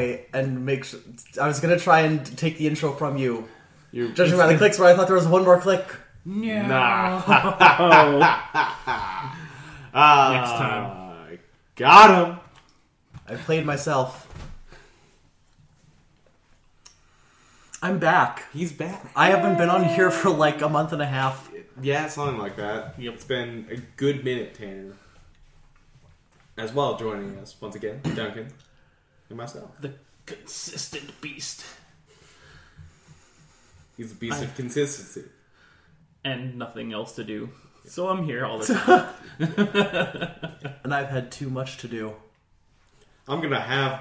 gonna try and make. Sh- I was gonna try and take the intro from you, You judging by the clicks. Where I thought there was one more click. Nah. Oh, Next time. Got him. I played myself. I'm back. He's back. I haven't been on here for like a month and a half. Yeah, something like that. Yep. It's been a good minute, Tanner. As well, joining us once again, Duncan and myself. the consistent beast. He's a beast of consistency. And nothing else to do. So I'm here all the time. And I've had too much to do. I'm gonna have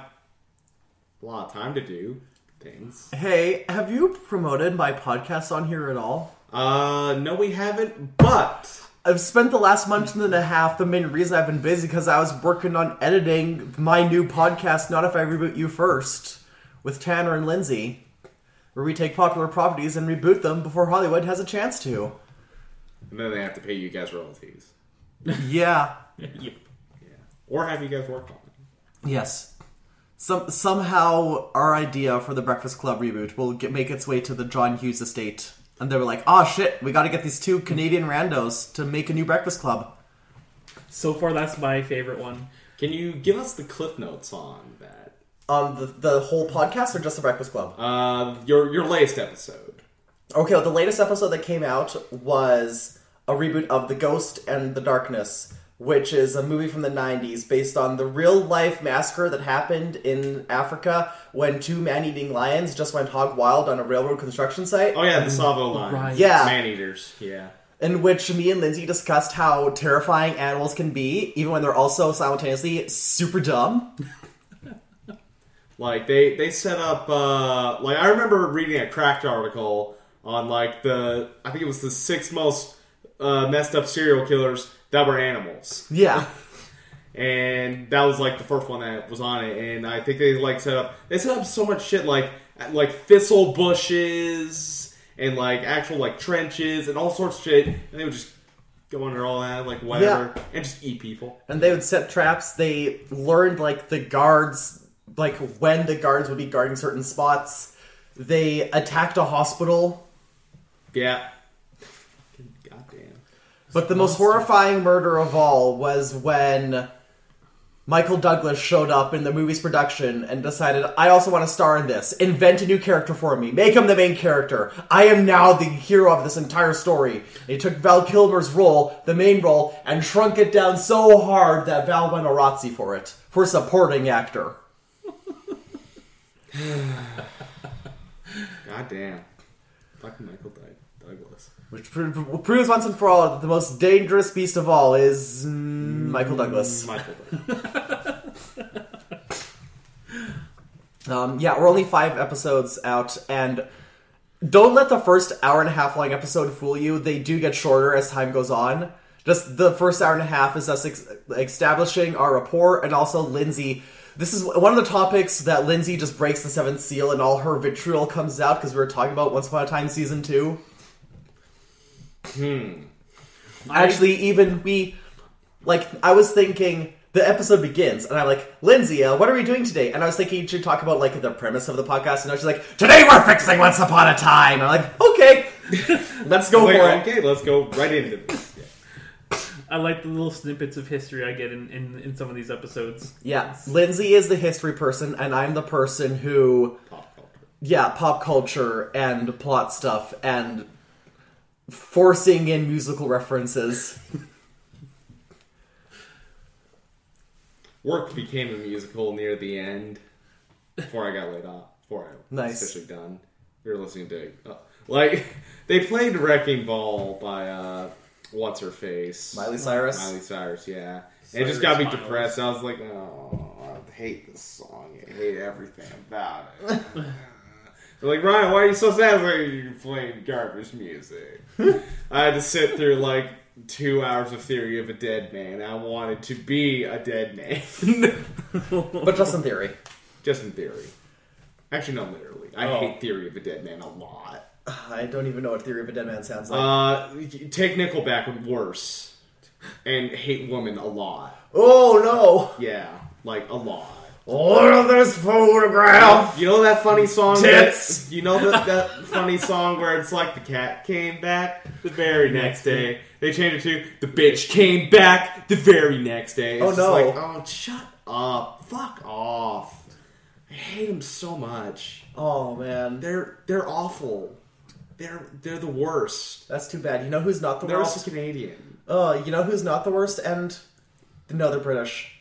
a lot of time to do things. Hey, have you promoted my podcast on here at all? Uh, no, we haven't. But I've spent the last month and a half. The main reason I've been busy because I was working on editing my new podcast, Not If I Reboot You First, with Tanner and Lindsay, where we take popular properties and reboot them before Hollywood has a chance to. and then they have to pay you guys royalties. Yeah. yep. Yeah, or have you guys worked on it. Yes. Some somehow our idea for the Breakfast Club reboot will get, make its way to the John Hughes estate, and they were like, "Oh shit, we got to get these two Canadian randos to make a new Breakfast Club." So far, that's my favorite one. Can you give us the cliff notes on that? Um, the the whole podcast or just the Breakfast Club? Uh, your your latest episode. Okay, well, the latest episode that came out was a reboot of The Ghost and the Darkness, which is a movie from the 90s based on the real life massacre that happened in Africa when two man eating lions just went hog wild on a railroad construction site. Oh yeah, the Tsavo line. Right. Yeah. man eaters. Yeah. In which me and Lindsay discussed how terrifying animals can be, even when they're also simultaneously super dumb. Like they they set up uh like I remember reading a cracked article on like the I think it was the six most uh, messed up serial killers that were animals. Yeah. And that was like the first one that was on it and I think they like set up they set up so much shit like like thistle bushes and like actual like trenches and all sorts of shit and they would just go under all that like whatever and just eat people. and they would set traps. They learned like the guards, like when the guards would be guarding certain spots. They attacked a hospital. Yeah. Goddamn. But the most horrifying murder of all was when Michael Douglas showed up in the movie's production and decided, I also want to star in this. Invent a new character for me. Make him the main character. I am now the hero of this entire story. And he took Val Kilmer's role, the main role, and shrunk it down so hard that Val won a Razzie for it. For supporting actor. Goddamn. Fucking Michael Douglas. Which pro- pro- proves once and for all that the most dangerous beast of all is mm, Michael Douglas. Michael Douglas. Um, yeah, we're only five episodes out, and don't let the first hour and a half long episode fool you. They do get shorter as time goes on. Just the first hour and a half is us ex- establishing our rapport, and also Lindsay. This is one of the topics that Lindsay just breaks the seventh seal, and all her vitriol comes out because we were talking about Once Upon a Time season two. Hmm. Actually, even we, like, I was thinking the episode begins, and I'm like, Lindsay, uh, what are we doing today? And I was thinking you should talk about like the premise of the podcast, and now she's like, today we're fixing Once Upon a Time. And I'm like, okay, let's go Wait, for it. okay, let's go right into this. Yeah. I like the little snippets of history I get in, in, in some of these episodes. Yeah, Lindsay is the history person, and I'm the person who, Pop culture. yeah, pop culture and plot stuff and forcing in musical references. Work became a musical near the end before I got laid off. Before I was Nice. officially done. We were listening to uh, like they played "Wrecking Ball" by uh, what's her face Miley Cyrus. Miley Cyrus, yeah. And it just got me Cyrus depressed. I was like, oh, I hate this song. I hate everything about it. They're like, Ryan, why are you so sad? I was like, you're playing garbage music. I had to sit through like two hours of Theory of a Dead Man. I wanted to be a dead man. But just in theory. Just in theory. Actually, no, literally. I Oh. hate Theory of a Dead Man a lot. I don't even know what Theory of a Dead Man sounds like. Uh, take Nickelback worse. And hate women a lot. oh no! Yeah, like a lot. Look at this photograph. You know that funny song? Tits. That, you know that, that funny song where it's like the cat came back the very next day. They changed it to the bitch came back the very next day. It's Oh, no. Like, oh, shut up! Fuck off! I hate them so much. Oh man, They're they're awful. They're they're the worst. that's too bad. You know who's not the They're worst? also Canadian. Oh, you know who's not the worst? And no, they're British.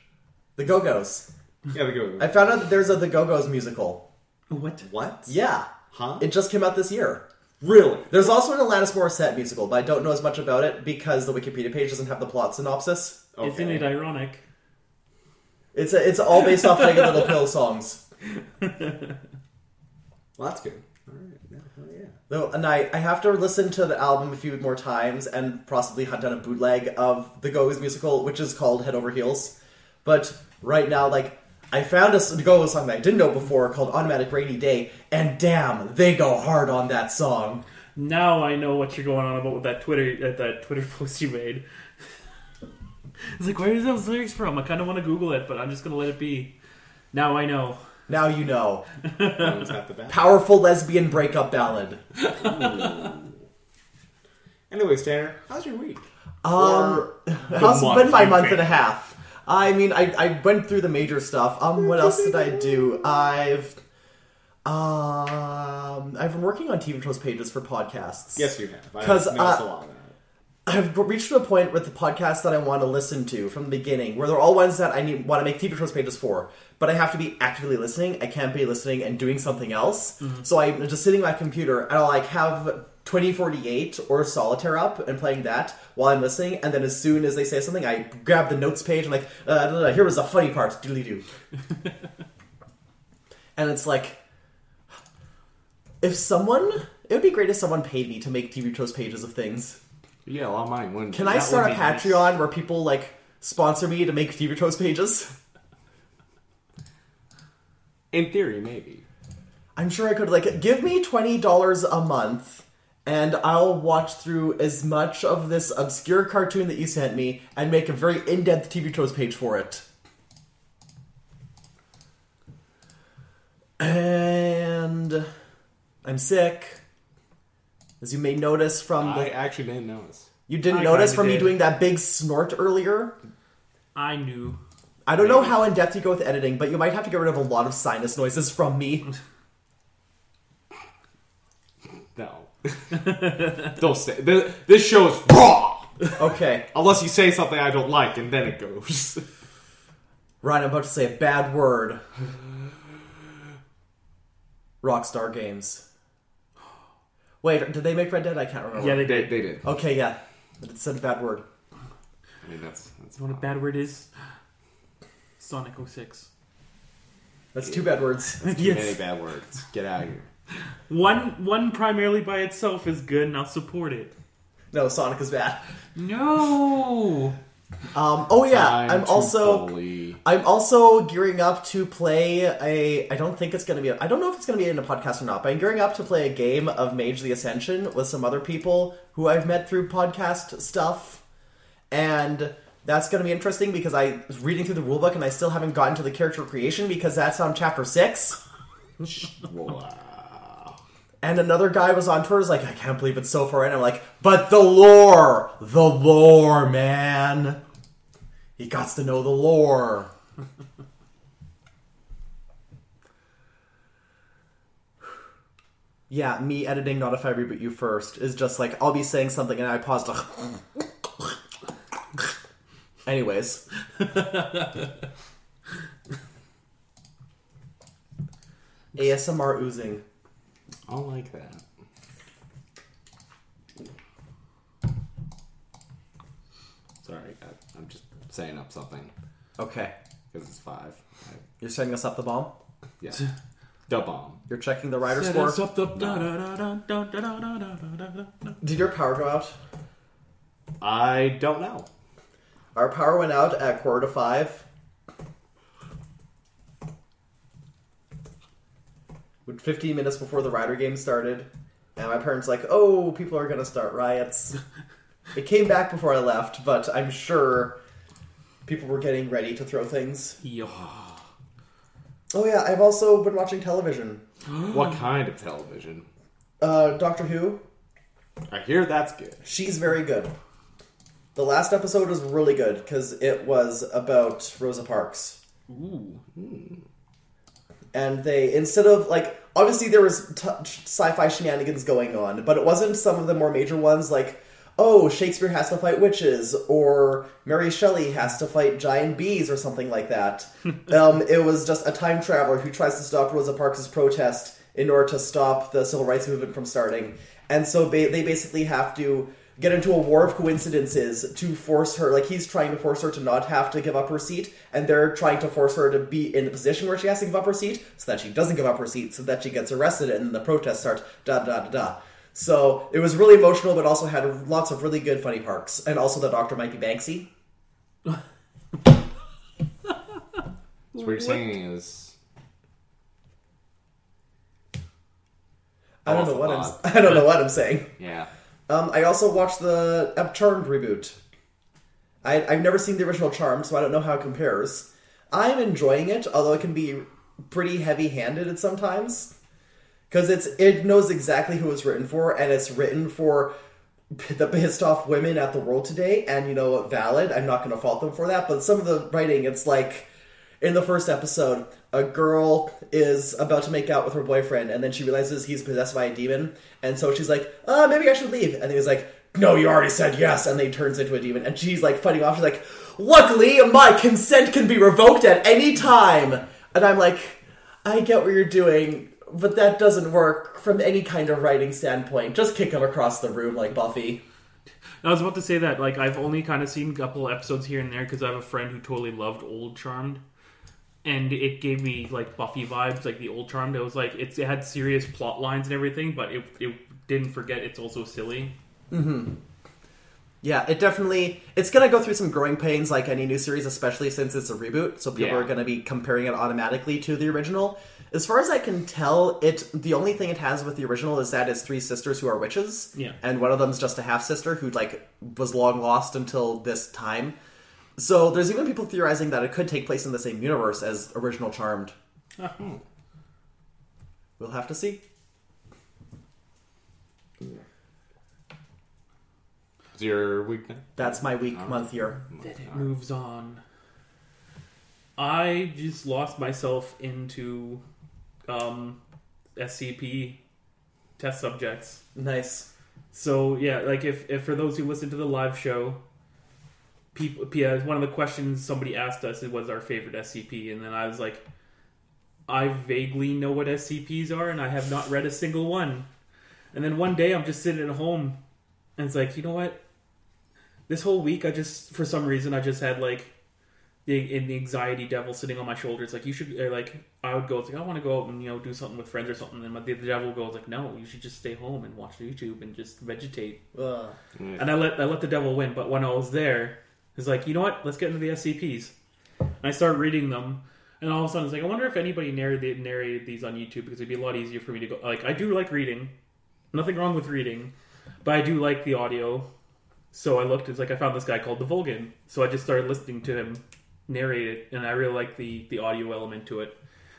The Go Go's. Yeah, they go. I found out that there's a The Go Go's musical. What? what? Yeah, Huh? it just came out this year. really? There's also an Alanis Morissette musical, but I don't know as much about it because the Wikipedia page doesn't have the plot synopsis. Isn't it ironic? It's a, it's all based off Jagged Little Pill songs. Well, that's good. All right. Yeah, hell yeah. Though, and I, I have to listen to the album a few more times and possibly hunt down a bootleg of the Go-Go's musical, which is called Head Over Heels. But right now, like, I found a Go-Go song that I didn't know before called Automatic Rainy Day, and damn, they go hard on that song. Now I know what you're going on about with that Twitter uh, that Twitter post you made. it's like, where is those lyrics from? I kind of want to Google it, but I'm just gonna let it be. Now I know. Now you know. That was half the bad. Powerful lesbian breakup ballad. Anyways, Tanner, how's your week? Um, how's month, been my you month and a half? I mean, I, I went through the major stuff. Um, what else did I do? I've um, I've been working on TV shows pages for podcasts. Yes, you have. I 'Cause, noticed uh, a lot of that. I've reached to a point with the podcasts that I want to listen to from the beginning, where they're all ones that I need want to make TV shows pages for, but I have to be actively listening. I can't be listening and doing something else. So I'm just sitting at my computer and I'll like have 2048 or Solitaire up and playing that while I'm listening, and then as soon as they say something, I grab the notes page and like, uh, here was the funny part, doodly doo. and it's like, if someone, it would be great if someone paid me to make TV shows pages of things. Yeah, a lot of mine wouldn't. Can I start a be nice. Patreon where people like sponsor me to make TV shows pages? In theory, maybe. I'm sure I could like give me twenty dollars a month and I'll watch through as much of this obscure cartoon that you sent me and make a very in-depth TV shows page for it. And I'm sick. As you may notice from I the actually didn't notice. you didn't I notice kinda from me doing that big snort earlier. I knew. I don't know how in depth you go with editing, but you might have to get rid of a lot of sinus noises from me. No. don't say. This, this show is raw! Okay, Unless you say something I don't like, and then it goes. Ryan, I'm about to say a bad word. Rockstar Games. Wait, did they make Red Dead? I can't remember. Yeah, they they, did. they did. Okay, yeah. But it said a bad word. I mean, that's. that's You know what a bad word is? Sonic 06. That's two bad words. too Yes. many bad words. Get out of here. One one primarily by itself is good, and I'll support it. No, Sonic is bad. No. Um, oh yeah, Time I'm to also bully. I'm also gearing up to play a. I don't think it's going to be. A, I don't know if it's going to be in a podcast or not. But I'm gearing up to play a game of Mage the Ascension with some other people who I've met through podcast stuff, and that's going to be interesting because I was reading through the rulebook and I still haven't gotten to the character creation because that's on chapter six. Wow. And another guy was on tour, was like, I can't believe it's so far in. I'm like, but the lore, the lore, man. He got to know the lore. yeah, me editing not if I reboot you first is just like I'll be saying something and I pause to. Anyways, ASMR oozing. I like that. Sorry, I, I'm just saying up something Okay, because it's five. I, you're setting us up the bomb. yeah, the bomb. You're checking the rider score. Did your power go out? I don't know. Our power went out at quarter to five. 15 minutes before the rider game started, and my parents like, "Oh, people are gonna start riots." it came back before I left, but I'm sure people were getting ready to throw things. Yo. Oh yeah, I've also been watching television. What kind of television? Uh, Doctor Who. I hear that's good. She's very good. The last episode was really good because it was about Rosa Parks. Ooh. And they instead of like obviously there was t- sci-fi shenanigans going on but it wasn't some of the more major ones like oh shakespeare has to fight witches or mary shelley has to fight giant bees or something like that. Um, it was just a time traveler who tries to stop rosa parks' protest in order to stop the civil rights movement from starting. And so ba- they basically have to get into a war of coincidences to force her like he's trying to force her to not have to give up her seat and they're trying to force her to be in a position where she has to give up her seat so that she doesn't give up her seat so that she gets arrested and the protests start da da da da so it was really emotional but also had lots of really good funny parts and also the doctor might be banksy So what you're saying is i don't know what lot. i'm i don't know what i'm saying yeah. Um, i also watched the charmed reboot. I, i've never seen the original charmed so i don't know how it compares. I'm enjoying it although it can be pretty heavy-handed at sometimes because it's it knows exactly who it's written for and it's written for the pissed off women at the world today and you know valid. I'm not going to fault them for that but some of the writing it's like in the first episode a girl is about to make out with her boyfriend and then she realizes he's possessed by a demon and so she's like uh maybe i should leave. And he's like no you already said yes and then he turns into a demon and she's like fighting off. She's like luckily my consent can be revoked at any time. And i'm like i get what you're doing but that doesn't work from any kind of writing standpoint. Just kick him across the room like buffy. I was about to say that. Like, I've only kind of seen a couple episodes here and there because I have a friend who totally loved Old Charmed, and it gave me like Buffy vibes, like the Old Charmed. It was like it's, it had serious plot lines and everything, but it it didn't forget it's also silly. Mm-hmm. Yeah, it definitely it's gonna go through some growing pains like any new series, especially since it's a reboot. So people Yeah. are gonna be comparing it automatically to the original. As far as I can tell, it the only thing it has with the original is that it's three sisters who are witches. Yeah. And one of them's just a half sister who like was long lost until this time. So there's even people theorizing that it could take place in the same universe as original Charmed. We'll have to see. Is your week now? That's my week, month, year. Then it moves on. I just lost myself into um, SCP test subjects. Nice. So yeah, like if, if for those who listen to the live show, people yeah, uh, one of the questions somebody asked us it was our favorite SCP, and then I was like, I vaguely know what SCPs are, and I have not read a single one. And then one day I'm just sitting at home, and it's like, you know what? This whole week I just for some reason I just had like the in the anxiety devil sitting on my shoulder. It's like you should or like I would go it's like I want to go out and you know do something with friends or something, and my, the devil goes like no, you should just stay home and watch YouTube and just vegetate. Ugh. And I let I let the devil win. But when I was there, it's like you know what? Let's get into the SCPs. And I start reading them, and all of a sudden it's like I wonder if anybody narrated narrated these on YouTube because it'd be a lot easier for me to go. Like I do like reading, nothing wrong with reading, but I do like the audio. So I looked. It's like I found this guy called the Volgun. So I just started listening to him narrate it, and I really like the the audio element to it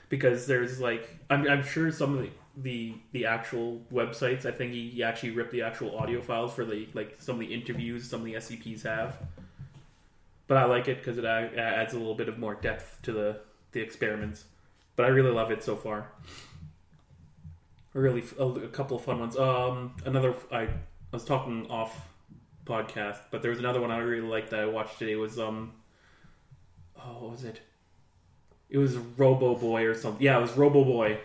because there's like I'm, I'm sure some of the, the the actual websites I think he, he actually ripped the actual audio files for the like some of the interviews some of the SCPs have but I like it because it adds a little bit of more depth to the the experiments. But I really love it so far. Really a, a couple of fun ones. Um another I, I was talking off podcast but there was another one I really liked that I watched today was um oh what was it? It was Robo Boy or something. Yeah, it was Robo Boy,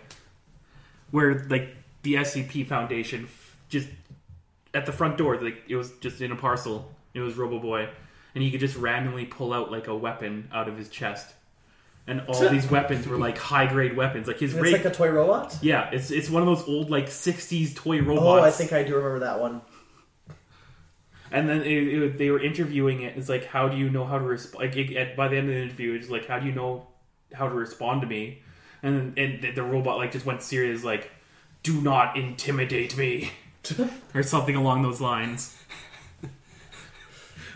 where like the SCP Foundation just at the front door, like it was just in a parcel. It was Robo Boy, and he could just randomly pull out like a weapon out of his chest, and all these weapons were like high grade weapons. Like his It's like a toy robot. yeah, it's it's one of those old like '60s toy oh, robots. Oh, I think I do remember that one. And then it, it, they were interviewing it. It's like, how do you know how to respond? Like, it, at, by the end of the interview, it's like, how do you know how to respond to me? And and the- the robot like just went serious, like, do not intimidate me, or something along those lines.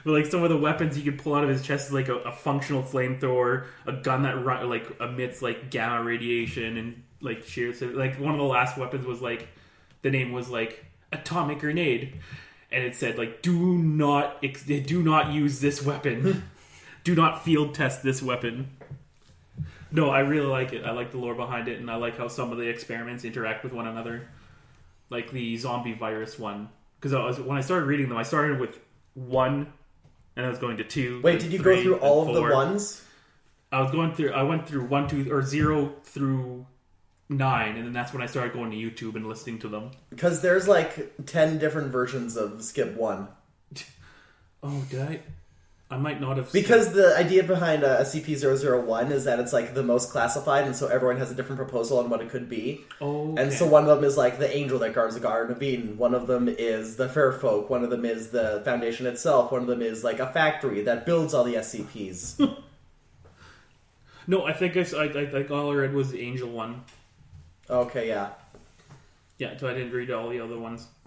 But like some of the weapons he could pull out of his chest is like a, a functional flamethrower, a gun that run, like emits like gamma radiation and like shears. Like one of the last weapons was like the name was like atomic grenade, and it said like do not ex- do not use this weapon, do not field test this weapon. No, I really like it. I like the lore behind it, and I like how some of the experiments interact with one another, like the zombie virus one. Because I was when I started reading them, I started with one, and I was going to two. Wait, did you go through all of the ones? I was going through. I went through one, two, or zero through nine, and then that's when I started going to YouTube and listening to them. Because there's like ten different versions of Skip One. Oh, did I? I might not have. Because the idea behind uh, SCP-001 is that it's like the most classified, and so everyone has a different proposal on what it could be. Oh, And so one of them is like the angel that guards the Garden of Eden. One of them is the fair folk. One of them is the Foundation itself. One of them is like a factory that builds all the SCPs. no, I think I, s- I, I think all I read was the Angel one. okay, yeah. Yeah, so I didn't read all the other ones.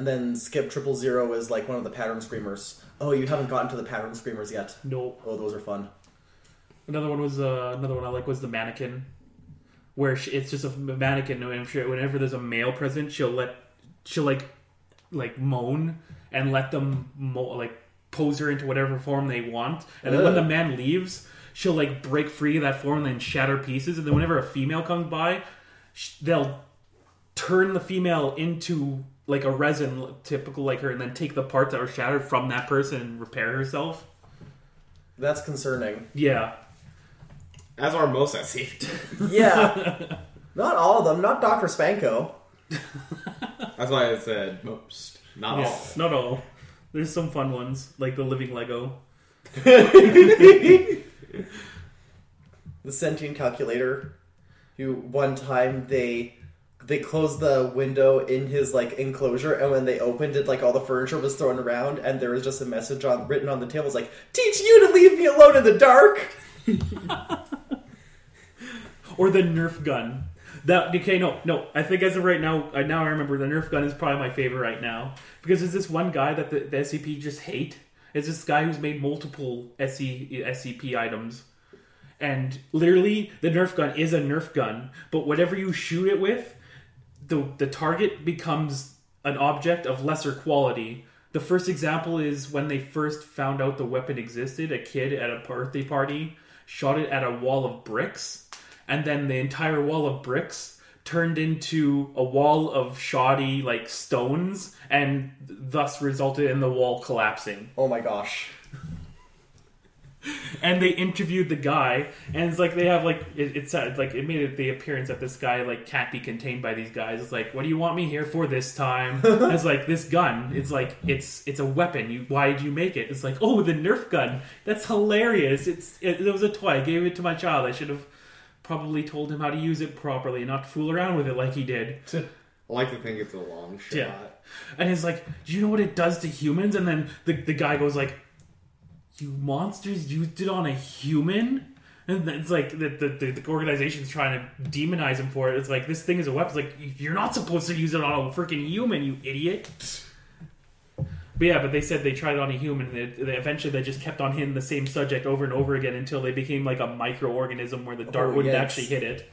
And then Skip Triple Zero is like one of the pattern screamers. Oh, you haven't gotten to the pattern screamers yet. No, Oh, those are fun. Another one was uh, another one I like was the mannequin, where she, it's just a mannequin. And she- whenever there's a male present, she'll let she'll like like moan and let them mo- like pose her into whatever form they want. And then when the man leaves, she'll like break free of that form and then shatter pieces. And then whenever a female comes by, sh- they'll turn the female into like a resin typical like her and then take the parts that were shattered from that person and repair herself. That's concerning. Yeah. As are most SCP. Yeah. not all of them. Not Dr. Spanko. That's why I said most, not Yeah, all. not all. There's some fun ones, like the living Lego. the sentient calculator who one time they they closed the window in his like enclosure and when they opened it like all the furniture was thrown around and there was just a message on written on the table like teach you to leave me alone in the dark Or the Nerf gun. That okay? No, no. I think as of right now, I now I remember the Nerf gun is probably my favorite right now because there's this one guy that the, the SCP just hate. It's this guy who's made multiple SC, SCP items, and literally the Nerf gun is a Nerf gun, but whatever you shoot it with, the the target becomes an object of lesser quality. The first example is when they first found out the weapon existed. A kid at a birthday party shot it at a wall of bricks, and then the entire wall of bricks turned into a wall of shoddy like stones, and thus resulted in the wall collapsing oh my gosh and they interviewed the guy and it's like they have like it, it's uh, like it made the appearance that this guy like can't be contained by these guys. It's like what do you want me here for this time? It's like this gun it's like it's it's a weapon. You why did you make it? It's like oh the nerf gun. That's hilarious. It's it, it was a toy. I gave it to my child. I should have probably told him how to use it properly and not fool around with it like he did. I like to think it's a long shot. yeah. And he's like, Do you know what it does to humans? And then the, the guy goes like, You monsters used it on a human? And it's like the, the, the, the organization's trying to demonize him for it. It's like this thing is a weapon. It's like you're not supposed to use it on a freaking human, you idiot. But yeah, but they said they tried it on a human. And they, they, eventually, they just kept on hitting the same subject over and over again until they became like a microorganism where the dart Oh, wouldn't yikes. actually hit it.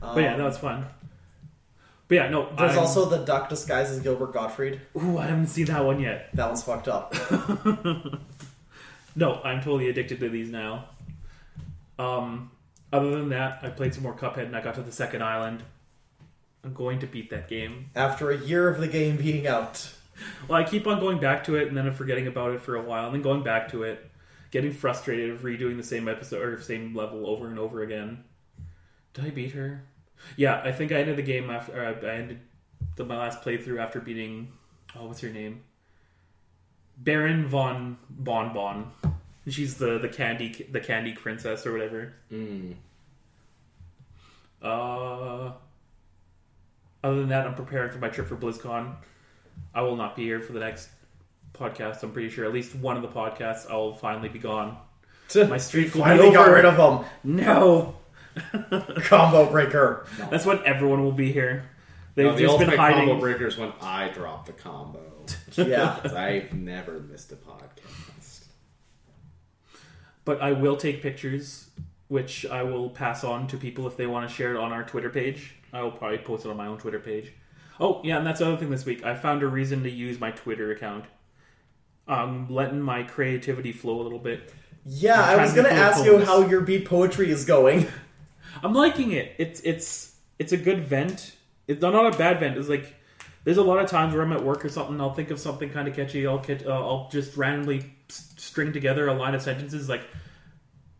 But yeah, Um, that was fun. But yeah, no. there's I'm- also the duck disguised as gilbert gottfried Ooh, I haven't seen that one yet. that one's fucked up No, I'm totally addicted to these now. Um, other than that, I played some more Cuphead and I got to the second island. I'm going to beat that game. after a year of the game being out Well, I keep on going back to it and then I'm forgetting about it for a while and then going back to it, getting frustrated of redoing the same episode or same level over and over again. Did I beat her? Yeah, I think I ended the game after uh, I ended the, my last playthrough after beating. Oh, what's her name? Baron von Bon Bon. She's the the candy the candy princess or whatever. Mm. Uh, other than that, I'm preparing for my trip for BlizzCon. I will not be here for the next podcast. I'm pretty sure at least one of the podcasts I'll finally be gone. My streak will finally got rid of them. No, combo breaker that's when everyone will be here. They've No, the just been hiding. combo breakers when I drop the combo. Yeah. I've never missed a podcast. But I will take pictures, which I will pass on to people if they want to share it on our Twitter page. I will probably post it on my own Twitter page. Oh, yeah, and that's the other thing this week. I found a reason to use my Twitter account. I'm letting my creativity flow a little bit. Yeah, I'm was gonna ask you how your beat poetry is going. I'm liking it. It's it's it's a good vent. It's not a bad vent. It's like there's a lot of times where I'm at work or something. I'll think of something kind of catchy. I'll catch, uh, I'll just randomly string together a line of sentences. Like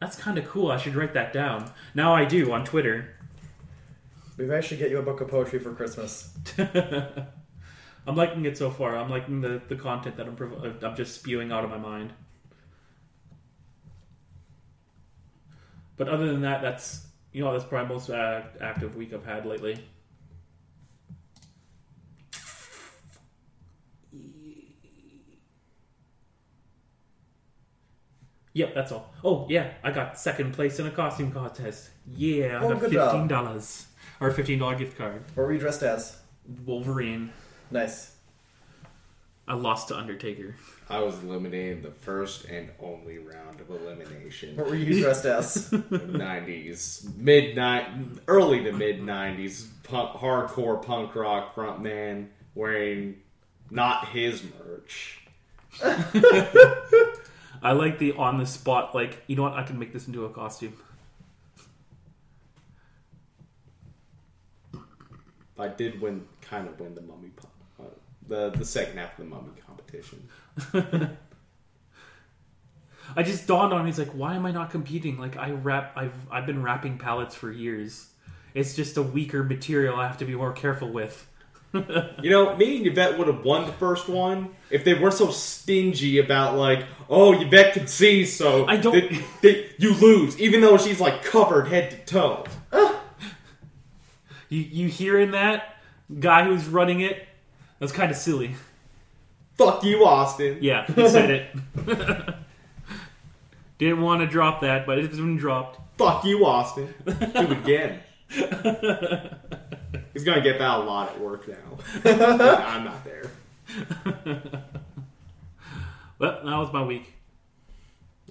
that's kind of cool. I should write that down. Now I do on Twitter. Maybe I should get you a book of poetry for Christmas. I'm liking it so far. I'm liking the, the content that I'm prov- I'm just spewing out of my mind. But other than that, that's you know that's probably most uh, active week I've had lately. Yep, that's all. Oh yeah, I got second place in a costume contest. Yeah, I Oh, got good job. fifteen dollars or a fifteen dollar gift card. What were you dressed as? Wolverine. Nice. I lost to Undertaker. I was eliminated in the first and only round of elimination. What were you dressed as? 90s, mid night, early to mid 90s, punk, hardcore punk rock frontman wearing not his merch. I like the on the spot, like, you know what, I can make this into a costume. I did win, kind of win the mummy, uh, the the second half of the mummy competition. I just dawned on me, it's like, why am I not competing? Like, I rap, I've, I've been wrapping pallets for years. It's just a weaker material I have to be more careful with. You know, me and Yvette would have won the first one if they weren't so stingy about like, oh, Yvette can see, so I don't- they- they- you lose, even though she's like covered head to toe. You, you hearing that? Guy who's running it? That's kind of silly. Fuck you, Austin. Yeah, he said it. Didn't want to drop that, but it's been dropped. Fuck you, Austin. Do it again. He's gonna get that a lot at work now. I'm not there. Well, that was my week.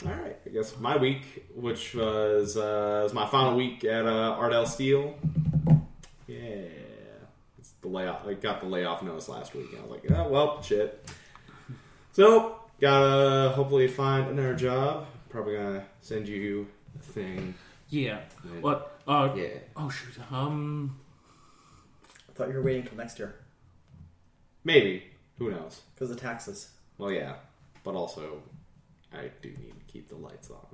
All right, I guess my week, which was uh, was my final week at uh, Ardell Steel. Yeah, it's the layoff. I got the layoff notice last week, and I was like, oh well, shit. So gotta hopefully find another job. Probably gonna send you a thing. Yeah. What? Uh, Yeah, Oh, shoot. Um, I thought you were waiting till next year maybe. Who knows? because of taxes. Well, yeah, but also I do need to keep the lights on.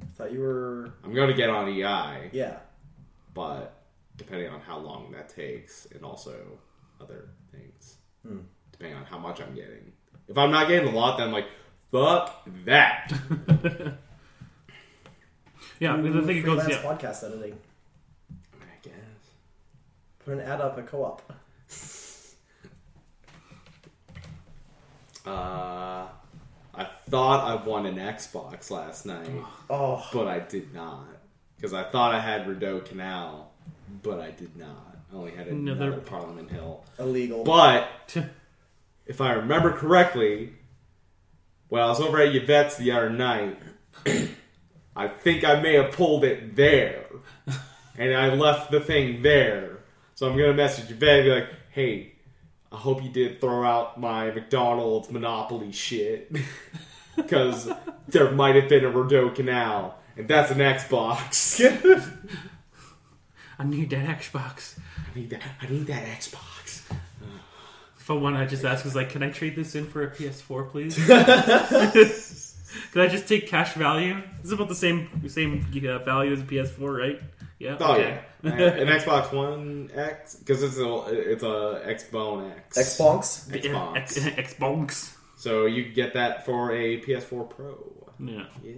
I thought you were. I'm going to get on EI, Yeah. but depending on how long that takes, and also other things, hmm. depending on how much I'm getting. If I'm not getting a lot, then I'm like, fuck that. yeah, the thing it goes, Freelance yeah. podcast editing. I. Put an ad up at co-op. Uh, I thought I won an Xbox last night, Oh, but I did not. Because I thought I had Rideau Canal, but I did not. I only had another, Another- Parliament Hill. illegal. But if I remember correctly, when I was over at Yvette's the other night, I think I may have pulled it there. And I left the thing there. So I'm to message Yvette and be like, hey, I hope you did throw out my McDonald's Monopoly shit. Because there might have been a Rodeo Canal. And that's an Xbox. I need that Xbox. I need that. I need that Xbox. For one, I just ask is like, can I trade this in for a PS4, please? can I just take cash value? It's about the same same uh, value as a PS4, right? Yeah. Oh okay. yeah, an Xbox One X because it's a it's a Xbone X. Xbox. Xbox. X, Xbox. So you get that for a PS4 Pro. Yeah. Yeah.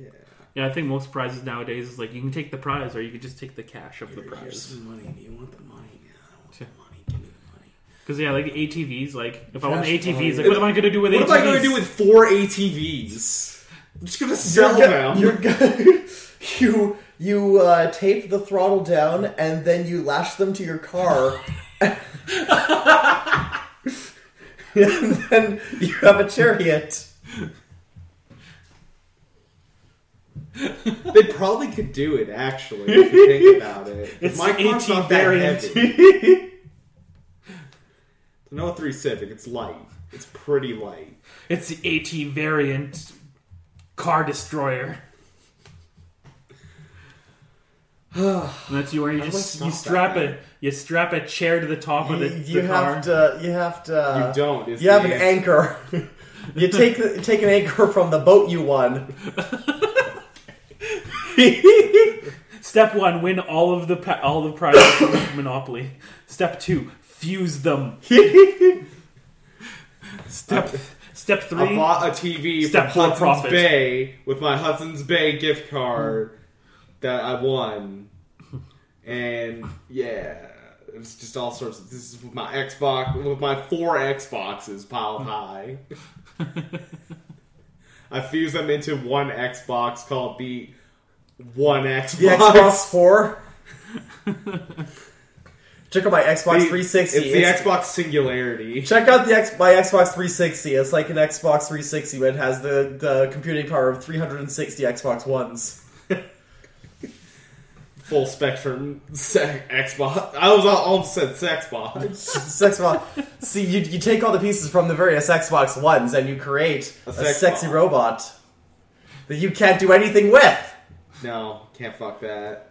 Yeah, I think most prizes nowadays is like you can take the prize or you can just take the cash of the Here's prize. some money. Do you want the money? Yeah, I want the money. Give me the money. Because yeah, like the ATVs, like if I want the Cash ATVs, like what am I gonna do with ATVs? What ATVs? am I going to do with four ATVs? I'm just going to sell You're them. go- you're go- you you uh, tape the throttle down and then you lash them to your car and then you have a chariot. They probably could do it actually. If you think about it, It's my car's 18 not that variant. heavy. It's an 03 Civic. It's light. It's pretty light. It's the AT variant car destroyer. And that's you where you How just you strap that, a you strap a chair to the top of You, the, you the car. have to. You have to. you don't. Is You have the an answer. anchor. you take the, take an anchor from the boat you won. Step one: win all of the pa- all the prizes from Monopoly. Step two: fuse them. Step step I three: bought a TV Step from four Hudson's profit. Bay with my Hudson's Bay gift card that I won, and yeah, it's just all sorts of. This is with my Xbox with my four Xboxes piled hmm. high. I fused them into one Xbox called the One Xbox. The Xbox Four. Check out my Xbox The- 360. It's the Xbox Singularity. Check out the X, my Xbox 360. It's like an Xbox 360, but it has the, the computing power of 360 Xbox Ones. Full spectrum se- Xbox. I was all- almost said Xbox. It's Xbox. See, you, you take all the pieces from the various Xbox Ones and you create A a, sexy ball. robot that you can't do anything with. No, can't fuck that.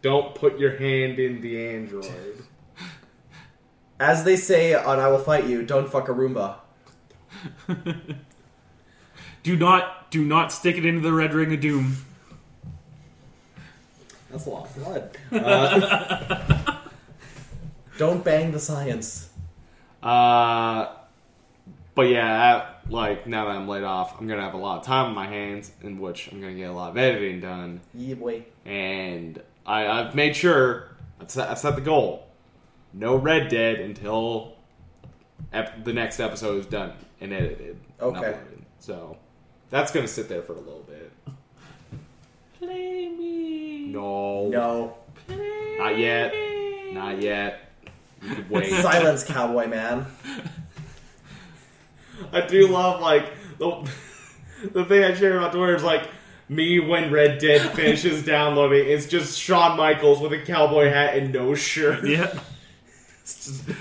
Don't put your hand in the Android. As they say on I Will Fight You, don't fuck a Roomba. do not do not stick it into the red ring of doom. That's a lot of blood. Uh, Don't bang the science. uh, but yeah, I- like now that I'm laid off, I'm gonna have a lot of time on my hands, in which I'm gonna get a lot of editing done. Yeah, boy. And I, I've made sure I've set, I've set the goal: no Red Dead until ep- the next episode is done and edited. Okay. uploaded. So that's gonna sit there for a little bit. Play me. No, No. Play Not yet. not yet. You could wait. Silence, cowboy man. I do love like the the thing I share about Twitter is like me when Red Dead finishes downloading. It's just Shawn Michaels with a cowboy hat and no shirt. Yeah. It's just-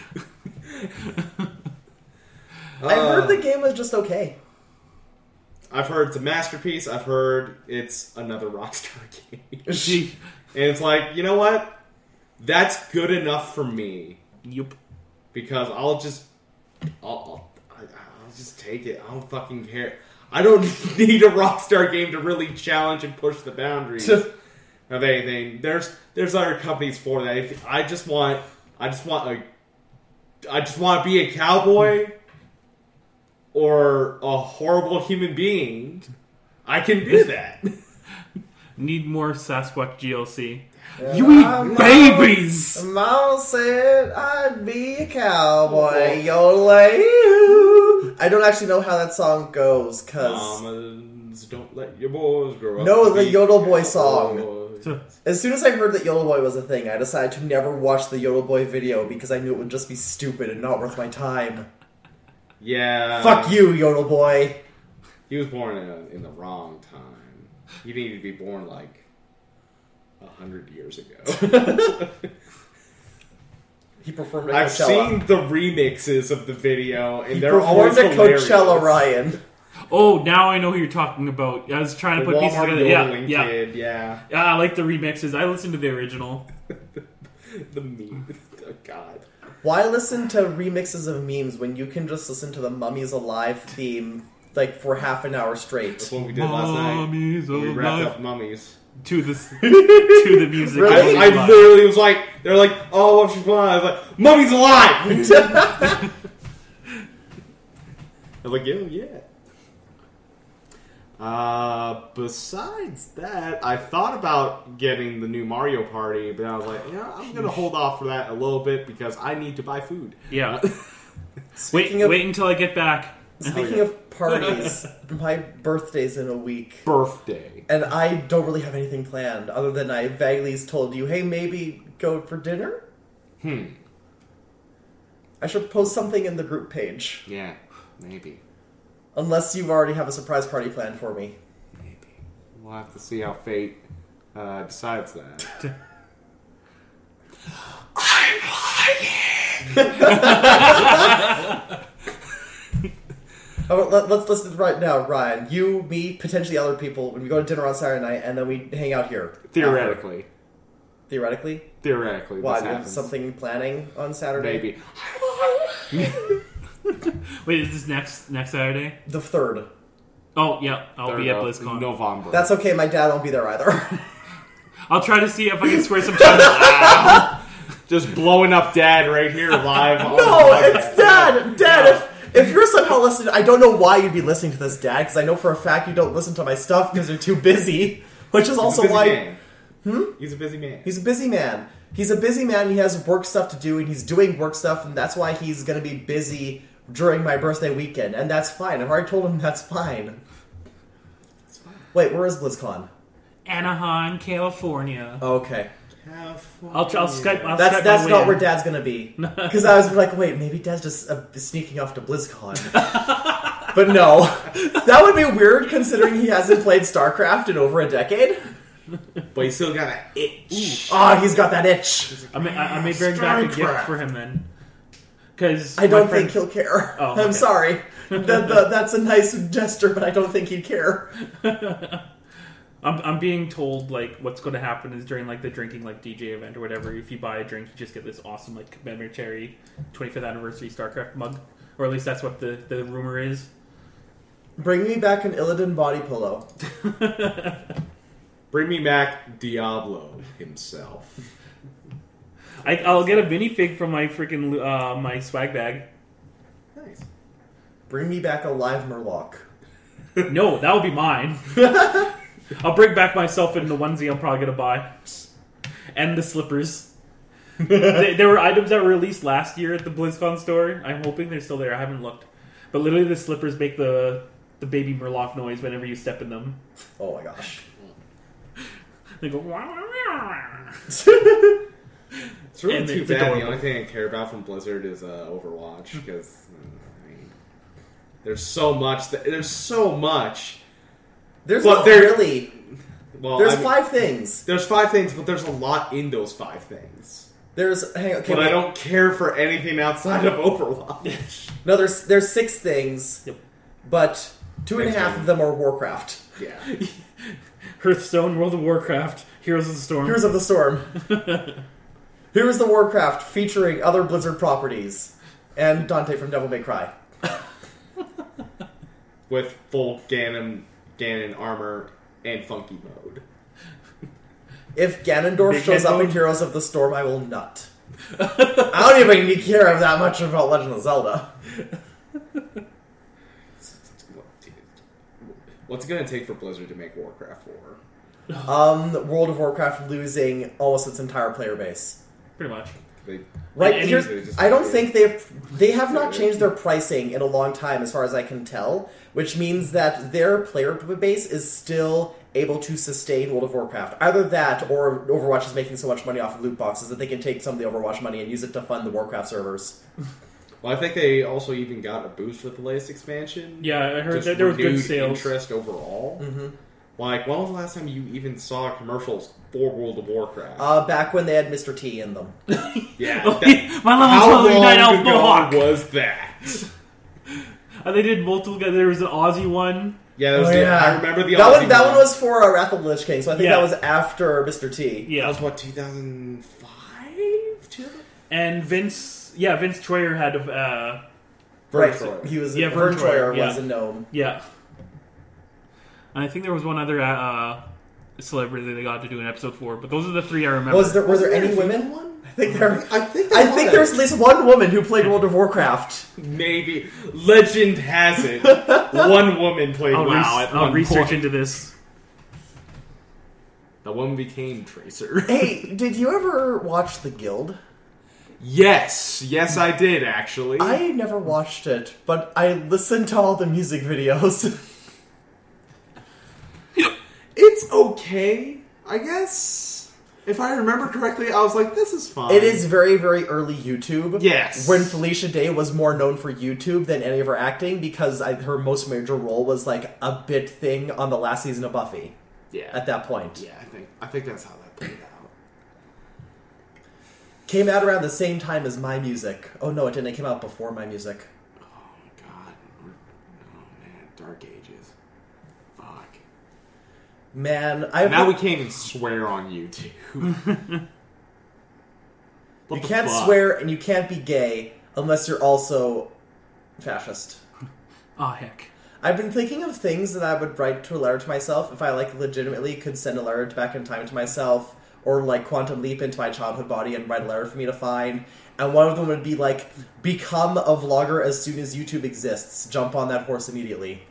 I heard the game was just okay. I've heard it's a masterpiece. I've heard it's another Rockstar game, and it's like you know what? That's good enough for me Yup. because I'll just I'll, I'll, I'll just take it. I don't fucking care. I don't need a Rockstar game to really challenge and push the boundaries. of anything. There's there's other companies for that. If I just want I just want a I just want to be a cowboy or a horrible human being. I can do that. Need more Sasquatch DLC. You eat babies! Mom said I'd be a cowboy. Yodelay. I don't actually know how that song goes, cause Mamas, don't let your boys grow up. No, to the be Yodel Boy song. as soon as I heard that Yodel Boy was a thing, I decided to never watch the Yodel Boy video because I knew it would just be stupid and not worth my time. Yeah. Fuck you, Yodel Boy. He was born in, a, in the wrong time. He needed to be born like a hundred years ago. He performed at I've Coachella. seen the remixes of the video, and he they're always performed at hilarious. Coachella, Ryan. Oh, now I know who you're talking about. I was trying The to put pieces Walmart together. Yeah, yodeling yeah. kid, yeah. Yeah, I like the remixes. I listened to the original. The meme. Oh, God. Why listen to remixes of memes when you can just listen to the Mummies Alive theme like for half an hour straight? That's what we did last night. Mummies We wrapped alive. up mummies. to the to the music. Really? I, I literally was like, they're like, oh, what's your plan? I was like, mummy's alive! I was like, yeah, yeah. Uh, besides that, I thought about getting the new Mario Party, but I was like, yeah, I'm gonna hold off for that a little bit because I need to buy food. yeah. Wait, of wait until I get back. speaking yeah. of parties, my birthday's in a week. Birthday. And I don't really have anything planned other than I vaguely told you, hey, maybe go for dinner? Hmm. I should post something in the group page. Yeah, maybe. Unless you already have a surprise party planned for me. Maybe. We'll have to see how fate uh, decides that. I'm lying! Oh, let, let's listen right now, Ryan. You, me, potentially other people. When we go to dinner on Saturday night, and then we hang out here. Theoretically. Theoretically, Theoretically. why? this Do you have happens. something planning on Saturday? Maybe. Wait, is this next next Saturday? the third. Oh yeah, I'll be at Third of BlizzCon. November. That's okay. My dad won't be there either. I'll try to see if I can square some time. Just blowing up dad right here live. on no, the podcast. it's dad. Dad, if, if you're somehow listening, I don't know why you'd be listening to this, Dad, because I know for a fact you don't listen to my stuff because you're too busy. Which is He's a also busy why man. Hmm? He's a busy man. he's a busy man. He's a busy man. He has work stuff to do, and he's doing work stuff, and that's why he's going to be busy during my birthday weekend, and that's fine. I've already told him that's fine. Wait, where is BlizzCon? Anaheim, California. Okay, I'll, I'll Skype. I'll that's Skype that's not way where. Dad's going to be. Because I was like, wait, maybe Dad's just uh, sneaking off to BlizzCon. but no, that would be weird considering he hasn't played StarCraft in over a decade. But he's still got an itch. Ah, he's got that itch. I may, I, I may bring back a gift for him then. Because I don't think he'll care. Oh, I'm sorry. that, that- that's a nice gesture, but I don't think he'd care. I'm, I'm being told like what's going to happen is during like the drinking like DJ event or whatever. If you buy a drink, you just get this awesome like commemorative 25th anniversary StarCraft mug, or at least that's what the the rumor is. Bring me back an Illidan body pillow. Bring me back Diablo himself. I, I'll get a minifig from my freaking uh, my swag bag. Nice. Bring me back a live Murloc. No, that will be mine. I'll bring back myself in the onesie I'm probably gonna buy, and the slippers. they, there were items that were released last year at the BlizzCon store. I'm hoping they're still there. I haven't looked, but literally the slippers make the the baby Murloc noise whenever you step in them. Oh my gosh. They go. It's really And too it's bad. adorable. The only thing I care about from Blizzard is uh, Overwatch because I mean, there's so much. That, there's so much. There's Well, not there- really. Well, There's I mean, five things. There's five things, but there's a lot in those five things. There's hang on, okay, But I don't care for anything outside of Overwatch. No, there's there's six things, Yep. but two and a half one. of them are Warcraft. yeah. Hearthstone, World of Warcraft, Heroes of the Storm. Heroes of the Storm. Heroes of the Warcraft featuring other Blizzard properties and Dante from Devil May Cry. With full Ganon, Ganon armor and funky mode. If Ganondorf Big shows head up in? Heroes of the Storm, I will nut. I don't even care that much about Legend of Zelda. What's it gonna take for Blizzard to make Warcraft 4? Um, World of Warcraft losing almost its entire player base. Pretty much. They, Right here's, they just- I don't think they've they have not changed their pricing in a long time, as far as I can tell. Which means that their player base is still able to sustain World of Warcraft. Either that, or Overwatch is making so much money off of loot boxes that they can take some of the Overwatch money and use it to fund the Warcraft servers. Well, I think they also even got a boost with the latest expansion. Yeah, I heard Just that there was good sales. interest overall. Mm-hmm. Like, when was the last time you even saw commercials for World of Warcraft? Uh, back when they had Mr. T in them. yeah. That- My level how 12 Night Elf ago Mohawk. was that? Uh, they did multiple. There was an Aussie one. Yeah, that was Oh, yeah. I remember the that Aussie one. That one was for uh, Wrath of the Lich King, so I think Yeah. that was after Mr. T. Yeah, that was what 2005. and Vince. Yeah, Vince Troyer had. Uh, Right, Troyer. he was. Yeah, Vern Vern Troyer Troyer, was yeah. a gnome. yeah, and I think there was one other uh, celebrity that they got to do an episode for. But those are the three I remember. Was there? Were there any women? one? I think there. I think I think there's at least one woman who played World of Warcraft. maybe legend has it one woman played I'll, WoW res- at I'll one research point. into this. The woman became Tracer. Hey, did you ever watch The Guild? yes, yes, I did actually. I never watched it, but I listened to all the music videos. It's okay, I guess. if I remember correctly, I was like, "This is fine." It is very, very early YouTube. Yes. When Felicia Day was more known for YouTube than any of her acting because I, her most major role was like a bit thing on the last season of Buffy Yeah. at that point. yeah, I think I think that's how that played out. Came out around the same time as My Music. Oh no, it didn't. It came out before My Music. Oh my god. We're- Oh man, Dark Ages. Fuck. Man, I Now we can't even swear on YouTube. You can't fuck? swear and you can't be gay unless you're also fascist. Ah, heck. I've been thinking of things that I would write to a letter to myself if I like legitimately could send a letter back in time to myself or like quantum leap into my childhood body and write a letter for me to find. And one of them would be like, become a vlogger as soon as YouTube exists. Jump on that horse immediately.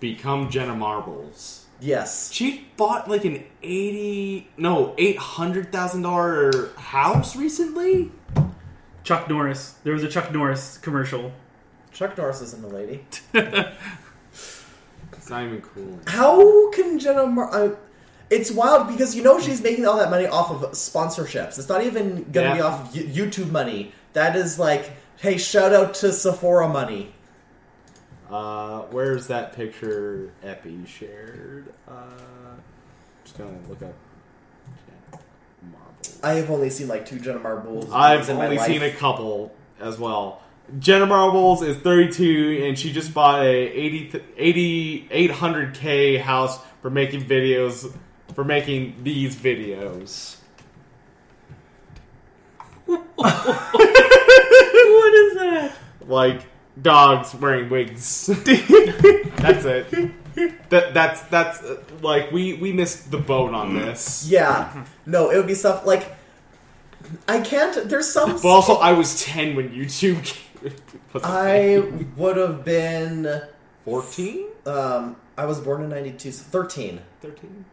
Become Jenna Marbles. Yes. She bought like an eighty no, eight hundred thousand dollar house recently? Chuck Norris. There was a Chuck Norris commercial. Chuck Norris isn't a lady. It's not even cool. How can Jenna Mar- uh, It's wild because you know she's making all that money off of sponsorships. It's not even gonna be off of YouTube money. That is like, hey, shout out to Sephora money. Uh, where's that picture Epi shared? Uh, just gonna look up Jenna Marbles. I have only seen like two Jenna Marbles. I've in my only life. seen a couple as well. Jenna Marbles is 32 and she just bought a 80, 80 800k house for making videos for making these videos. what is that? Like dogs wearing wigs. that's it. That that's that's uh, like we we missed the boat on this. Yeah, no, it would be stuff like I can't. There's some. But also, I was 10 when YouTube was I would have been. 14, Um, I was born in '92, so 13. 13.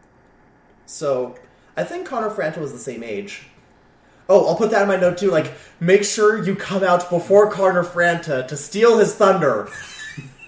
So I think Connor Franta was the same age. Oh, I'll put that in my note too. Like, make sure you come out before Carter Franta to steal his thunder.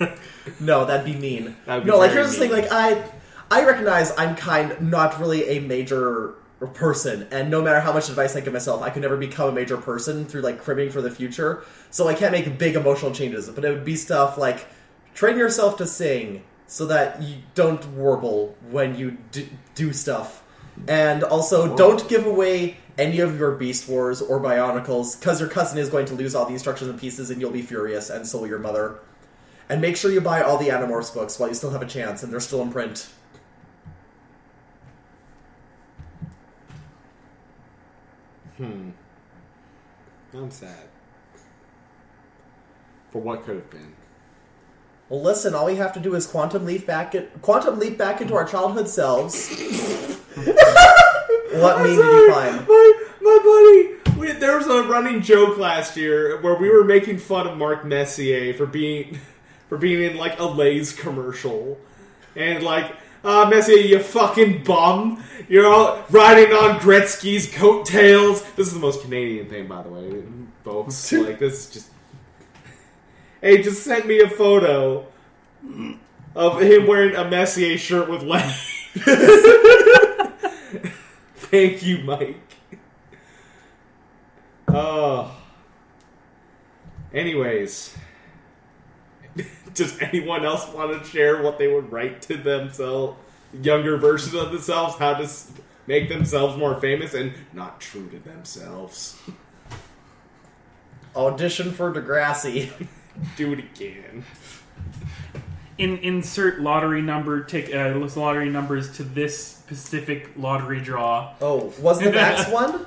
no, that'd be mean. That'd be no, like here's the thing. Like I, I recognize I'm kind, not really a major person, and no matter how much advice I give myself, I could never become a major person through like cribbing for the future. So I can't make big emotional changes. But it would be stuff like train yourself to sing so that you don't warble when you d- do stuff. And also, don't give away any of your Beast Wars or Bionicles, because your cousin is going to lose all the instructions and pieces, and you'll be furious, and so will your mother. And make sure you buy all the Animorphs books while you still have a chance, and they're still in print. Hmm. I'm sad. For what could have been. Well, listen, all we have to do is quantum leap back, at, quantum leap back into our childhood selves. what meme did you find? My, my buddy, we, there was a running joke last year where we were making fun of Mark Messier for being for being in like a Lay's commercial, and like, ah, Messier, you fucking bum, you're all riding on Gretzky's coattails. This is the most Canadian thing, by the way, folks. like, this is just. Hey, just sent me a photo of him wearing a Messier shirt with legs. Thank you, Mike. Oh. Anyways, does anyone else want to share what they would write to themselves, younger versions of themselves, how to make themselves more famous and not true to themselves? Audition for Degrassi. Do it again. In, insert lottery number take uh, list lottery numbers to this specific lottery draw. Oh, was the Max one?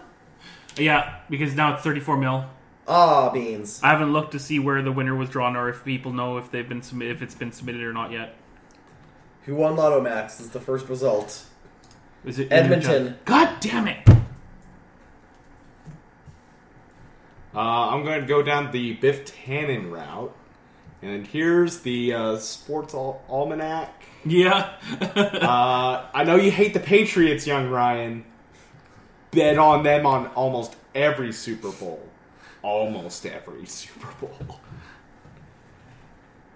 Yeah, because now it's 34 mil. Ah, beans. I haven't looked to see where the winner was drawn or if people know if they've been submit if it's been submitted or not yet. Who won Lotto Max is the first result. Is it Edmonton. God damn it! Uh, I'm going to go down the Biff Tannen route. And here's the uh, sports al- almanac. Yeah. uh, I know you hate the Patriots, young Ryan. Bet on them on almost every Super Bowl. Almost every Super Bowl.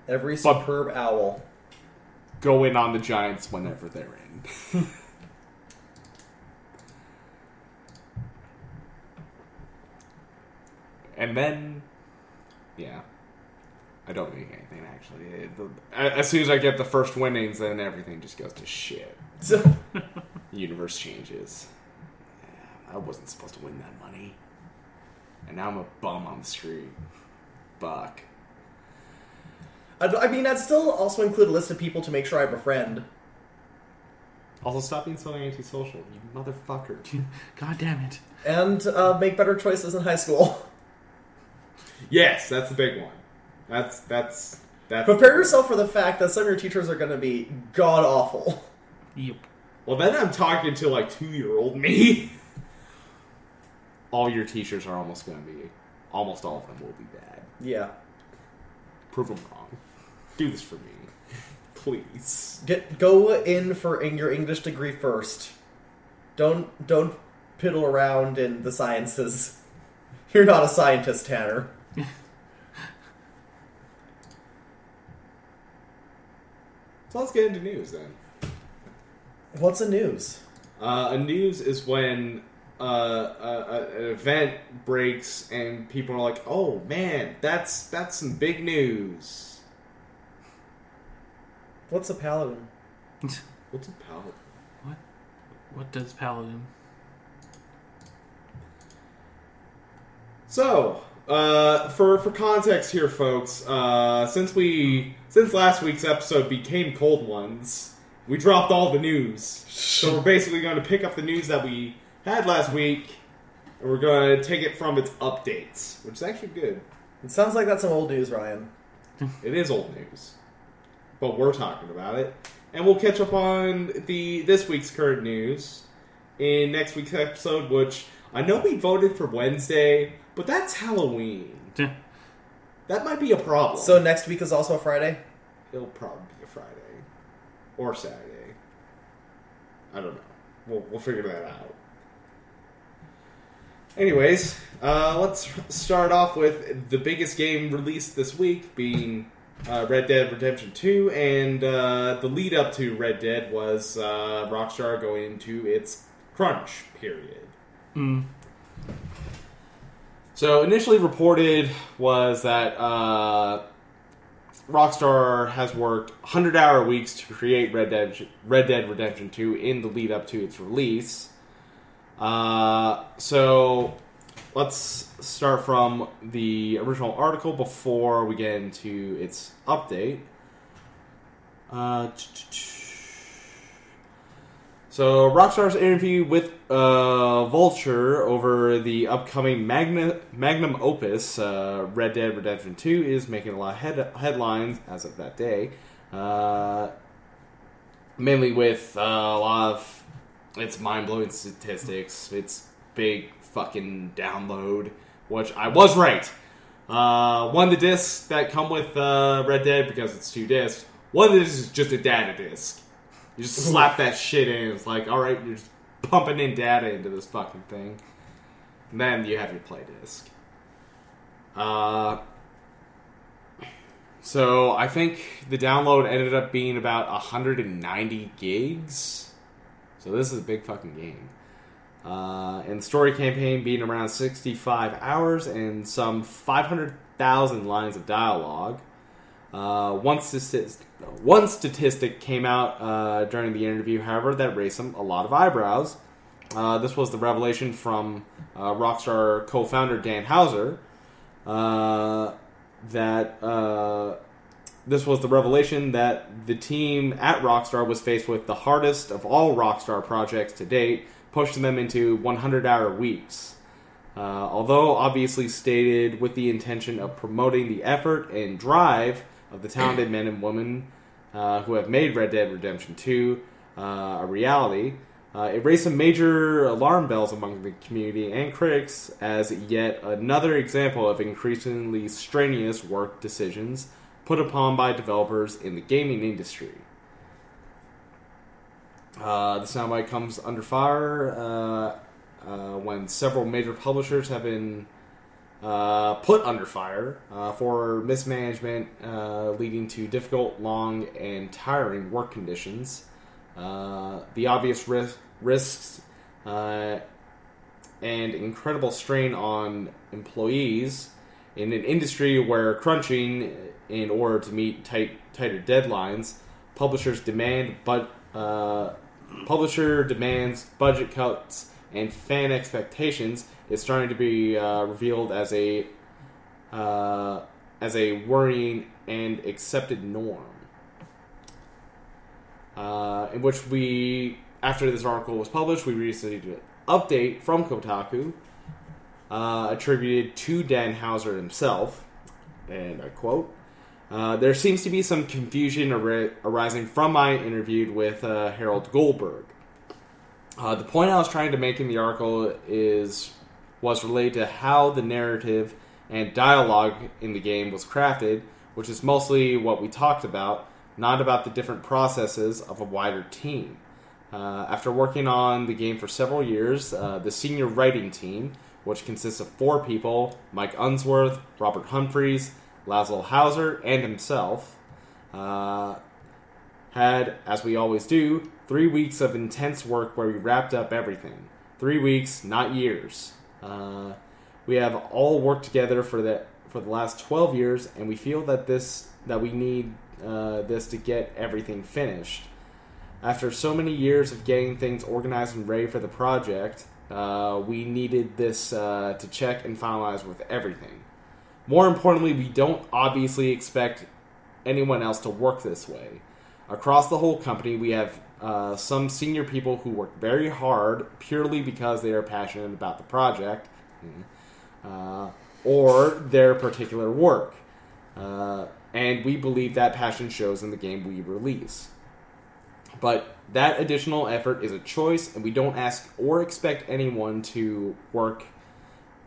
Every But- superb owl. Go in on the Giants whenever they're in. and then, yeah. I don't make anything actually. It- the- as soon as I get the first winnings, then everything just goes to shit. So, universe changes. I wasn't supposed to win that money, and now I'm a bum on the street. Fuck. I, I mean, I'd still also include a list of people to make sure I befriend. Also, stop being so antisocial, you motherfucker. God damn it. And uh, make better choices in high school. yes, that's the big one. That's that's that's. Prepare yourself for the fact that some of your teachers are going to be god awful. Yep. Well, then I'm talking to like two year old me. all your teachers are almost going to be, almost all of them will be bad. Yeah. Prove them wrong. Do this for me, please. Get go in for in your English degree first. Don't don't piddle around in the sciences. You're not a scientist, Tanner. So let's get into news then. What's the news? Uh, a news is when uh, a, a, an event breaks and people are like, "Oh man, that's that's some big news." What's a paladin? What's a paladin? What? What does Paladin? So, uh, for for context here, folks, uh, since we since last week's episode became cold ones, we dropped all the news. So we're basically going to pick up the news that we had last week, and we're going to take it from its updates, which is actually good. It sounds like that's some old news, Ryan. It is old news, but we're talking about it, and we'll catch up on the this week's current news in next week's episode. Which I know we voted for Wednesday, but that's Halloween. That might be a problem. So next week is also a Friday. it'll probably be a Friday or Saturday. I don't know. We'll we'll figure that out. Anyways, uh, let's start off with the biggest game released this week being uh, Red Dead Redemption 2, and uh, the lead up to Red Dead was uh, Rockstar going into its crunch period. Mm. So initially reported was that uh, Rockstar has worked 100 hour weeks to create Red Dead Red Dead Redemption 2 in the lead up to its release. Uh, so let's start from the original article before we get into its update. Uh, so Rockstar's interview with uh, Vulture over the upcoming Magna, magnum opus uh, Red Dead Redemption 2 is making a lot of head, headlines as of that day. Uh, mainly with uh, a lot of its mind blowing statistics, its big fucking download, which I was right. Uh, one of the discs that come with uh, Red Dead because it's two discs. One of the discs is just a data disc. You just slap that shit in. It's like, all right, you're just pumping in data into this fucking thing. And then you have your play disc. Uh, so I think the download ended up being about 190 gigs. So this is a big fucking game. Uh, and story campaign being around 65 hours and some 500,000 lines of dialogue. Uh, one, statistic, one statistic came out uh, during the interview, however, that raised a lot of eyebrows. Uh, this was the revelation from uh, Rockstar co founder Dan Houser uh, that uh, this was the revelation that the team at Rockstar was faced with the hardest of all Rockstar projects to date, pushing them into 100 hour weeks. Uh, although obviously stated with the intention of promoting the effort and drive of the talented men and women uh, who have made Red Dead Redemption 2 uh, a reality, uh, it raised some major alarm bells among the community and critics as yet another example of increasingly strenuous work decisions put upon by developers in the gaming industry. Uh, the soundbite comes under fire uh, uh, when several major publishers have been uh, put under fire uh, for mismanagement, uh, leading to difficult, long, and tiring work conditions. Uh, the obvious ris- risks uh, and incredible strain on employees in an industry where crunching in order to meet tight, tighter deadlines, publishers demand but uh, publisher demands, budget cuts, and fan expectations is starting to be uh, revealed as a uh, as a worrying and accepted norm. Uh, in which we, after this article was published, we received an update from Kotaku uh, attributed to Dan Houser himself, and I quote. Uh, there seems to be some confusion ar- arising from my interview with uh, Harold Goldberg. Uh, the point I was trying to make in the article is was related to how the narrative and dialogue in the game was crafted, which is mostly what we talked about, not about the different processes of a wider team. Uh, after working on the game for several years, uh, the senior writing team, which consists of four people Mike Unsworth, Robert Humphries, Lazlow Houser, and himself, uh, had, as we always do, three weeks of intense work where we wrapped up everything. Three weeks, not years. Uh, we have all worked together for the for the last 12 years, and we feel that this that we need uh, this to get everything finished. After so many years of getting things organized and ready for the project, uh, we needed this uh, to check and finalize with everything. More importantly, we don't obviously expect anyone else to work this way. Across the whole company, we have uh, some senior people who work very hard purely because they are passionate about the project uh, or their particular work. Uh, and we believe that passion shows in the game we release. But that additional effort is a choice, and we don't ask or expect anyone to work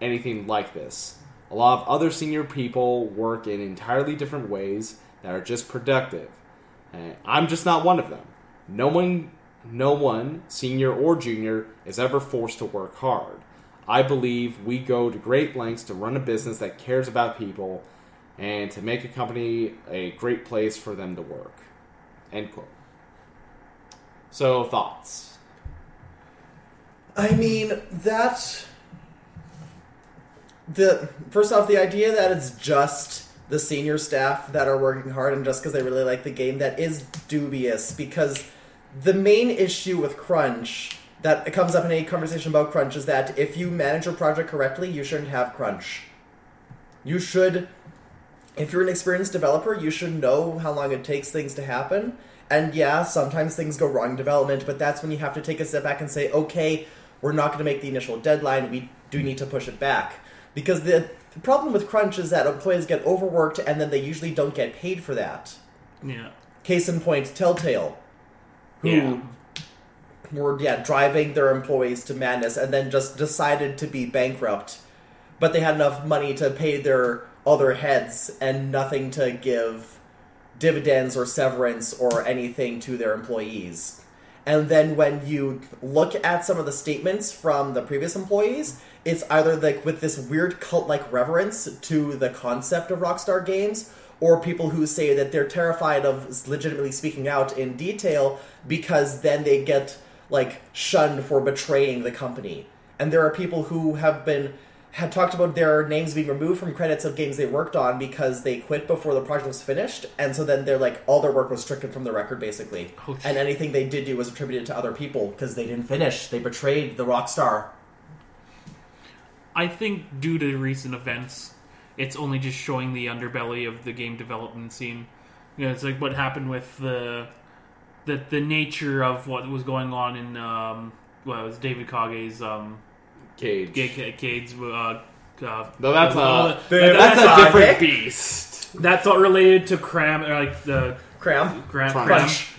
anything like this. A lot of other senior people work in entirely different ways that are just productive. And I'm just not one of them. No one, no one, senior or junior, is ever forced to work hard. I believe we go to great lengths to run a business that cares about people and to make a company a great place for them to work. End quote. So, thoughts? I mean, that. The first off, the idea that it's just the senior staff that are working hard and just because they really like the game that is dubious because the main issue with crunch that comes up in any conversation about crunch is that if you manage your project correctly, you shouldn't have crunch. You should, if you're an experienced developer, you should know how long it takes things to happen. And yeah, sometimes things go wrong in development, but that's when you have to take a step back and say, okay, we're not going to make the initial deadline. We do need to push it back. Because the, the problem with crunch is that employees get overworked and then they usually don't get paid for that. Yeah. Case in point, Telltale, who Yeah. were yeah driving their employees to madness and then just decided to be bankrupt, but they had enough money to pay their other heads and nothing to give dividends or severance or anything to their employees. And then when you look at some of the statements from the previous employees, it's either like with this weird cult like reverence to the concept of Rockstar games, or people who say that they're terrified of legitimately speaking out in detail because then they get like shunned for betraying the company. And there are people who have been had talked about their names being removed from credits of games they worked on because they quit before the project was finished, and so then they're like all their work was stricken from the record basically, Oh, and anything they did do was attributed to other people because they didn't finish. They betrayed the rock star. I think due to recent events, it's only just showing the underbelly of the game development scene. You know, it's like what happened with the the the nature of what was going on in um, well, it was David Cage's um, Cage. Gay Cade's uh, uh, No, that's a uh, that's Kage? a different beast. that's all related to cram or like the Cram. Gra- Crunch.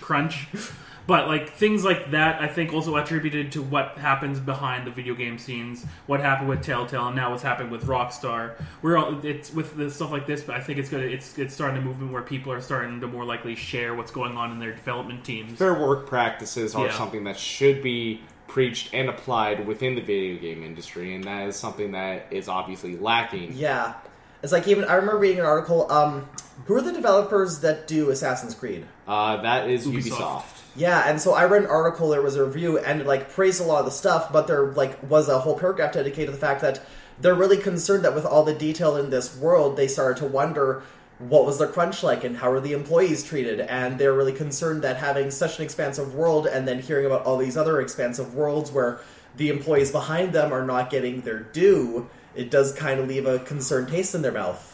crunch, crunch. But like things like that, I think also attributed to what happens behind the video game scenes, what happened with Telltale, and now what's happened with Rockstar. We're all it's with the stuff like this, but I think it's gonna it's it's starting a movement where people are starting to more likely share what's going on in their development teams. Fair work practices are Yeah. something that should be preached and applied within the video game industry, and that is something that is obviously lacking. Yeah. It's like even I remember reading an article. Um, who are the developers that do Assassin's Creed? Uh, that is Ubisoft. Ubisoft. Yeah, and so I read an article. There was a review and like praised a lot of the stuff, but there like was a whole paragraph dedicated to the fact that they're really concerned that with all the detail in this world, they started to wonder what was the crunch like and how are the employees treated, and they're really concerned that having such an expansive world and then hearing about all these other expansive worlds where the employees behind them are not getting their due, it does kind of leave a concerned taste in their mouth.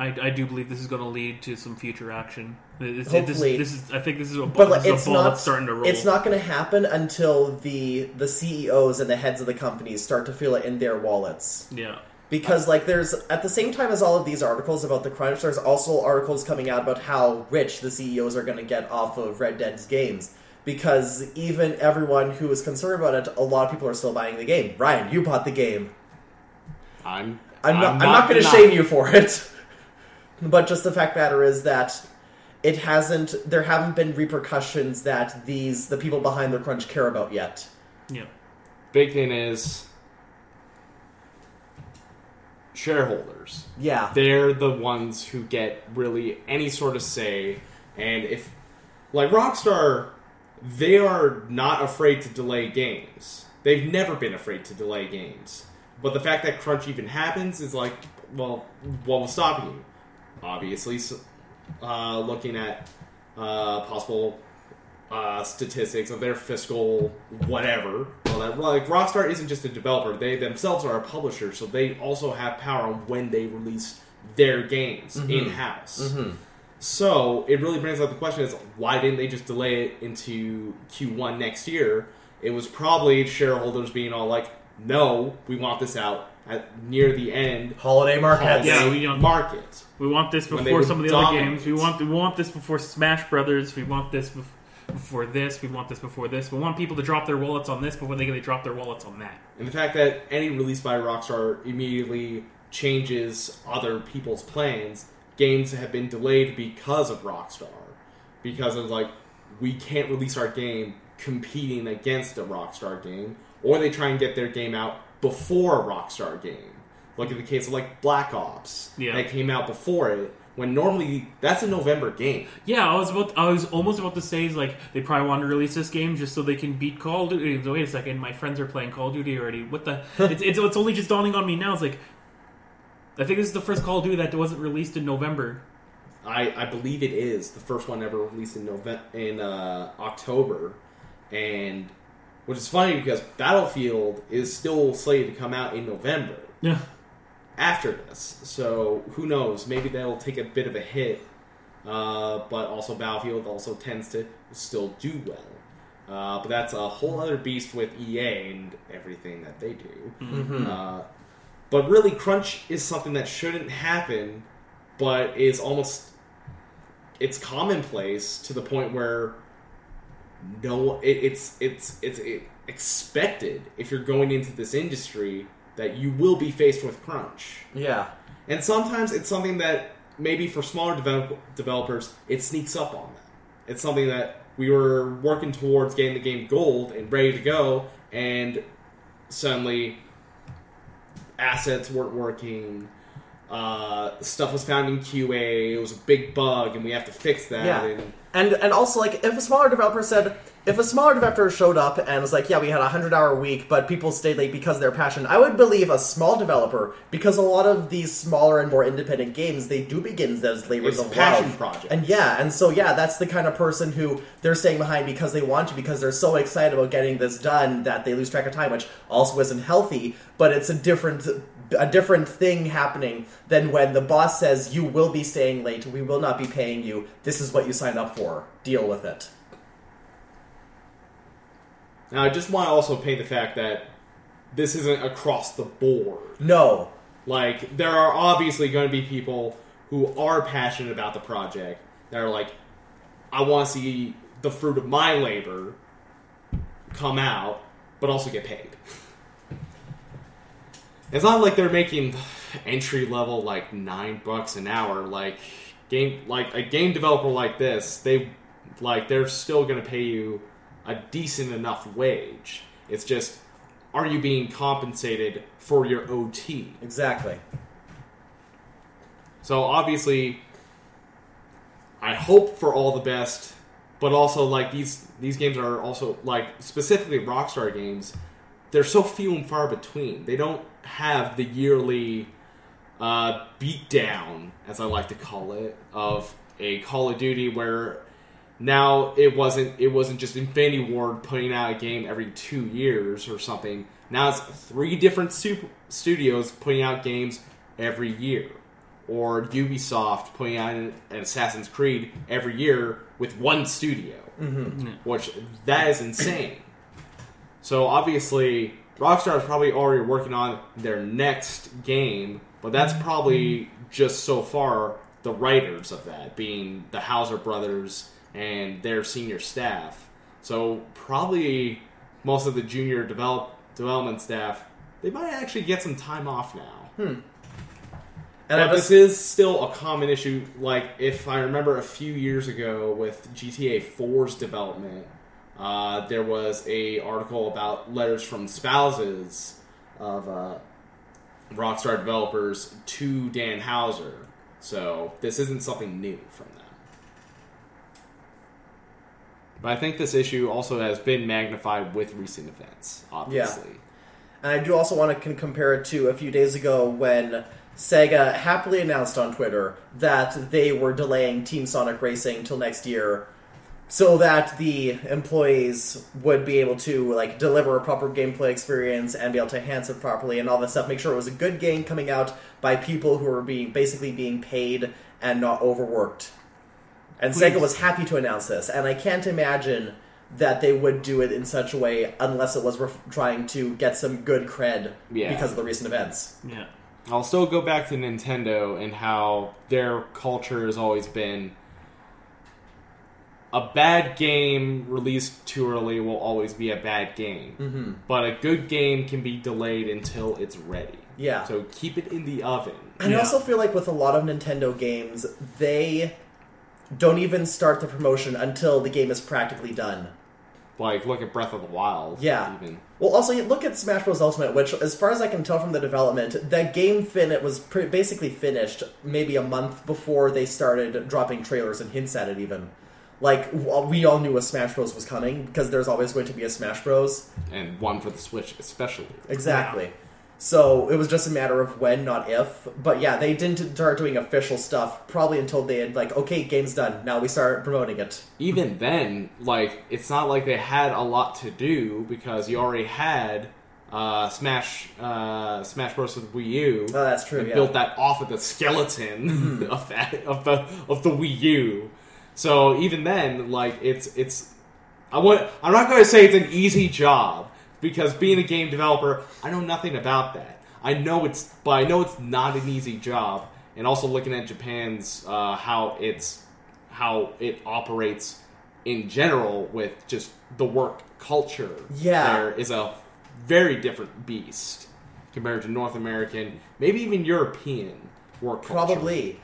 I, I do believe this is going to lead to some future action. It's, Hopefully. this, this is I think this is a, But like, this is it's a ball not that's starting to roll. It's not going to happen until the the CEOs and the heads of the companies start to feel it in their wallets. Yeah. Because like there's at the same time as all of these articles about the crunch, there's also articles coming out about how rich the CEOs are going to get off of Red Dead's games. Because even everyone who is concerned about it, a lot of people are still buying the game. Ryan, you bought the game. I'm. I'm not. I'm not going to shame you for it. But just the fact matter is that it hasn't. There haven't been repercussions that these the people behind the crunch care about yet. Yeah. Big thing is shareholders. Yeah. They're the ones who get really any sort of say, and if like Rockstar, they are not afraid to delay games. They've never been afraid to delay games. But the fact that crunch even happens is like, well, what was stopping you? Obviously, uh, looking at uh, possible uh, statistics of their fiscal whatever. Well, that, like Rockstar isn't just a developer; they themselves are a publisher, so they also have power on when they release their games in house. So it really brings up the question: Is why didn't they just delay it into Q1 next year? It was probably shareholders being all like, "No, we want this out at near the end." Holiday markets. Yeah, we don't- market. We want this When they before were some of the other dominant. games. We want we want this before Smash Brothers. We want this bef- before this. We want this before this. We want people to drop their wallets on this before they they drop their wallets on that. And the fact that any release by Rockstar immediately changes other people's plans, games have been delayed because of Rockstar. Because of, like, we can't release our game competing against a Rockstar game, or they try and get their game out before a Rockstar game. Like in the case of, like, Black Ops, Yeah. that came out before it, when normally that's a November game. Yeah, I was about. I was almost about to say is like they probably want to release this game just so they can beat Call of Duty. Wait a second, my friends are playing Call of Duty already. What the? it's, it's it's only just dawning on me now. It's like I think this is the first Call of Duty that wasn't released in November. I, I believe it is the first one ever released in November in uh, October, and which is funny because Battlefield is still slated to come out in November Yeah. after this. So who knows? Maybe that'll take a bit of a hit, uh, but also Battlefield also tends to still do well. Uh, but that's a whole other beast with EA and everything that they do. Uh, but really, crunch is something that shouldn't happen, but is almost it's commonplace to the point where no, it, it's it's it's it, expected if you're going into this industry that you will be faced with crunch. Yeah. And sometimes it's something that maybe for smaller develop- developers, it sneaks up on them. It's something that we were working towards getting the game gold and ready to go, and suddenly assets weren't working. Uh, stuff was found in QA. It was a big bug, and we have to fix that. Yeah. And And and also like if a smaller developer said if a smaller developer showed up and was like, yeah, we had a hundred hour week, but people stayed late because of their passion, I would believe a small developer because a lot of these smaller and more independent games they do begin as labors It's of passion love. projects. And yeah, and so yeah, that's the kind of person who they're staying behind because they want to, because they're so excited about getting this done that they lose track of time, which also isn't healthy. But it's a different a different thing happening than when the boss says you will be staying late, we will not be paying you. This is what you signed up for. Deal with it. Now, I just want to also paint the fact that this isn't across the board. No. Like, there are obviously going to be people who are passionate about the project that are like, I want to see the fruit of my labor come out, but also get paid. It's not like they're making entry level like nine bucks an hour. Like game, like a game developer like this, they like they're still going to pay you a decent enough wage. It's just are you being compensated for your OT? Exactly. So obviously, I hope for all the best, but also like these these games are also like specifically Rockstar games. They're so few and far between. They don't have the yearly uh, beatdown, as I like to call it, of a Call of Duty where now it wasn't it wasn't just Infinity Ward putting out a game every two years or something. Now it's three different su- studios putting out games every year, or Ubisoft putting out an, an Assassin's Creed every year with one studio, mm-hmm. which that is insane. So obviously, Rockstar is probably already working on their next game, but that's probably just so far the writers of that, being the Houser brothers and their senior staff. So probably most of the junior develop, development staff, they might actually get some time off now. And But this is still a common issue. Like, if I remember a few years ago with GTA 4's development, uh, there was a article about letters from spouses of uh, Rockstar developers to Dan Houser. So this isn't something new from them. But I think this issue also has been magnified with recent events, obviously. and I do also want to compare it to a few days ago when Sega happily announced on Twitter that they were delaying Team Sonic Racing till next year so that the employees would be able to like deliver a proper gameplay experience and be able to enhance it properly and all this stuff make sure it was a good game coming out by people who were being basically being paid and not overworked and Please. Sega was happy to announce this and I can't imagine that they would do it in such a way unless it was ref- trying to get some good cred Yeah. because of the recent events Yeah. I'll still go back to Nintendo and how their culture has always been a bad game released too early will always be a bad game. mm-hmm. But a good game can be delayed until it's ready. Yeah. So keep it in the oven. And I Yeah. also feel like with a lot of Nintendo games, they don't even start the promotion until the game is practically done. Like look at Breath of the Wild. Yeah. Even. Well, also look at Smash Bros. Ultimate, which, as far as I can tell from the development, that game fin it was pre- basically finished maybe a month before they started dropping trailers and hints at it. Even like we all knew a Smash Bros. was coming because there's always going to be a Smash Bros. And one for the Switch especially. Exactly. So it was just a matter of when, not if. But yeah, they didn't start doing official stuff probably until they had like, okay, game's done. Now we start promoting it. Even then, like it's not like they had a lot to do because you already had uh, Smash uh, Smash Bros. with Wii U. Oh, that's true. Yeah. built that off of the skeleton of that of the of the Wii U. So even then, like it's it's I want I'm not going to say it's an easy job because being a game developer, I know nothing about that. I know it's, but I know it's not an easy job. And also looking at Japan's uh, how it's how it operates in general with just the work culture. Yeah. there is a very different beast compared to North American, maybe even European work culture. Probably.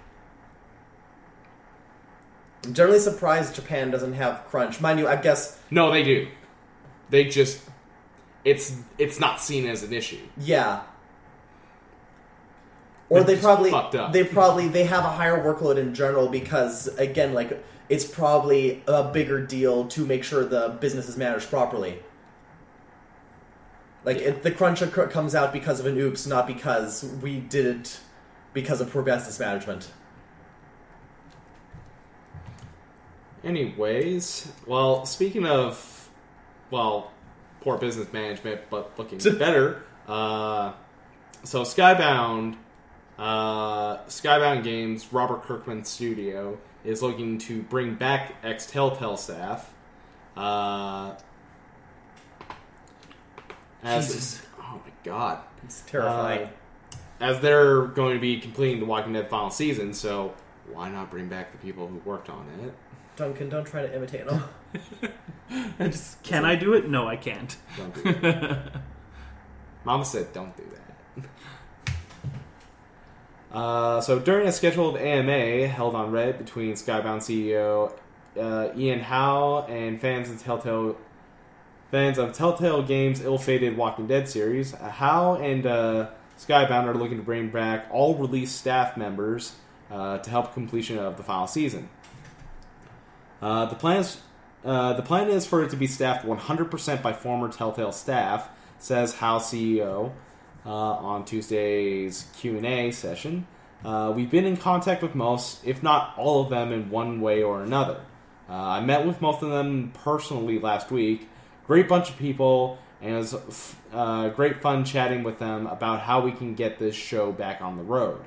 I'm generally surprised Japan doesn't have crunch. Mind you, I guess No, they do. They just it's it's not seen as an issue. yeah. Or They're they probably fucked up. they probably they have a higher workload in general because again, like it's probably a bigger deal to make sure the business is managed properly. Like it, the crunch comes out because of an oops, not because we did it because of poor business management. Anyways, well, speaking of well, poor business management but looking better, uh so Skybound uh Skybound Games, Robert Kirkman Studio is looking to bring back ex Telltale staff. Uh as Jesus. oh my god. It's terrifying. Uh, as they're going to be completing the Walking Dead final season, so why not bring back the people who worked on it? Duncan, don't try to imitate him. I just, can I do it? No, I can't. Don't do that. Mama said, "Don't do that." Uh, so during a scheduled AMA held on Reddit between Skybound CEO uh, Ian Howe and fans of Telltale fans of Telltale Games' ill-fated Walking Dead series, uh, Hal and uh, Skybound are looking to bring back all released staff members uh, to help completion of the final season. Uh, the plans. Uh, the plan is for it to be staffed 100% by former Telltale staff, says Hal CEO uh, on Tuesday's Q&A session. Uh, we've been in contact with most, if not all of them, in one way or another. Uh, I met with most of them personally last week. Great bunch of people, and it was uh, great fun chatting with them about how we can get this show back on the road.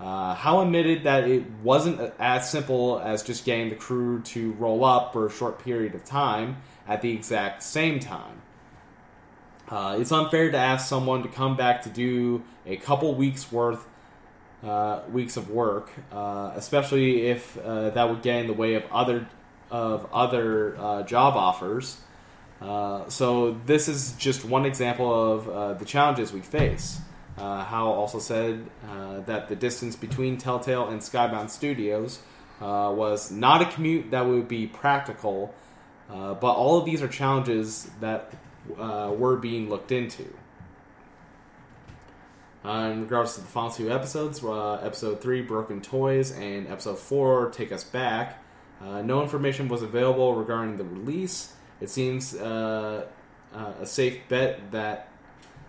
Uh, Hal admitted that it wasn't as simple as just getting the crew to roll up for a short period of time at the exact same time. Uh, it's unfair to ask someone to come back to do a couple weeks worth uh, weeks of work, uh, especially if uh, that would get in the way of other of other uh, job offers. So this is just one example of the challenges we face. Uh, Hal also said uh, that the distance between Telltale and Skybound Studios uh, was not a commute that would be practical, uh, but all of these are challenges that uh, were being looked into. Uh, in regards to the final two episodes, episode 3, Broken Toys, and episode 4, Take Us Back, no information was available regarding the release. It seems a safe bet that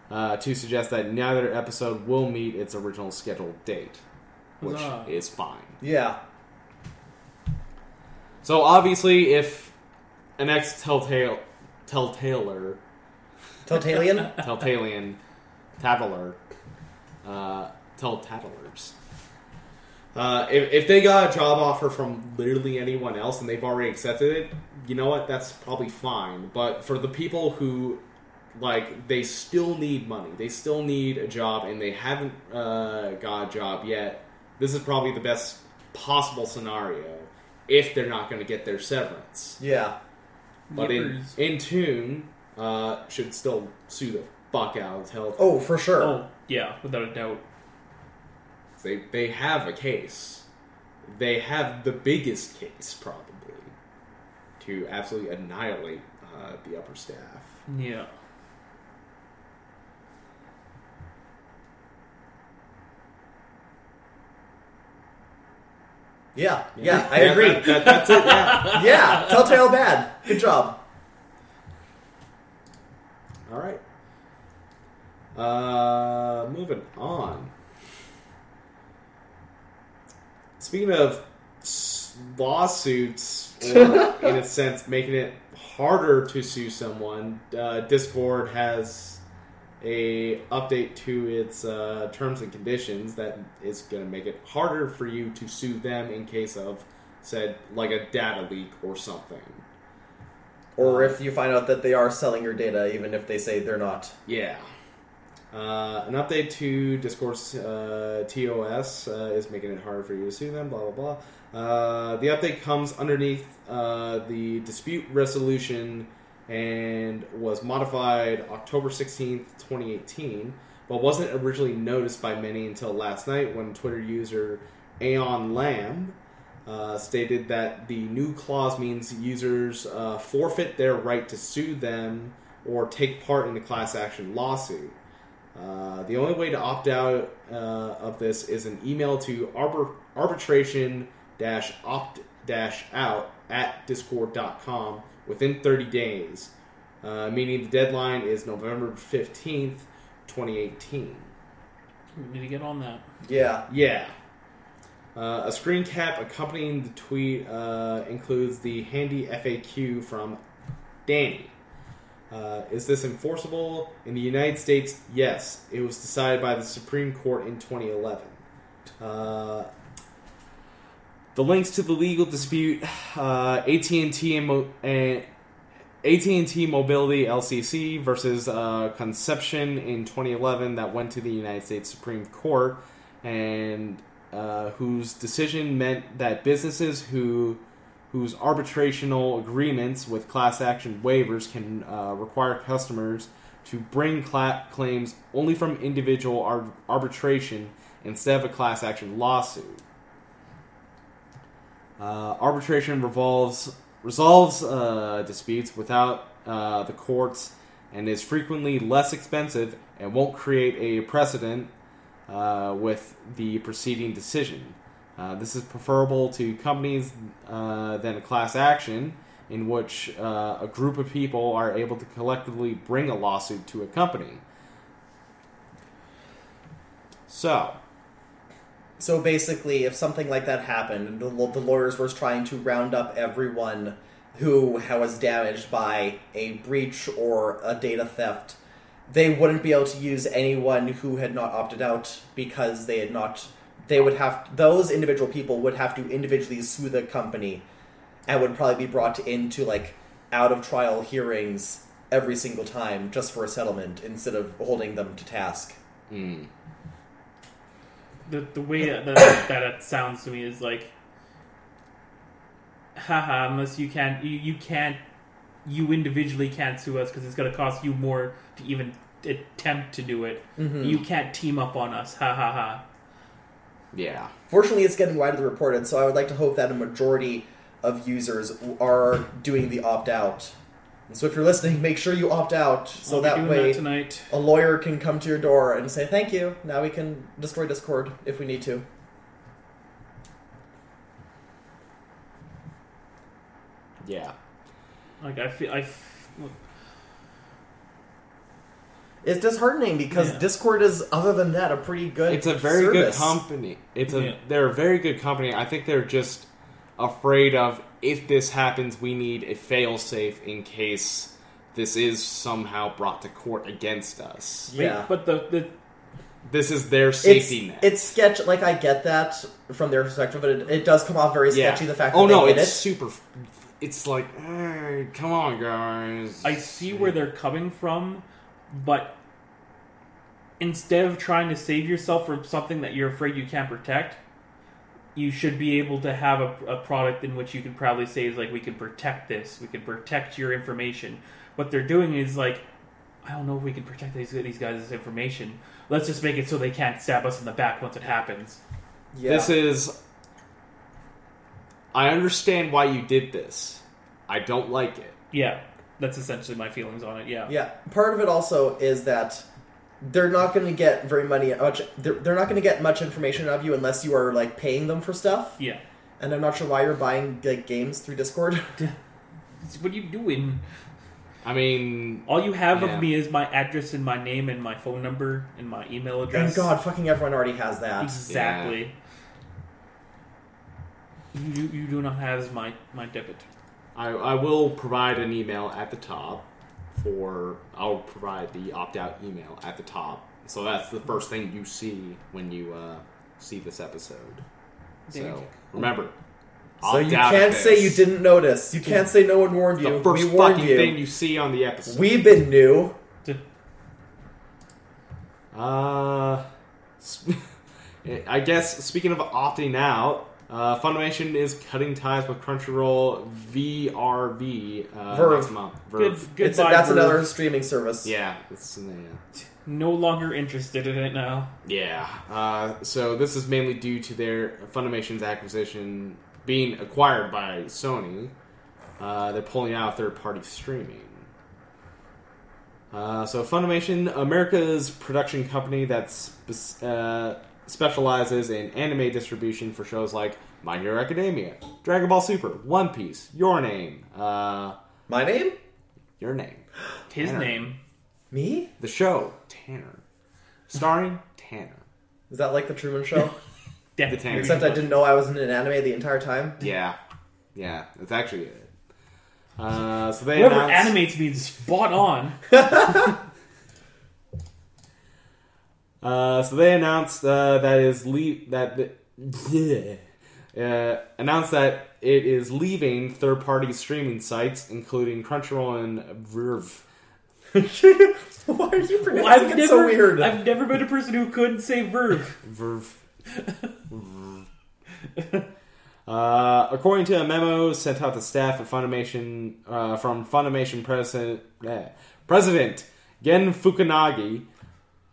uh, to suggest that neither episode will meet its original scheduled date, which Huzzah. is fine. Yeah. So obviously, if an ex Telltale Telltaler Totalian? Telltalian Tattler uh, Telltattlers. Uh, if, if they got a job offer from literally anyone else and they've already accepted it, you know what? That's probably fine. But for the people who, like, they still need money, they still need a job, and they haven't uh, got a job yet, this is probably the best possible scenario if they're not going to get their severance. yeah. But in, in tune, uh, should still sue the fuck out of Telltale. Oh, for sure. Oh, yeah, without a doubt. They they have a case. They have the biggest case probably to absolutely annihilate uh, the upper staff. Yeah. Yeah. Yeah, I agree. That, that- that's it. Yeah. yeah. Telltale bad. Good job. All right. Uh, moving on. Speaking of s- lawsuits, or in a sense, making it harder to sue someone, uh, Discord has a update to its uh, terms and conditions that is going to make it harder for you to sue them in case of, said, like a data leak or something. Or if you find out that they are selling your data, even if they say they're not. Yeah. Uh, an update to Discord's uh, TOS uh, is making it harder for you to sue them, blah, blah, blah. Uh, the update comes underneath uh, the dispute resolution and was modified October 16th, 2018, but wasn't originally noticed by many until last night when Twitter user Aeon Lamb uh, stated that the new clause means users uh, forfeit their right to sue them or take part in the class action lawsuit. Uh, the only way to opt out uh, of this is an email to arbor- arbitration opt out at discord.com within 30 days, uh, meaning the deadline is November 15th, 2018. We need to get on that. Yeah. Yeah. Uh, a screen cap accompanying the tweet uh, includes the handy FAQ from Danny. Uh, is this enforceable in the United States? Yes. It was decided by the Supreme Court in 2011. The links to the legal dispute, uh, AT&T and, Mo- and AT&T Mobility LCC versus uh, Concepcion in 2011 that went to the United States Supreme Court and uh, whose decision meant that businesses who whose arbitrational agreements with class action waivers can uh, require customers to bring cla- claims only from individual ar- arbitration instead of a class action lawsuit. Uh, arbitration revolves resolves uh, disputes without uh, the courts and is frequently less expensive and won't create a precedent uh, with the preceding decision. Uh, this is preferable to companies uh, than a class action in which a group of people are able to collectively bring a lawsuit to a company. So, So basically, if something like that happened, and the, the lawyers were trying to round up everyone who was damaged by a breach or a data theft, they wouldn't be able to use anyone who had not opted out because they had not. They would have those individual people would have to individually sue the company, and would probably be brought into like out of trial hearings every single time just for a settlement instead of holding them to task. hmm. The the way that, that, that it sounds to me is like, haha, unless you can't, you, you can't, you individually can't sue us because it's going to cost you more to even attempt to do it. Mm-hmm. You can't team up on us, ha ha ha. yeah. Fortunately, it's getting widely reported, so I would like to hope that a majority of users are doing the opt out. And so if you're listening, make sure you opt out so I'll that way that tonight. a lawyer can come to your door and say, Thank you. Now we can destroy Discord if we need to. Yeah. Like I feel, I. f- It's disheartening because Yeah. Discord is, other than that, a pretty good. It's a very good company. It's a Yeah. they're a very good company. I think they're just afraid of if this happens, we need a fail safe in case this is somehow brought to court against us. Wait, Yeah. but the the This is their It's, safety net. it's sketch. Like I get that from their perspective, but it, it does come off very yeah. sketchy. The fact oh that no, they it's it. super. It's like, hey, come on, guys. I see where they're coming from, but instead of trying to save yourself from something that you're afraid you can't protect, you should be able to have a, a product in which you can proudly say is like we can protect this, we can protect your information. What they're doing is like, I don't know if we can protect these these guys' information. Let's just make it so they can't stab us in the back once it happens. Yeah. This is. I understand why you did this. I don't like it. Yeah, that's essentially my feelings on it. Yeah, Yeah, part of it also is that they're not going to get very money much. They're, they're not going to get much information out of you unless you are like paying them for stuff. yeah. And I'm not sure why you're buying like games through Discord. What are you doing? I mean, All you have Yeah. of me is my address and my name and my phone number and my email address. Thank God, fucking everyone already has that. Exactly. You, you do not have my, my debit. I, I will provide an email at the top for I'll provide the opt out email at the top. So that's the first thing you see when you uh, see this episode. There you So remember, So opt you out can't of say this. you didn't notice. You can't say no one warned you. The first we warned fucking you. thing you see on the episode. We've been new. Uh, sp- I guess speaking of opting out, uh, Funimation is cutting ties with Crunchyroll VRV uh, Verve. next month. Good, Verve. goodbye. It's that's Verve. another streaming service. Yeah, it's yeah. No longer interested in it now. Yeah. Uh, so this is mainly due to their Funimation's acquisition being acquired by Sony. Uh, they're pulling out third-party streaming. Uh, so Funimation, America's production company that's spe- uh, specializes in anime distribution for shows like My Hero Academia, Dragon Ball Super, One Piece, Your Name, uh, My name? Your Name, His Tanner. name. Me? the show Tanner, starring Tanner. Is that like the Truman Show? The Tanner. Except I didn't know I was in an anime the entire time. Yeah, yeah, that's actually it. Uh, so they Whoever announced, animates me is spot on. uh, so they announced uh, that is le- that the, uh, announced that it is leaving third-party streaming sites, including Crunchyroll and Verve. Why are you pronouncing I've it never, so weird? I've never been a person who couldn't say verve. Verve. Uh, according to a memo sent out to staff at Funimation uh, from Funimation president eh, President Gen Fukunaga,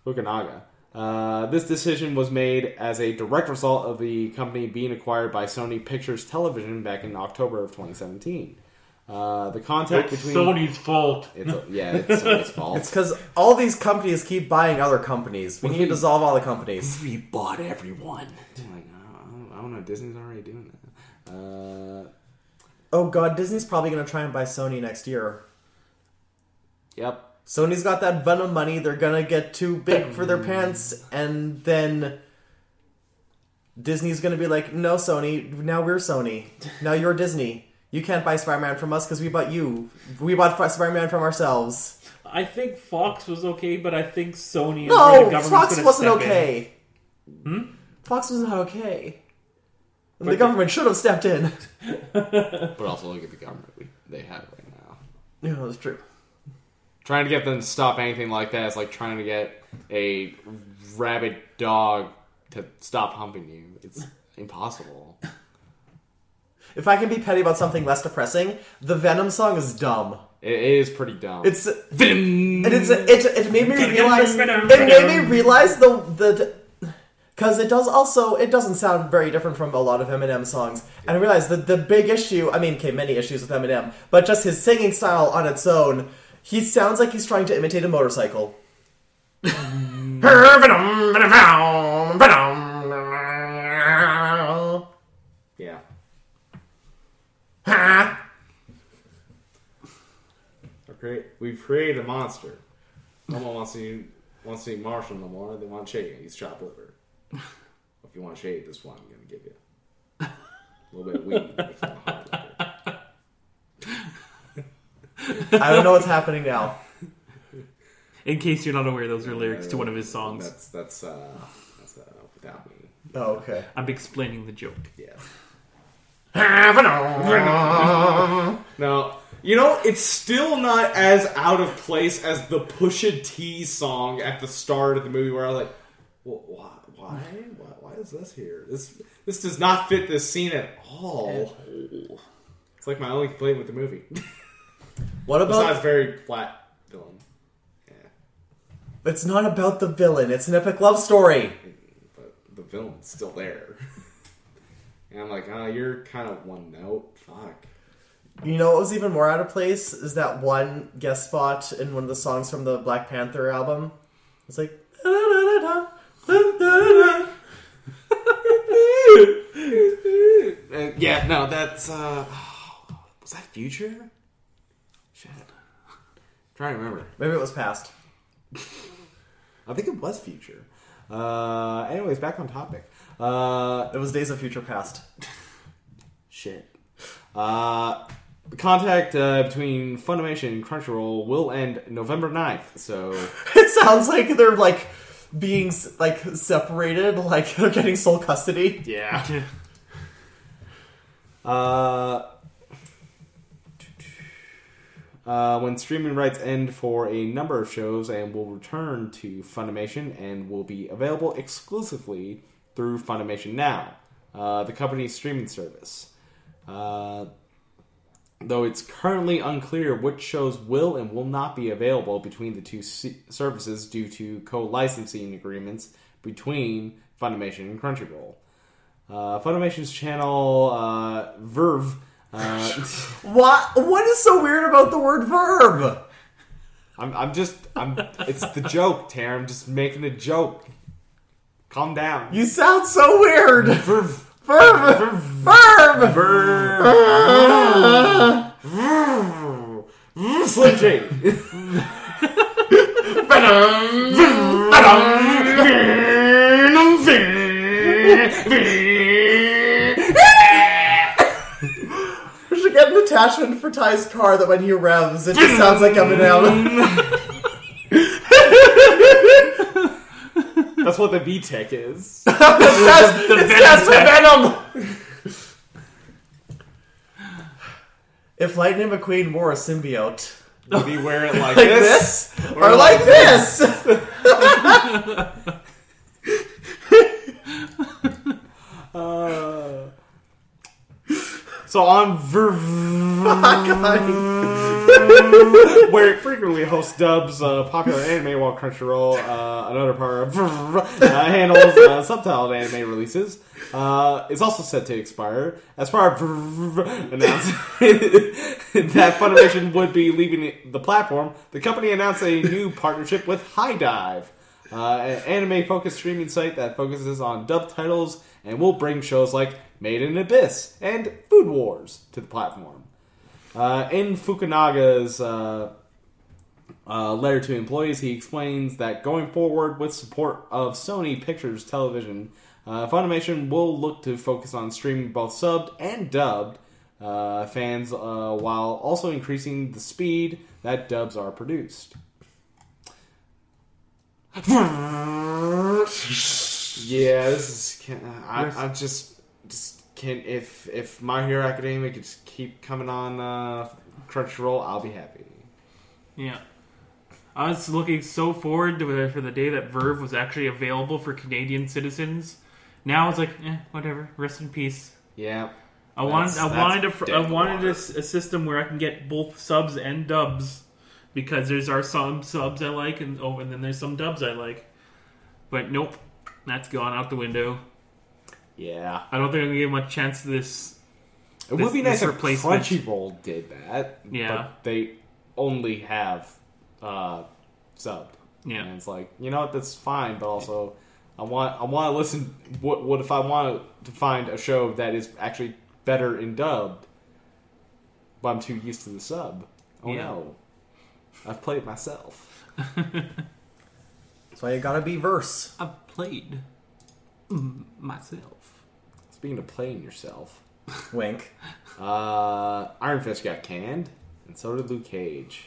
Fukunaga, uh, this decision was made as a direct result of the company being acquired by Sony Pictures Television back in October of 2017. Uh, the contact It's between Sony's fault. It's, yeah, it's Sony's fault. It's because all these companies keep buying other companies. We What need to dissolve all the companies. we bought everyone. Like, I don't, I don't know. Disney's already doing that. Uh, Oh god, Disney's probably going to try and buy Sony next year. yep. Sony's got that Venom money. They're gonna get too big for their pants, and then Disney's gonna be like, "No, Sony. Now we're Sony. Now you're Disney. You can't buy Spider-Man from us because we bought you. We bought Spider-Man from ourselves. I think Fox was okay, but I think Sony and No, the government's Fox gonna wasn't step in. okay. Hmm? Fox was not okay. And the But- government should have stepped in. But also look at the government we, they have right now. Yeah, that's true. Trying to get them to stop anything like that is like trying to get a rabid dog to stop humping you. It's impossible. If I can be petty about something less depressing, the Venom song is dumb. It is pretty dumb. It's Venom. It is. It, it made me realize. It made me realize the the because it does also it doesn't sound very different from a lot of Eminem songs, and I realized that the big issue. I mean, okay, many issues with Eminem, but just his singing style on its own. He sounds like he's trying to imitate a motorcycle. yeah. Okay, we've created a monster. No one wants to eat, wants to eat Marshall no more. They want Shady. He's chopped liver. if you want Shady, this one I'm going to give you. A little bit of weed. if you want hard liquor. I don't know what's happening now. In case you're not aware, those are lyrics to one of his songs. That's that's uh, that's uh, without me. Oh, okay. I'm explaining the joke. Yeah. No, you know it's still not as out of place as the Pusha T song at the start of the movie, where I was like, well, why, why, why, why is this here? This this does not fit this scene at all. It's like my only complaint with the movie. What about? very flat villain. Yeah, It's not about the villain. It's an epic love story. but the villain's still there. and I'm like, ah, you're kind of one note. Fuck. You know what was even more out of place is that one guest spot in one of the songs from the Black Panther album. It's like. Uh, yeah, no, that's uh was that future? Trying to remember. Maybe it was past. I think it was future. Uh anyways, back on topic. Uh It was Days of Future Past. shit. Uh the contact uh, between Funimation and Crunchyroll will end November 9th, so It sounds like they're like being like separated, like they're getting sole custody. yeah. Uh, uh, when streaming rights end for a number of shows and will return to Funimation and will be available exclusively through Funimation Now, uh, the company's streaming service. Uh, though it's currently unclear which shows will and will not be available between the two se- services due to co-licensing agreements between Funimation and Crunchyroll. Uh, Funimation's channel uh, Verve. Uh, What? What is so weird about the word verb? I'm, I'm just, I'm. It's the joke, Tara. I'm just making a joke. Calm down. You sound so weird. Verve. Verb. Verb. Verb. Slim Shady. We should get an attachment for Ty's car that when he revs, it just sounds like Eminem. That's what the V Tech is. it says, it says Venom. if Lightning McQueen wore a symbiote, Would he wear it like, like this? this, or, like this, Uh, so on. God. where it frequently hosts dubs uh, popular anime while Crunchyroll, uh, another part of uh, handles uh, subtitled anime releases. Uh, it's also set to expire. As part of announced that Funimation would be leaving the platform, the company announced a new partnership with HIDIVE, uh, an anime-focused streaming site that focuses on dub titles and will bring shows like Made in Abyss and Food Wars to the platform. Uh, in Fukunaga's uh, uh, letter to employees, he explains that going forward with support of Sony Pictures Television, uh, Funimation will look to focus on streaming both subbed and dubbed uh, fans uh, while also increasing the speed that dubs are produced. yeah, this is. I, I just just can if if My Hero Academia could just keep coming on uh, Crunchyroll, I'll be happy. Yeah. I was looking so forward to the, for the day that Verve was actually available for Canadian citizens. Now it's like, eh, whatever. Rest in peace. Yeah. I wanted, I wanted, a, I wanted a, a system where I can get both subs and dubs because there's our some subs I like and oh, and then there's some dubs I like. But nope, that's gone out the window. Yeah. I don't think I'm gonna give much chance to this. It This- would be nice this if replacement- Crunchyroll did that. Yeah. But they only have uh, subbed. Yeah. And it's like, you know what, that's fine, but also I want I want to listen what what if I want to find a show that is actually better in dubbed, but I'm too used to the sub. Oh Yeah. no. I've played myself. That's why you gotta be verse. I've played mm, myself. Speaking of playing yourself, Wink. uh, Iron Fist got canned, and so did Luke Cage.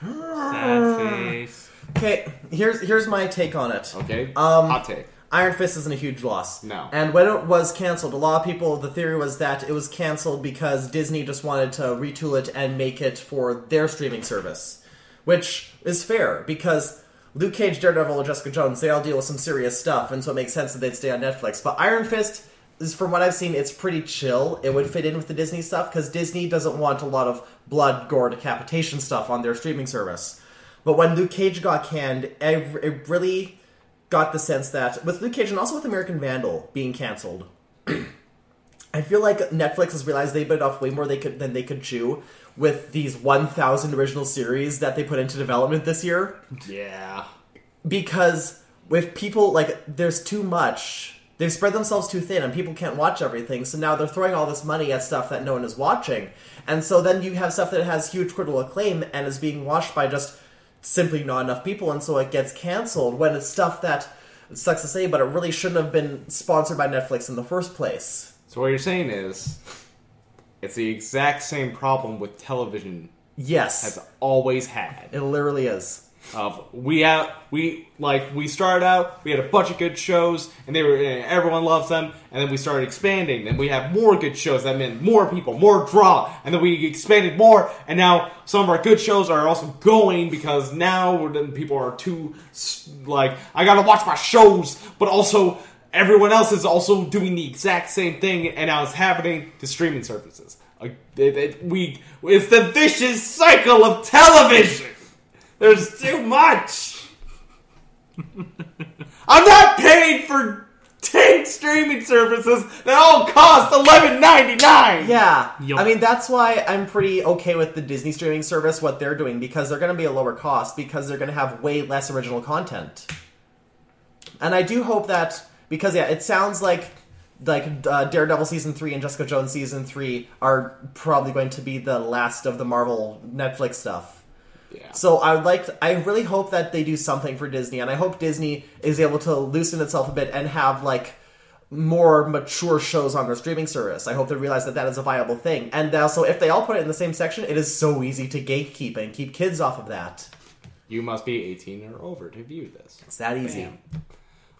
Sad face. Okay, here's here's my take on it. Okay, Um, hot take. Iron Fist isn't a huge loss. No. And when it was canceled, a lot of people, the theory was that it was canceled because Disney just wanted to retool it and make it for their streaming service. Which is fair, because Luke Cage, Daredevil, and Jessica Jones, they all deal with some serious stuff, and so it makes sense that they'd stay on Netflix. But Iron Fist, is from what I've seen, it's pretty chill. It would fit in with the Disney stuff, because Disney doesn't want a lot of blood, gore, decapitation stuff on their streaming service. But when Luke Cage got canned, I, it really got the sense that with Luke Cage and also with American Vandal being canceled, I feel like Netflix has realized they bit off way more they could than they could chew with these 1,000 original series that they put into development this year. Yeah. Because with people like there's too much, they've spread themselves too thin, and people can't watch everything. So now they're throwing all this money at stuff that no one is watching, and so then you have stuff that has huge critical acclaim and is being watched by just simply not enough people, and so it gets canceled when it's stuff that it sucks to say, but it really shouldn't have been sponsored by Netflix in the first place. So what you're saying is, it's the exact same problem with television Yes, has always had. it literally is. We out we like we started out, we had a bunch of good shows, and they were and everyone loves them, and then we started expanding. Then we have more good shows that meant more people, more draw, and then we expanded more, and now some of our good shows are also going because now people are too like I gotta watch my shows, but also everyone else is also doing the exact same thing, and now it's happening to streaming services. Like, it, it- we it's the vicious cycle of television. There's too much. I'm not paid for ten streaming services that all cost eleven ninety nine. Yeah, Yup. I mean that's why I'm pretty okay with the Disney streaming service what they're doing because they're going to be a lower cost because they're going to have way less original content. And I do hope that because yeah, it sounds like like uh, Daredevil season three and Jessica Jones season three are probably going to be the last of the Marvel Netflix stuff. Yeah. So I would like, to, I really hope that they do something for Disney, and I hope Disney is able to loosen itself a bit and have like more mature shows on their streaming service. I hope they realize that that is a viable thing, and also if they all put it in the same section, it is so easy to gatekeep and keep kids off of that. You must be eighteen or over to view this. It's that easy. Bam.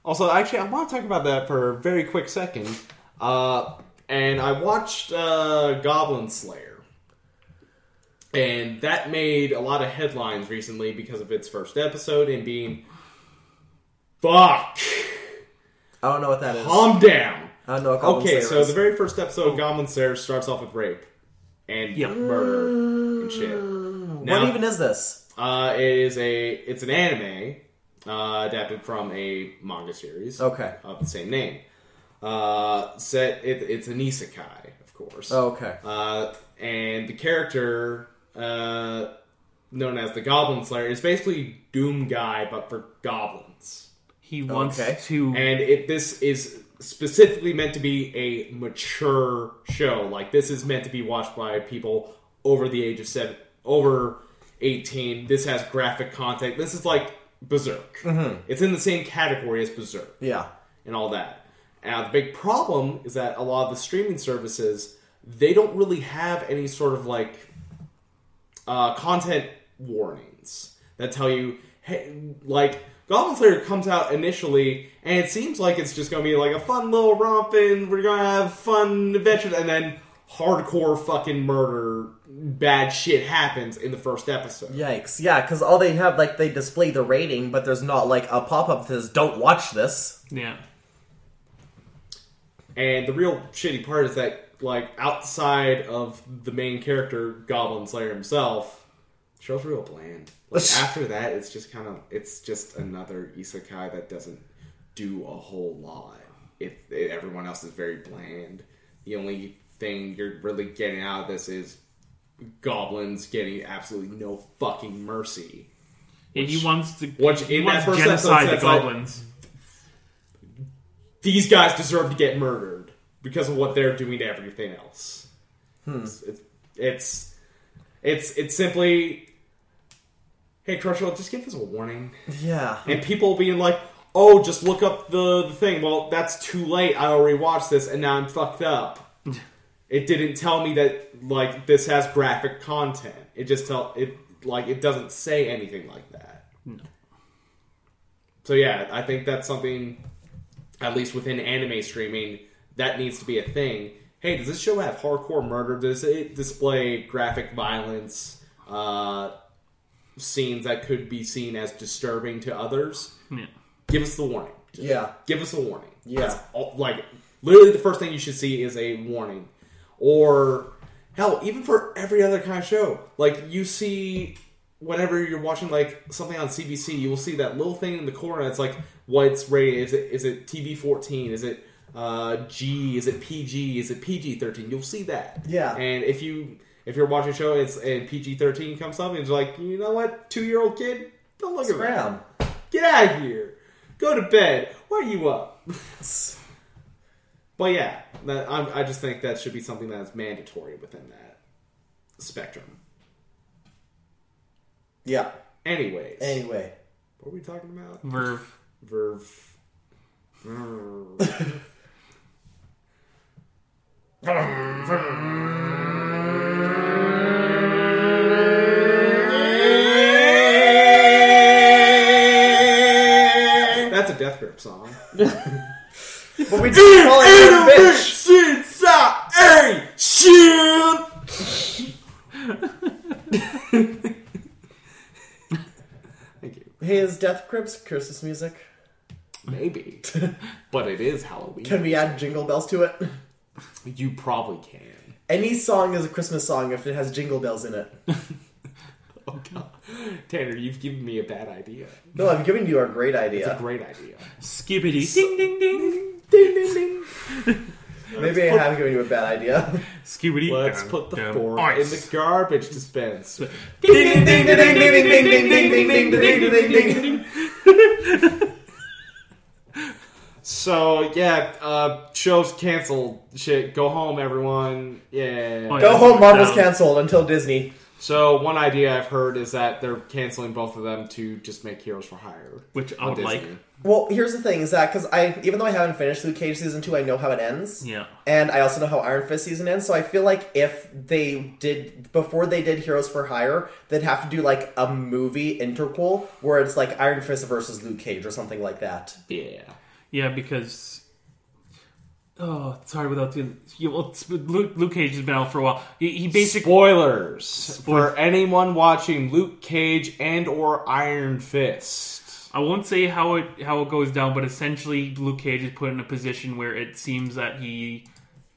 Also, actually, I want to talk about that for a very quick second. Uh, and I watched uh, Goblin Slayer, and that made a lot of headlines recently because of its first episode and being fuck. I don't know what that is. Calm down. I don't know what Goblin Okay, Slayer so is. the very first episode of Goblin Slayer starts off with rape and murder and shit. Now- what even is this? Uh, it is a it's an anime uh, adapted from a manga series Okay. of the same name. Uh, set it, it's an isekai, of course. Okay. Uh, and the character uh, known as the Goblin Slayer is basically Doom Guy, but for goblins. He wants Okay. to. And it this is specifically meant to be a mature show. Like this is meant to be watched by people over the age of seven, over eighteen. This has graphic content. This is like Berserk. It's in the same category as Berserk Yeah. and all that. Now the big problem is that a lot of the streaming services they don't really have any sort of like uh, content warnings that tell you, hey, like Goblin Slayer comes out initially, and it seems like it's just gonna be like a fun little romping. We're gonna have fun adventures, and then hardcore fucking murder, bad shit happens in the first episode. Yikes. Yeah, because all they have, like, they display the rating, but there's not, like, a pop up that says, don't watch this. yeah. And the real shitty part is that, like, outside of the main character, Goblin Slayer himself, the show's real bland. Like, after that, it's just kind of, it's just another isekai that doesn't do a whole lot. It, it everyone else is very bland. The only thing you're really getting out of this is goblins getting absolutely no fucking mercy. Yeah, he wants to. which he in wants that first genocide the episode, it's like- goblins. these guys deserve to get murdered because of what they're doing to everything else. Hmm. It's, it's it's it's it's simply, hey, Crunchyroll, just give us a warning. Yeah. And people being like, oh, just look up the, the thing. Well, that's too late. I already watched this, and now I'm fucked up. it didn't tell me that like this has graphic content. It just tell it like it doesn't say anything like that. No. So yeah, I think that's something, at least within anime streaming, that needs to be a thing. Hey, does this show have hardcore murder? Does it display graphic violence, uh, scenes that could be seen as disturbing to others? Yeah. Give us the warning. Just Yeah. give us a warning. Yeah. That's all, like literally the first thing you should see is a warning, or hell, even for every other kind of show. Like you see, whenever you're watching like something on CBC, you will see that little thing in the corner that's like what's rated. Is it is it TV fourteen? Is it uh, G? Is it PG? Is it PG thirteen? You'll see that. Yeah. And if you if you're watching a show and, it's, and PG thirteen comes up and it's like, you know what, two year old kid, don't look at that. Scram. Get out of here. Go to bed. Why are you up? but yeah, that, I'm, I just think that should be something that's mandatory within that spectrum. Yeah. Anyways, Anyway. what are we talking about? Verve. Verve. Verve. That's a Death Grip song. But we just call it a bitch. Thank you. Hey, is Death Grips Christmas music? Maybe, but it is Halloween. Can we add jingle bells to it? You probably can. Any song is a Christmas song if it has jingle bells in it. Oh god, Tanner, you've given me a bad idea. No, I'm giving you a great idea. It's a great idea. Skibbity. Ding ding ding. Ding ding ding. Maybe I have given you a bad idea. Skibbity. Let's put the dum, fork in the garbage dispense. Ding ding ding ding ding ding ding ding ding ding ding ding ding ding. So yeah, uh, shows canceled. Shit, go home, everyone. Yeah. Oh, yeah. Go home, Marvel's Down. canceled until Disney. So one idea I've heard is that they're canceling both of them to just make Heroes for Hire, Which I on would like. Disney. Well, here's the thing: is that because I, even though I haven't finished Luke Cage season two, I know how it ends. Yeah. And I also know how Iron Fist season ends, so I feel like if they did before they did Heroes for Hire, they'd have to do like a movie interquel where it's like Iron Fist versus Luke Cage or something like that. Yeah. Yeah, because. Oh, sorry, without doing. Well, Luke, Luke Cage has been out for a while. He, he basically. Spoilers for anyone watching Luke Cage and or Iron Fist. I won't say how it how it goes down, but essentially Luke Cage is put in a position where it seems that he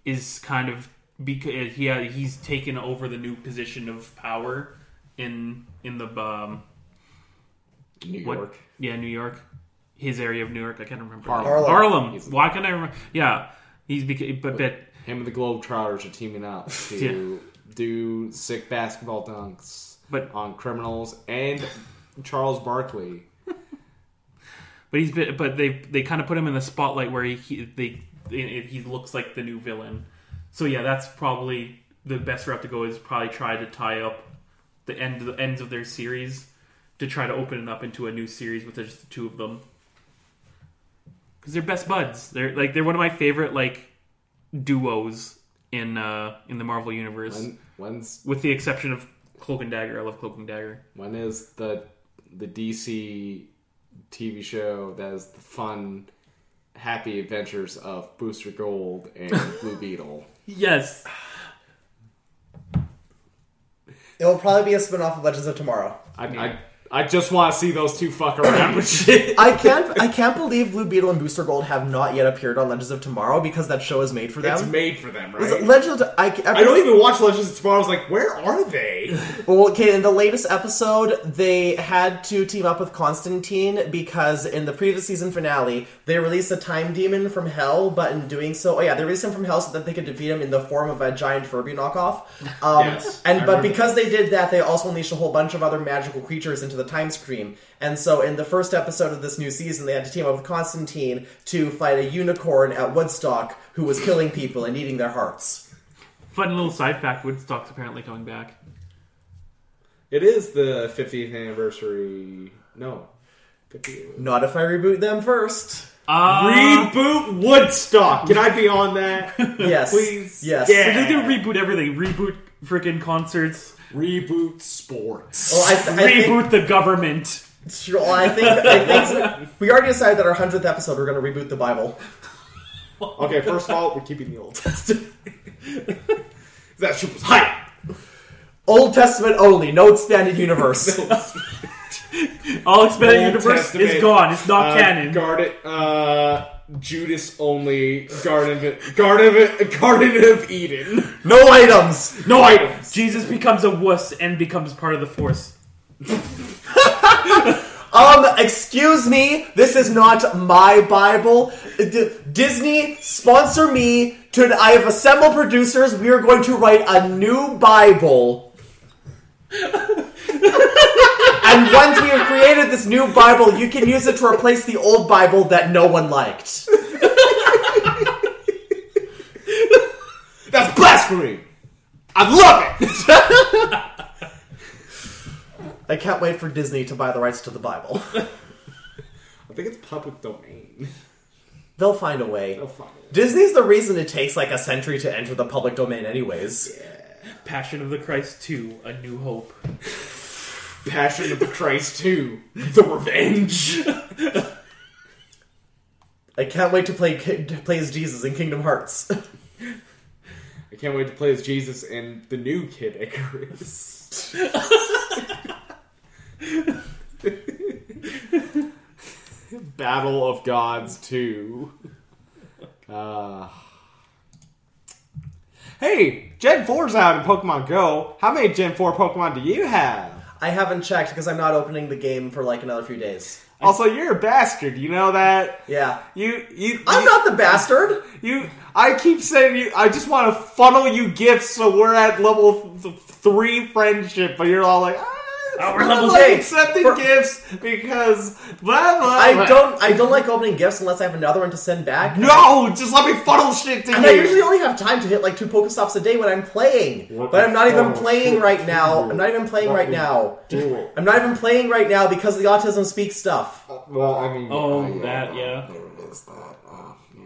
is kind of because he he's taken over the new position of power in in the um, New what? York. Yeah, New York. His area of New York. I can't remember. Harlem. Harlem. He's- Why can't I remember? Yeah, he's beca- but but Him and the Globetrotters are teaming up to do sick basketball dunks But- on criminals and Charles Barkley. but he's been, but they they kind of put him in the spotlight where he, he they he he looks like the new villain. So yeah, that's probably the best route to go. Is probably try to tie up the end the ends of their series to try to open it up into a new series with just the two of them. Because they're best buds. They're like they're one of my favorite like duos in uh in the Marvel universe, When, when's with the exception of Cloak and Dagger. I love Cloak and Dagger. when is the the DC TV show that is the fun, happy adventures of Booster Gold and Blue Beetle? Yes. It'll probably be a spin-off of Legends of Tomorrow. I, I, I just want to see those two fuck around with shit. I can't I can't believe Blue Beetle and Booster Gold have not yet appeared on Legends of Tomorrow because that show is made for them. It's made for them, Was it right? Legends of, I, I don't even watch Legends of Tomorrow. I was like, where are they? Well, okay, in the latest episode, they had to team up with Constantine because in the previous season finale, they released a time demon from hell, but in doing so, oh yeah, they released him from hell so that they could defeat him in the form of a giant Furby knockoff. Um, Yes, and I but because they did that, they also unleashed a whole bunch of other magical creatures into the time stream. And so in the first episode of this new season, they had to team up with Constantine to fight a unicorn at Woodstock who was killing people and eating their hearts. Fun little side fact: Woodstock's apparently coming back. It is the 50th anniversary. No. 50th. Not if I reboot them first. Uh, Reboot Woodstock. Can I be on that? Yes. Please. Yes. Yeah. So They're gonna reboot everything. Reboot freaking concerts. Reboot sports. Well, I, th- I think, reboot the government. Sure, well, I think, I think we already decided that our hundredth episode we're going to reboot the Bible. Okay, first of all, we're keeping the Old Testament. that shit was hype. Old Testament only, no expanded universe. All expanded Old universe Testament, is gone. It's not Uh, canon. Garden, uh, Judas only. Garden, of, Garden, of, Garden of Eden. no items. No items. Jesus becomes a wuss and becomes part of the Force. Um, excuse me, this is not my Bible. D- Disney, sponsor me. To I have assembled producers. We are going to write a new Bible. And once we have created this new Bible, you can use it to replace the old Bible that no one liked. That's blasphemy. I love it. I can't wait for Disney to buy the rights to the Bible. I think it's public domain. They'll find a way. They'll find it. Disney's the reason it takes like a century to enter the public domain, anyways. Passion of the Christ 2, A New Hope. Passion of the Christ 2. The Revenge. I can't wait to play to play as Jesus in Kingdom Hearts. I can't wait to play as Jesus in the new Kid Icarus. Battle of Gods 2. Uh, hey, Gen 4's out in Pokemon Go. How many Gen 4 Pokemon do you have? I haven't checked because I'm not opening the game for like another few days. Also, you're a bastard. You know that? Yeah. You, you, I'm you, not the bastard. You, I keep saying you. I just want to funnel you gifts, so we're at level th- three friendship, but you're all like, ah, Oh, we're I'm level like eight. accepting For- gifts because blah blah. I don't I don't like opening gifts unless I have another one to send back. No, just let me funnel shit to And you. I usually only have time to hit like two Pokestops a day when I'm playing. What But I'm not even fuck? playing right now. I'm not even playing right now. I'm not even playing right now because the autism speaks stuff. well, I mean, Oh, yeah, that, yeah. There it is. That, uh, yeah.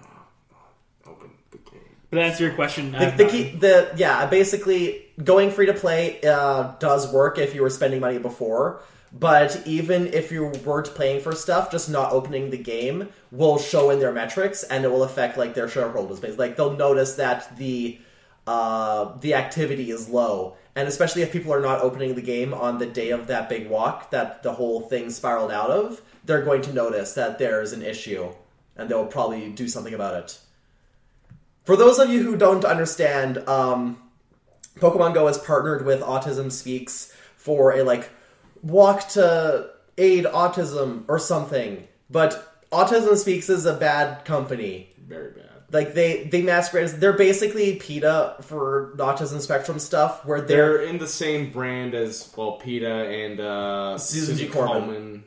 Uh, open the game. But to answer your question, The, the key, the yeah, basically going free to play uh, does work if you were spending money before. But even if you weren't paying for stuff, just not opening the game will show in their metrics, and it will affect like their shareholders base. Like they'll notice that the uh, the activity is low, and especially if people are not opening the game on the day of that big walk that the whole thing spiraled out of, they're going to notice that there's an issue, and they'll probably do something about it. For those of you who don't understand, um, Pokemon Go has partnered with Autism Speaks for a like walk to aid autism or something. But Autism Speaks is a bad company. Very bad. Like they they masquerade as they're basically PETA for autism spectrum stuff, where they're They're in the same brand as well, PETA and uh, Susan G. Komen.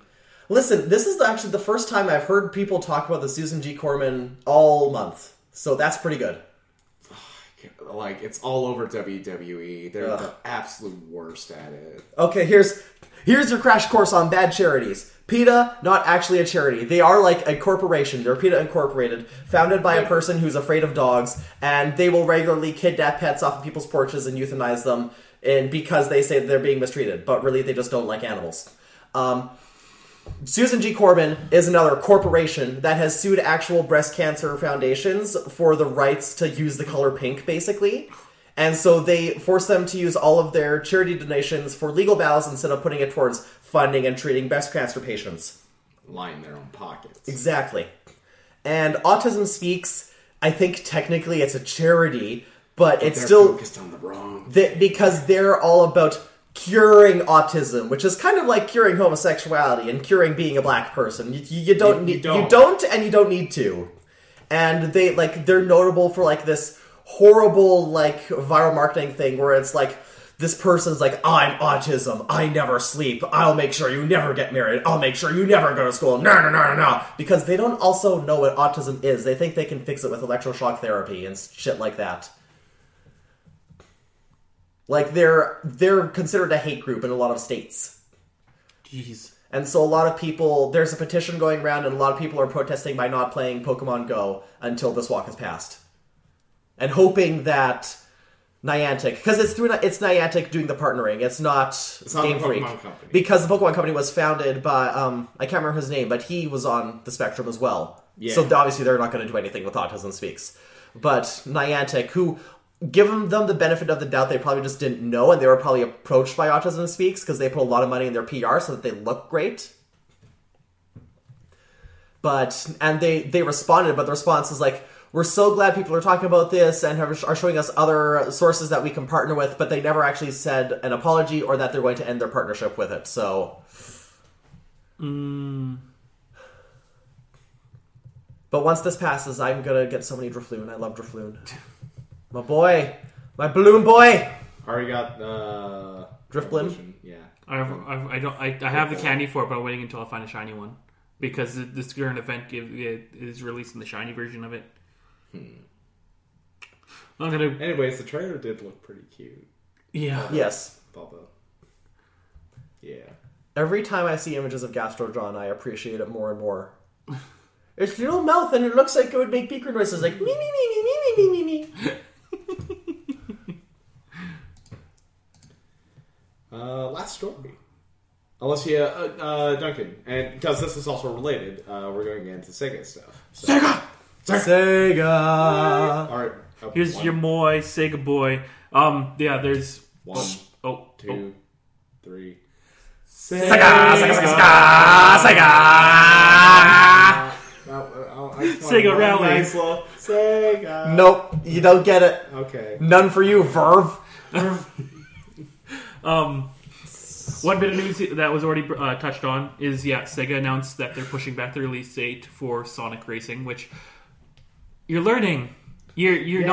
listen. This is actually the first time I've heard people talk about the Susan G. Komen all month, so that's pretty good. Like it's all over WWE. They're Ugh. the absolute worst at it. Okay, here's here's your crash course on bad charities. PETA, not actually a charity. They are like a corporation. They're PETA Incorporated, founded by a person who's afraid of dogs, and they will regularly kidnap pets off of people's porches and euthanize them, and because they say they're being mistreated, but really they just don't like animals. Um, Susan G. Komen is another corporation that has sued actual breast cancer foundations for the rights to use the color pink, basically. And so they force them to use all of their charity donations for legal battles instead of putting it towards funding and treating breast cancer patients. Line their own pockets. Exactly. And Autism Speaks, I think technically it's a charity, but it's still focused on the wrong. th- because they're all about curing autism, which is kind of like curing homosexuality and curing being a black person. You, you don't You- you need don't. you don't and you don't need to. And they like they're notable for like this horrible like viral marketing thing where it's like this person's like I'm autism. I never sleep. I'll make sure you never get married. I'll make sure you never go to school. No, no, no, no, no. Because they don't also know what autism is. They think they can fix it with electroshock therapy and shit like that. Like they're they're considered a hate group in a lot of states. Jeez. And so a lot of people there's a petition going around and a lot of people are protesting by not playing Pokemon Go until this walk is passed. And hoping that Niantic because it's through it's Niantic doing the partnering. It's not not Game the Freak. Company. Because the Pokemon company was founded by um I can't remember his name, but he was on the spectrum as well. Yeah. So obviously they're not going to do anything with Autism Speaks. But Niantic, who given them the benefit of the doubt, they probably just didn't know, and they were probably approached by Autism Speaks because they put a lot of money in their PR so that they look great. But and they they responded, but the response is like, "We're so glad people are talking about this and have, are showing us other sources that we can partner with," but they never actually said an apology or that they're going to end their partnership with it. So. Mm. But once this passes, I'm gonna get so many Drifloon. I love Drifloon. My boy, my balloon boy. Already got uh, Drifblim? Revolution, Yeah. I've, I've, I don't. I, I have the candy for it, but I'm waiting until I find a shiny one because th- this current event give, it is releasing the shiny version of it. I'm gonna. Anyways, the trailer did look pretty cute. Yeah. Yes. Bubba. Yeah. Every time I see images of Gastrodon, I appreciate it more and more. Its little mouth, and it looks like it would make beaker noises like me me me me me me me me me. Uh, last story. Unless you, uh, uh, Duncan, and because this is also related, uh, we're going into Sega stuff. So, Sega. Sega. all right. uh, Here's one, your boy, Sega boy. Um. Yeah. There's. one, Oh. oh two, three. Sega. Sega. Sega. Sega. Uh, uh, I just want Sega Rally. Nice little Sega. Nope, you don't get it. Okay. None for you, Verve. Um, one bit of news that was already uh, touched on is yeah, Sega announced that they're pushing back the release date for Sonic Racing, which you're learning. You're you're Yeah.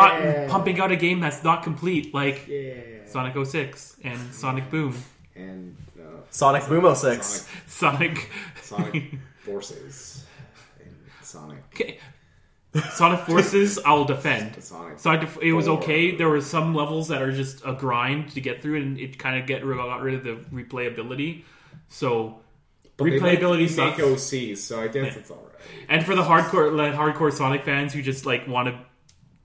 not pumping out a game that's not complete like Yeah. Sonic 06 and Sonic Boom, And uh, Sonic Boom 06. Sonic, Sonic Sonic Forces. And Sonic. Okay. Sonic Forces. I'll defend. Sonic. Sonic, it was okay. There were some levels that are just a grind to get through, and it kind of get got rid of the replayability. So But they replayability like sucks. make OCs, so I guess it's alright. And for the hardcore, like, hardcore Sonic fans who just like want to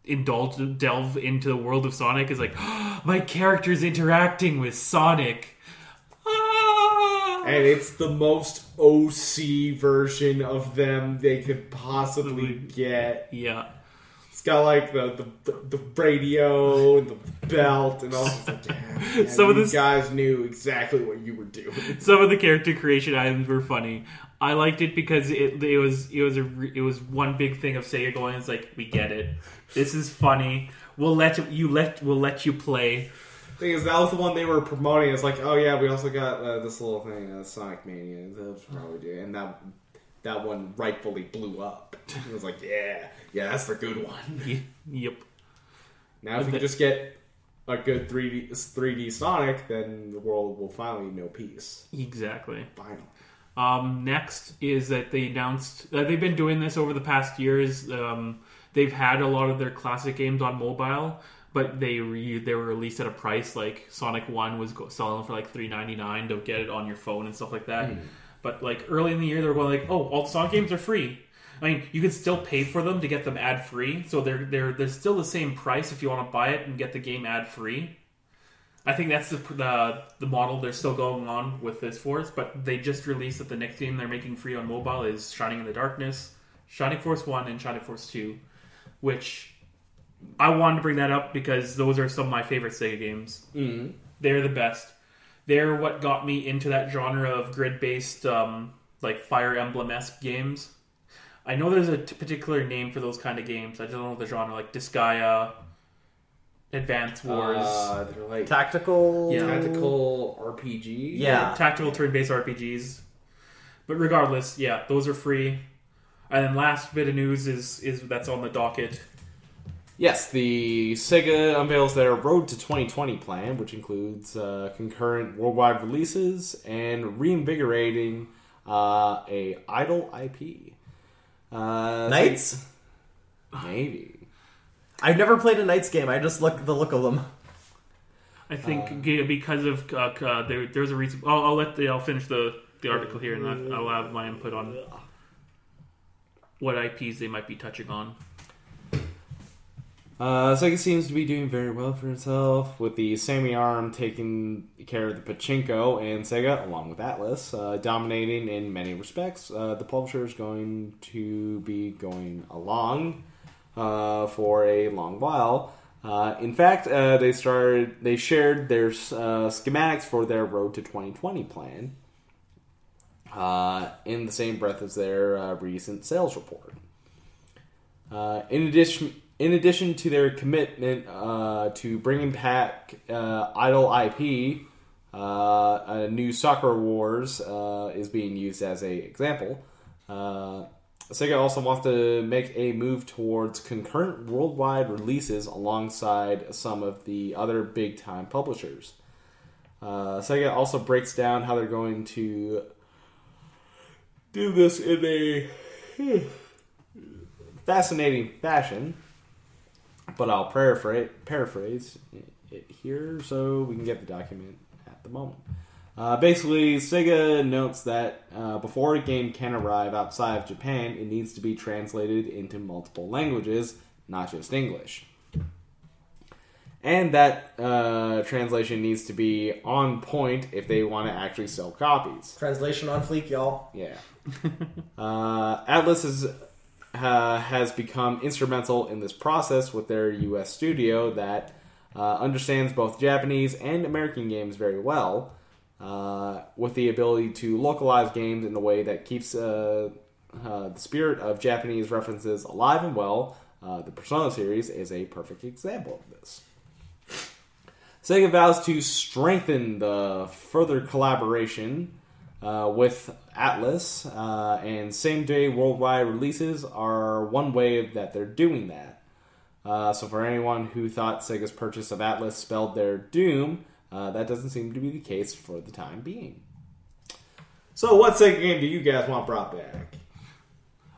indulge, delve into the world of Sonic, is like, my character's interacting with Sonic. And it's the most OC version of them they could possibly get. Yeah, It's got like the the, the radio and the belt and all. Like, yeah, Some of this- guys knew exactly what you were doing. some of the character creation items were funny. I liked it because it, it was it was a it was one big thing of Sega going. It's like we get it. This is funny. We'll let you, you let we'll let you play. Thing is, that was the one they were promoting. It's like, oh yeah, we also got uh, this little thing, uh, Sonic Mania. That's probably do, and that that one rightfully blew up. It was like, yeah, yeah, that's the good one. yep. Now, if we could just get a good 3D 3D Sonic, then the world will finally know peace. Exactly. Finally. Um, next is that they announced uh, they've been doing this over the past years. Um, they've had a lot of their classic games on mobile, but they re- they were released at a price like Sonic One was go- selling for like three ninety nine to get it on your phone and stuff like that. Hmm. But like early in the year, they were going like, "Oh, all the Sonic games are free." I mean, you can still pay for them to get them ad free, so they're they're they're still the same price if you want to buy it and get the game ad free. I think that's the, the the model they're still going on with this Force, but they just released that the next game they're making free on mobile is Shining in the Darkness, Shining Force One, and Shining Force Two, which I wanted to bring that up because those are some of my favorite Sega games. Mm-hmm. They're the best. They're what got me into that genre of grid based, um, like Fire Emblem esque games. I know there's a t- particular name for those kind of games. I just don't know the genre, like Disgaea, Advance Wars. Uh, they're like Tactical. Yeah. tactical RPG. Yeah. tactical turn-based RPGs. But regardless, yeah, those are free. And then last bit of news is is that's on the docket. Yes, the Sega unveils their Road to 2020 plan, which includes uh, concurrent worldwide releases and reinvigorating uh, a idle IP. Uh, NiGHTS. Maybe. I've never played a NiGHTS game. I just look the look of them. I think g- because of uh, uh, there, there's a reason. I'll, I'll let the I'll finish the, the article here, and I'll, I'll have my input on what IPs they might be touching on. Uh, Sega seems to be doing very well for itself, with the Sammy Arm taking care of the Pachinko and Sega, along with Atlus, uh, dominating in many respects. Uh, the publisher is going to be going along uh, for a long while. Uh, in fact, uh, they started. They shared their schematics for their Road to 2020 plan in the same breath as their recent sales report. Uh, in addition, in addition to their commitment uh, to bringing back uh, idle IP, uh, a new Sakura Wars uh, is being used as a example. Uh, Sega also wants to make a move towards concurrent worldwide releases alongside some of the other big time publishers. Uh, Sega also breaks down how they're going to do this in a fascinating fashion, but I'll paraphrase, paraphrase it here so we can get the document at the moment. Uh, basically, Sega notes that uh, before a game can arrive outside of Japan, it needs to be translated into multiple languages, not just English. And that uh, translation needs to be on point if they want to actually sell copies. Translation on fleek, y'all. Yeah. uh, Atlus is, uh, has become instrumental in this process with their U.S. studio that uh, understands both Japanese and American games very well, uh, with the ability to localize games in a way that keeps uh, uh, the spirit of Japanese references alive and well. Uh, the Persona series is a perfect example of this. Sega vows to strengthen the further collaboration uh, with Atlus, uh, and same day worldwide releases are one way that they're doing that. Uh, so, for anyone who thought Sega's purchase of Atlus spelled their doom, uh, that doesn't seem to be the case for the time being. So, what Sega game do you guys want brought back?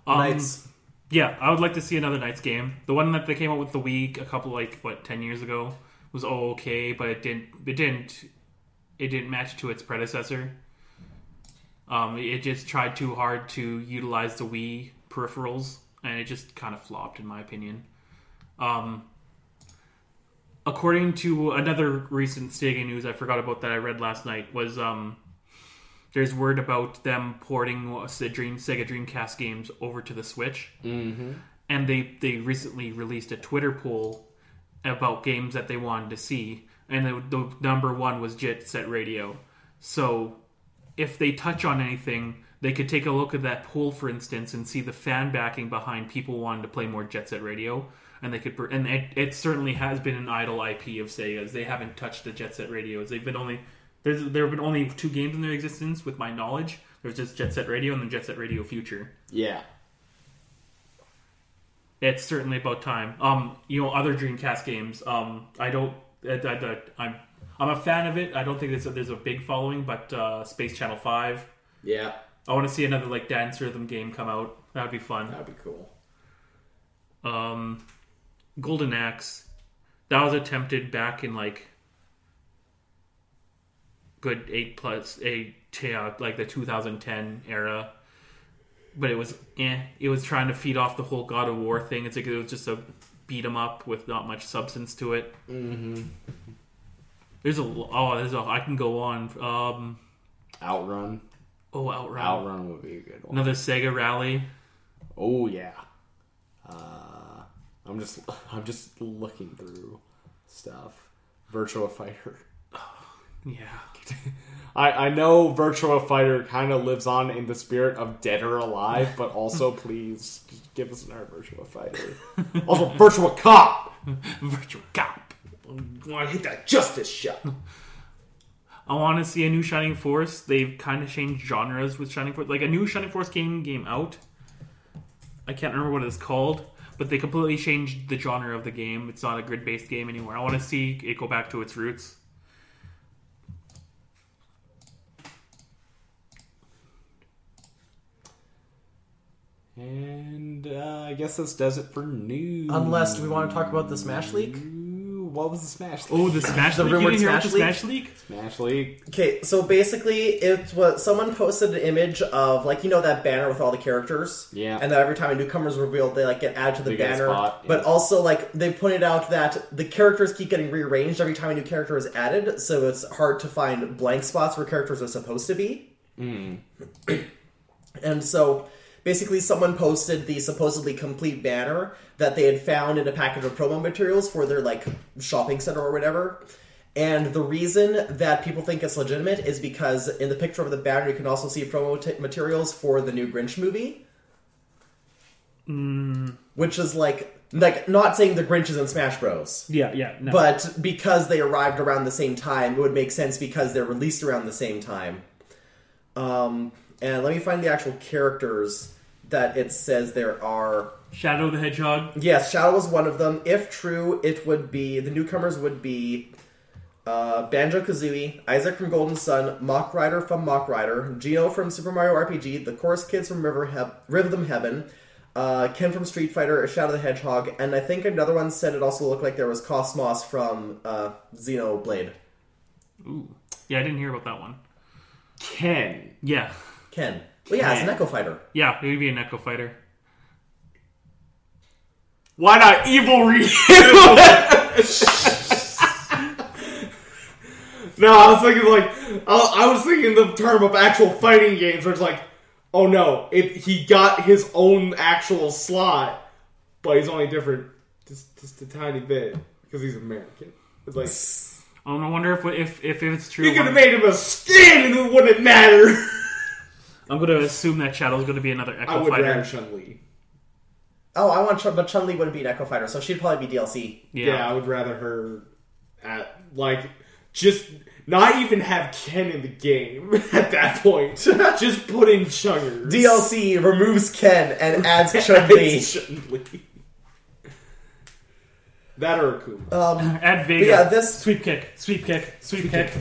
Um, NiGHTS. Yeah, I would like to see another NiGHTS game. The one that they came out with the week a couple like what ten years ago was okay, but it didn't it didn't it didn't match to its predecessor. Um, it just tried too hard to utilize the Wii peripherals, and it just kind of flopped, in my opinion. Um, according to another recent Sega news, I forgot about that I read last night was um, there's word about them porting the Dream Sega Dreamcast games over to the Switch, Mm-hmm. and they they recently released a Twitter poll about games that they wanted to see, and the, the number one was Jet Set Radio. So if they touch on anything, they could take a look at that poll, for instance, and see the fan backing behind people wanting to play more Jet Set Radio. and they could. And it, it certainly has been an idle IP of Sega's. They haven't touched the Jet Set radios. They've been only there's there have been only two games in their existence, with my knowledge. There's just Jet Set Radio and then Jet Set Radio Future. Yeah. It's certainly about time. Um, you know, other Dreamcast games. Um, I don't. I, I, I'm I'm a fan of it. I don't think there's a, there's a big following, but uh, Space Channel Five. Yeah. I want to see another like dance rhythm game come out. That'd be fun. That'd be cool. Um, Golden Axe. That was attempted back in like good eight plus eight, yeah, like the 2010 era. But it was, eh. It was trying to feed off the whole God of War thing. It's like it was just a beat 'em up with not much substance to it. Mm-hmm. There's a oh, there's a I can go on. Um, Outrun. oh, Outrun. Outrun would be a good one. Another Sega Rally. Oh yeah. Uh, I'm just I'm just looking through stuff. Virtua Fighter. Yeah. I, I know Virtua Fighter kind of lives on in the spirit of Dead or Alive, but also please give us another Virtua Fighter. Also, Virtua Cop. Virtual Cop. I want to hit that justice shot. I want to see a new Shining Force. They've kind of changed genres with Shining Force. Like a new Shining Force game game out. I can't remember what it's called, but they completely changed the genre of the game. It's not a grid based game anymore. I want to see it go back to its roots. And uh, I guess this does it for news. Unless, do we want to talk about the Smash League? What was the Smash League? Oh, the Smash The League. You rumored didn't hear about the Smash Smash League? Smash League? Okay, so basically, it was someone posted an image of like you know that banner with all the characters. Yeah. And then every time a newcomer is revealed, they like get added to the They get a banner. spot, But yeah. also, like they pointed out that the characters keep getting rearranged every time a new character is added, so it's hard to find blank spots where characters are supposed to be. Hmm. and so, basically, someone posted the supposedly complete banner that they had found in a package of promo materials for their like shopping center or whatever. And the reason that people think it's legitimate is because in the picture of the banner, you can also see promo t- materials for the new Grinch movie, which is like like not saying the Grinch is in Smash Bros. Yeah, yeah. No. But because they arrived around the same time, it would make sense because they're released around the same time. Um, and let me find the actual characters that it says there are. Shadow the Hedgehog. Yes, Shadow was one of them. If true, it would be the newcomers would be uh, Banjo Kazooie, Isaac from Golden Sun, Mach Rider from Mach Rider, Geno from Super Mario RPG, the Chorus Kids from River He- Rhythm Heaven, uh, Ken from Street Fighter, Shadow the Hedgehog, and I think another one said it also looked like there was KOS-MOS from uh, Xenoblade. Ooh. Yeah, I didn't hear about that one. Ken. Yeah. Ken. Well, yeah, it's an Ken. Echo Fighter. Yeah, it would be an Echo Fighter. Why not Evil Ryu? no, I was thinking like I, I was thinking the term of actual fighting games, where it's like, oh no, if he got his own actual slot, but he's only different just just a tiny bit because he's American. It's like I don't wonder if if if, if it's true. you could have made him a skin and it wouldn't matter. I'm going to assume that Shadow's going to be another I Echo would Fighter. rather Chun Li. Oh, I want Chun, but Chun Li wouldn't be an Echo Fighter, so she'd probably be DLC. Yeah. Yeah. I would rather her at like just not even have Ken in the game at that point. just put in Chuggers. DLC removes Ken and adds Chun Li. Chun-Li. That or Akuma. Um, Add Vega. Yeah, this- sweep kick, sweep kick, sweep kick.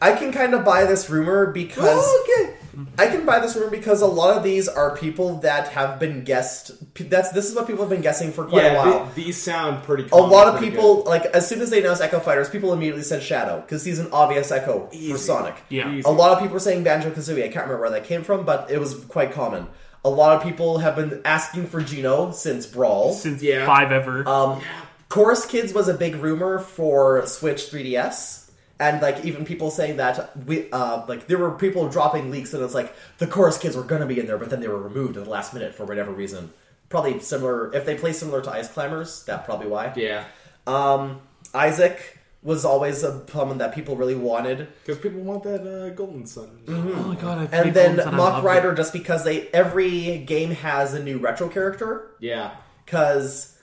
I can kind of buy this rumor because okay. I can buy this rumor because a lot of these are people that have been guessed. That's this is what people have been guessing for quite a while. th- these sound pretty. a lot of pretty people, good. like as soon as they announced Echo Fighters, people immediately said Shadow because he's an obvious Echo Easy. for Sonic. yeah. Easy. A lot of people were saying Banjo Kazooie. I can't remember where that came from, but it was quite common. A lot of people have been asking for Geno since Brawl. Since Yeah. five ever. Um, Chorus Kids was a big rumor for Switch 3DS, and like even people saying that we uh, like there were people dropping leaks and it's like the Chorus Kids were gonna be in there, but then they were removed at the last minute for whatever reason. Probably similar if they play similar to Ice Climbers, that probably why. yeah, Um, Isaac was always a someone that people really wanted, because people want that uh, Golden Sun. oh my god! I and then Golden Mach Rider it. just because they every game has a new retro character Yeah, because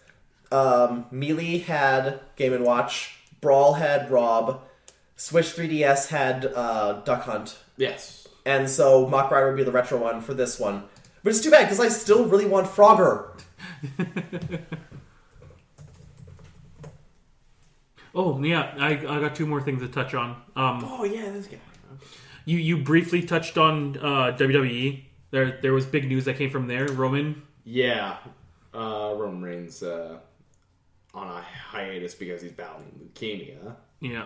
um, Melee had Game and Watch, Brawl had Rob, Switch 3DS had uh, Duck Hunt, Yes. and so Mach Rider would be the retro one for this one. But it's too bad because I still really want Frogger. Oh yeah, I, I got two more things to touch on. Um, Oh yeah, this guy. you you briefly touched on uh, WWE. There there was big news that came from there. Roman. Yeah, uh, Roman Reigns uh, on a hiatus because he's battling leukemia. Yeah.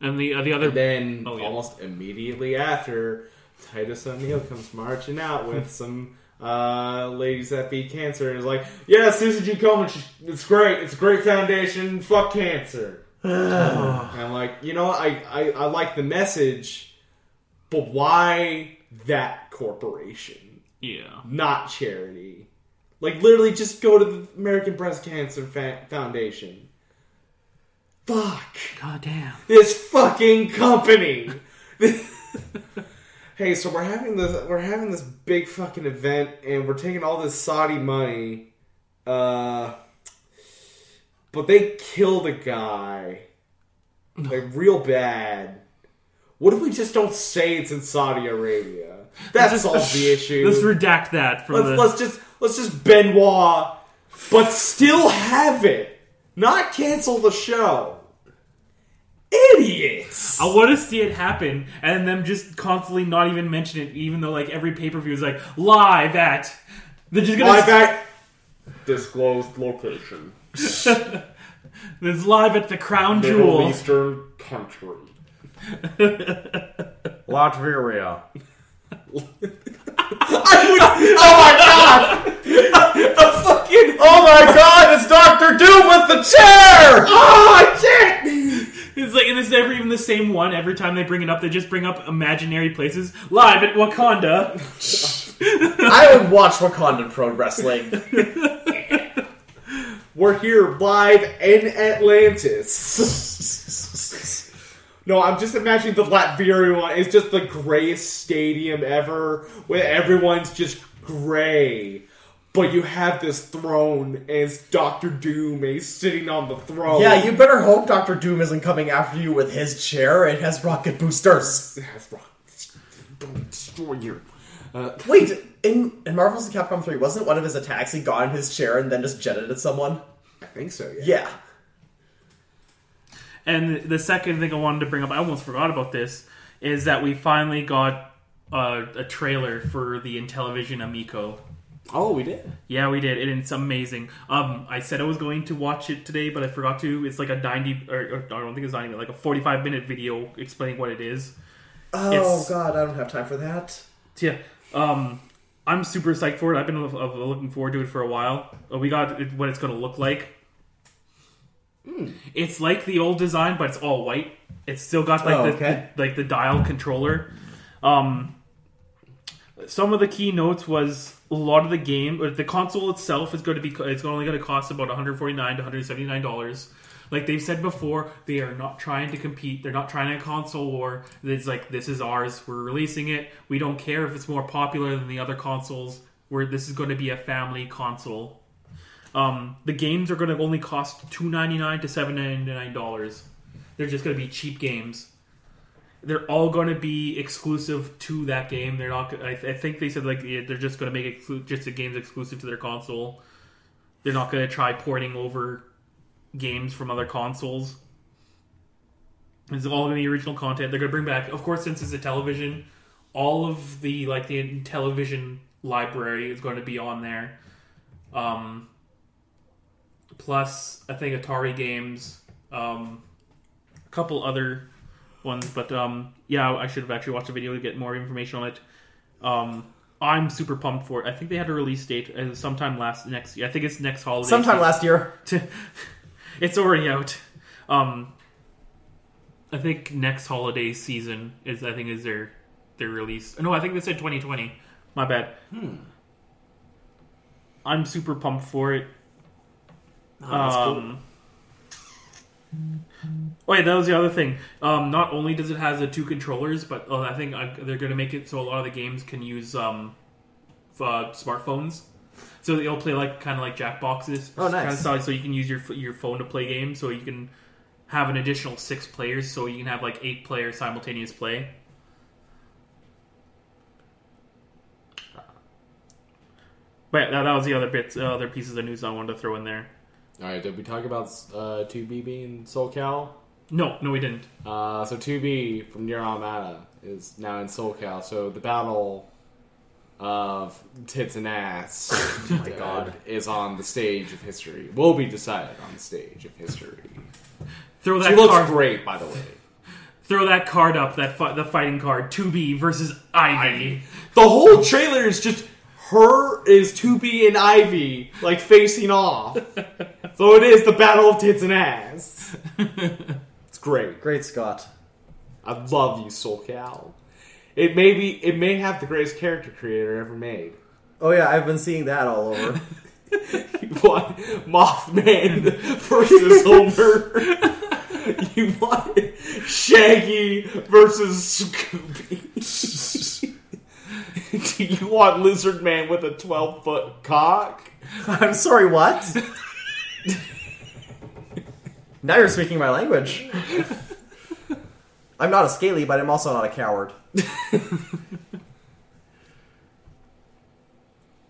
And the uh, the other And then Oh, yeah. almost immediately after, Titus O'Neil comes marching out with some uh, ladies that beat cancer and is like, "Yeah, Susan G. Komen, it's great. It's a great foundation. Fuck cancer." and I'm like, you know, I, I I like the message, but why that corporation? yeah. not charity. Like literally, just go to the American Breast Cancer Fa- Foundation. Fuck God damn. this fucking company. hey, so we're having this we're having this big fucking event, and we're taking all this Saudi money. Uh, but they killed a guy, like real bad. What if we just don't say it's in Saudi Arabia? That solves the issue. Let's redact that from Let's the. let's just let's just Benoit, but still have it, not cancel the show. Idiots. I want to see it happen, and them just constantly not even mention it, even though like every pay per view is like live at. They're just gonna. Live at disclosed location, It's live at the Crown Middle Jewel. Eastern country. Latveria. Oh my god! the fucking Oh my god, it's Doctor Doom with the chair! oh shit! It's like, and it's never even the same one. Every time they bring it up, they just bring up imaginary places. Live at Wakanda. I would watch Wakandan Pro Wrestling. We're here live in Atlantis. no, I'm just imagining the Latveria one. It's just the grayest stadium ever, where everyone's just gray. But you have this throne, and it's Doctor Doom, and he's sitting on the throne. yeah, you better hope Doctor Doom isn't coming after you with his chair. It has rocket boosters. That's right. Don't destroy you. Uh, Wait, in, in Marvel's Capcom 3, wasn't one of his attacks he got in his chair and then just jetted at someone? I think so. Yeah. Yeah. And the second thing I wanted to bring up, I almost forgot about this, is that we finally got uh, a trailer for the Intellivision Amico. Oh, we did. Yeah, we did, and it's amazing. Um, I said I was going to watch it today, but I forgot to. It's like a ninety, or, or I don't think it's ninety, like a forty-five minute video explaining what it is. Oh It's- god, I don't have time for that. Yeah, um, I'm super psyched for it. I've been looking forward to it for a while. Uh, We got what it's going to look like. It's like the old design, but it's all white. It's still got like Oh, the, okay. the like the dial controller. Um, some of the key notes was a lot of the game, or the console itself is going to be it's only going to cost about 149 to 179 dollars. Like they've said before, they are not trying to compete. They're not trying to console war. It's like this is ours. We're releasing it. We don't care if it's more popular than the other consoles. Where this is going to be a family console. Um, the games are going to only cost two ninety nine to seven ninety nine dollars. They're just going to be cheap games. They're all going to be exclusive to that game. They're not. I, I think they said like they're just going to make exclu- just the games exclusive to their console. They're not going to try porting over games from other consoles. It's all going to be original content. They're going to bring back, of course, since it's a television, all of the like the Intellivision library is going to be on there. Um, plus, I think Atari games, um, a couple other ones, but um, yeah, I should have actually watched a video to get more information on it. Um, I'm super pumped for it. I think they had a release date uh, sometime last next year. I think it's next holiday. Sometime last year. it's already out. Um, I think next holiday season is I think is their their release. No, I think they said 2020. My bad. Hmm. I'm super pumped for it. um, Oh yeah, that was the other thing. Um, not only does it has the two controllers, but uh, I think uh, they're going to make it so a lot of the games can use um, uh, smartphones. So it'll play like kind of like Jackboxes. Oh, nice. Kind of so you can use your your phone to play games. So you can have an additional six players. So you can have like eight players simultaneous play. But that, that was the other bits, uh, other pieces of news I wanted to throw in there. All right, did we talk about uh, 2B being SoulCal? No, no, we didn't. Uh, so 2B from NieR Automata is now in SoulCal. So the battle of tits and ass oh my God. is on the stage of history. Will be decided on the stage of history. Throw that She looks card. great, by the way. Throw that card up. That fi- the fighting card. Two B versus Ivy. The whole trailer is just her is 2B and Ivy like facing off. so it is the battle of tits and ass. It's great. Great Scott. I love you, SoulCal. It may be it may have the greatest character creator ever made. Oh yeah, I've been seeing that all over. You want Mothman versus Homer. you want Shaggy versus Scooby. Do you want Lizard Man with a 12 foot cock? I'm sorry, what? now you're speaking my language. I'm not a scaly, but I'm also not a coward.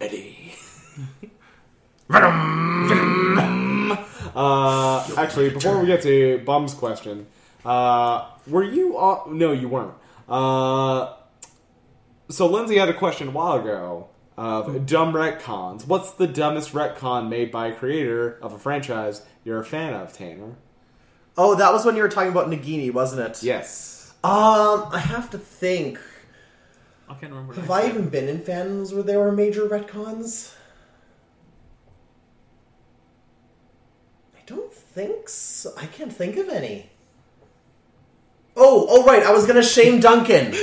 Eddie. Uh, actually, before we get to Bum's question, uh, were you? Uh, no, you weren't. Uh, so Lindsay had a question a while ago of dumb retcons. What's the dumbest retcon made by a creator of a franchise you're a fan of, Tanner? Oh, that was when you were talking about Nagini, wasn't it? Yes. Um, I have to think. I can't remember. Have I I even been in fandoms where there were major retcons? I don't think so. I can't think of any. Oh, oh right, I was gonna shame Duncan.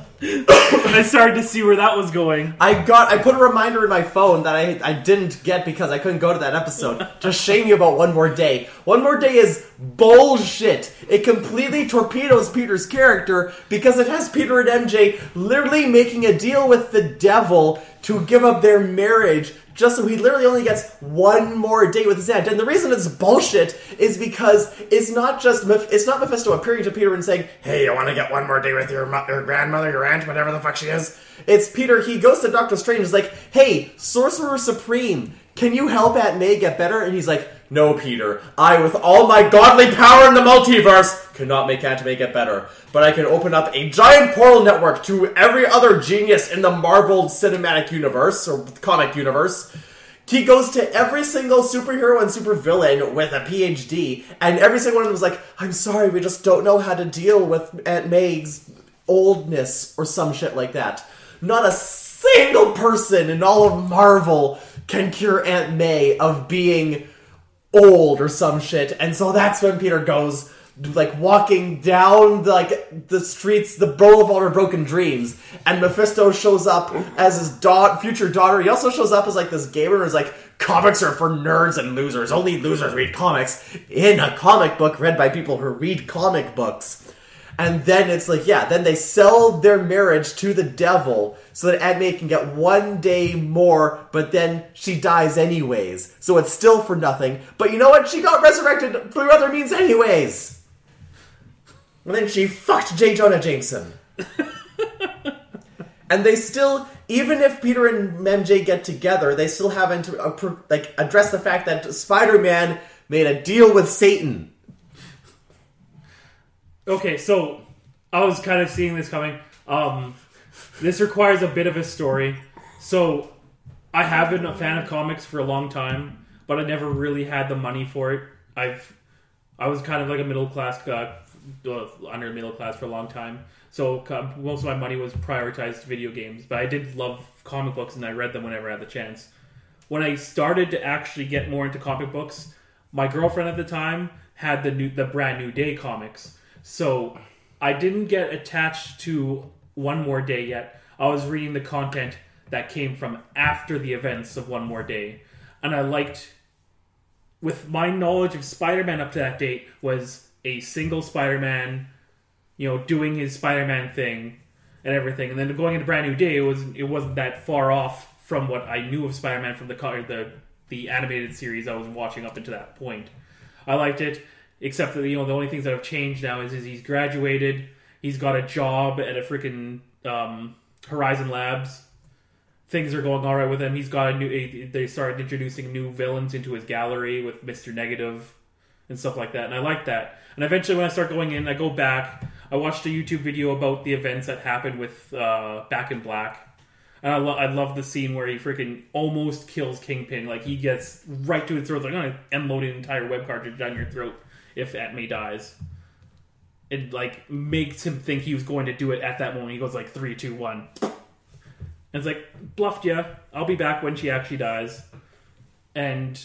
I started to see where that was going. I got I put a reminder in my phone that I I didn't get because I couldn't go to that episode to shame you about one more day. One more day is bullshit. It completely torpedoes Peter's character because it has Peter and MJ literally making a deal with the devil to give up their marriage just so he literally only gets one more date with his aunt. And the reason it's bullshit is because it's not just it's not Mephisto appearing to Peter and saying, "Hey, you want to get one more date with your, mo- your grandmother, your aunt, whatever the fuck she is." It's Peter. He goes to Doctor Strange. Is like, "Hey, Sorcerer Supreme, can you help Aunt May get better?" And he's like, "No, Peter. I, with all my godly power in the multiverse, cannot make May get better. But I can open up a giant portal network to every other genius in the Marvel Cinematic Universe or comic universe." He goes to every single superhero and supervillain with a PhD, and every single one of them is like, I'm sorry, we just don't know how to deal with Aunt May's oldness or some shit like that. Not a single person in all of Marvel can cure Aunt May of being old or some shit. And so that's when Peter goes like walking down the, like the streets, the boulevard of broken dreams, and Mephisto shows up as his da- future daughter. He also shows up as like this gamer who's like, comics are for nerds and losers. Only losers read comics in a comic book read by people who read comic books. And then it's like, yeah, then they sell their marriage to the devil so that Aunt May can get one day more, but then she dies anyways. So it's still for nothing. But you know what? She got resurrected through other means anyways. And then she fucked J. Jonah Jameson. and they still, even if Peter and MJ get together, they still haven't like addressed the fact that Spider-Man made a deal with Satan. Okay, so I was kind of seeing this coming. Um, this requires a bit of a story. So I have been a fan of comics for a long time, but I never really had the money for it. I've I was kind of like a middle class, uh, under middle class for a long time. So most of my money was prioritized video games, but I did love comic books and I read them whenever I had the chance. When I started to actually get more into comic books, my girlfriend at the time had the new the brand new day comics. So I didn't get attached to One More Day yet. I was reading the content that came from after the events of One More Day. And I liked with my knowledge of Spider-Man up to that date was a single Spider-Man, you know, doing his Spider-Man thing and everything. And then going into Brand New Day, it was it wasn't that far off from what I knew of Spider-Man from the the the animated series I was watching up until that point. I liked it, except that you know the only things that have changed now is, is he's graduated, he's got a job at a freaking um, Horizon Labs. Things are going all right with him. He's got a new. They started introducing new villains into his gallery with Mister Negative and stuff like that, and I like that. And eventually, when I start going in, I go back. I watched a YouTube video about the events that happened with uh, Back in Black, and I, lo- I love the scene where he freaking almost kills Kingpin. Like he gets right to his throat. Like I'm gonna unload an entire web cartridge down your throat if May dies. It like makes him think he was going to do it at that moment. He goes like three, two, one. And it's like bluffed ya. I'll be back when she actually dies. And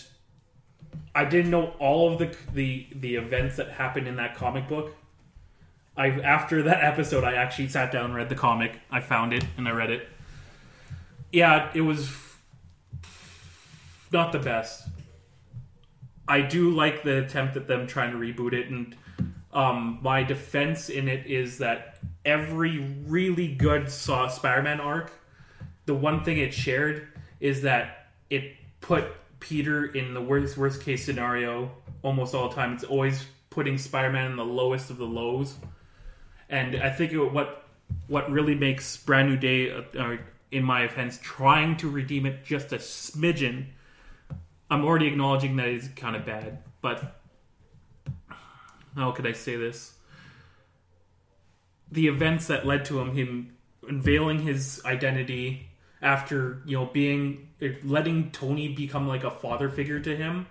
I didn't know all of the the the events that happened in that comic book. I after that episode, I actually sat down and read the comic. I found it and I read it. Yeah, it was not the best. I do like the attempt at them trying to reboot it, and um, my defense in it is that every really good Saw Spider-Man arc, the one thing it shared is that it put Peter in the worst worst case scenario almost all the time. It's always putting Spider-Man in the lowest of the lows, and I think it, what what really makes Brand New Day, uh, uh, in my offense, trying to redeem it just a smidgen. I'm already acknowledging that it's kind of bad, but how could I say this? The events that led to him, him unveiling his identity after you know being er, letting Tony become like a father figure to him,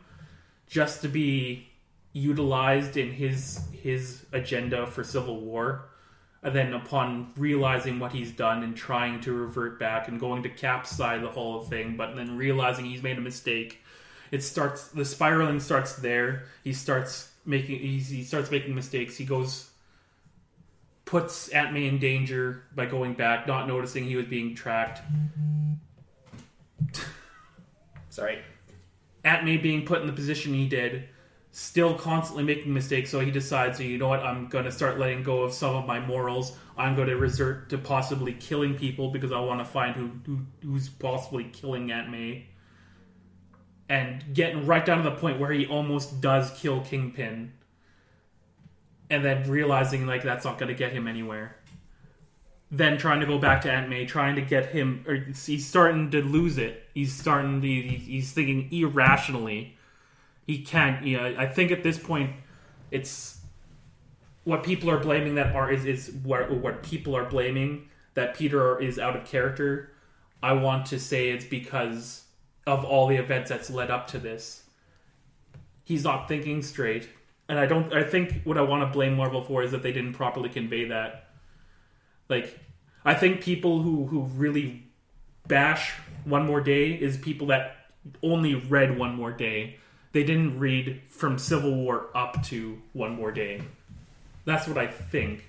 just to be utilized in his his agenda for civil war and then upon realizing what he's done and trying to revert back and going to Cap's side of the whole thing, but then realizing he's made a mistake, it starts the spiraling starts there. He starts making he starts making mistakes. He goes puts Aunt May in danger by going back, not noticing he was being tracked. Sorry. Aunt May being put in the position he did, still constantly making mistakes, so he decides, you know what, I'm going to start letting go of some of my morals. I'm going to resort to possibly killing people because I want to find who, who who's possibly killing Aunt May. And getting right down to the point where he almost does kill Kingpin. And then realizing, like, that's not going to get him anywhere. Then trying to go back to Aunt May, trying to get him, or he's starting to lose it. He's starting to, he's thinking irrationally he can't. You know, I think at this point, it's what people are blaming that are is is what what people are blaming that Peter is out of character. I want to say it's because of all the events that's led up to this. He's not thinking straight, and I don't. I think what I want to blame Marvel for is that they didn't properly convey that. Like, I think people who who really bash One More Day is people that only read One More Day they didn't read from Civil War up to One More Day. That's what I think.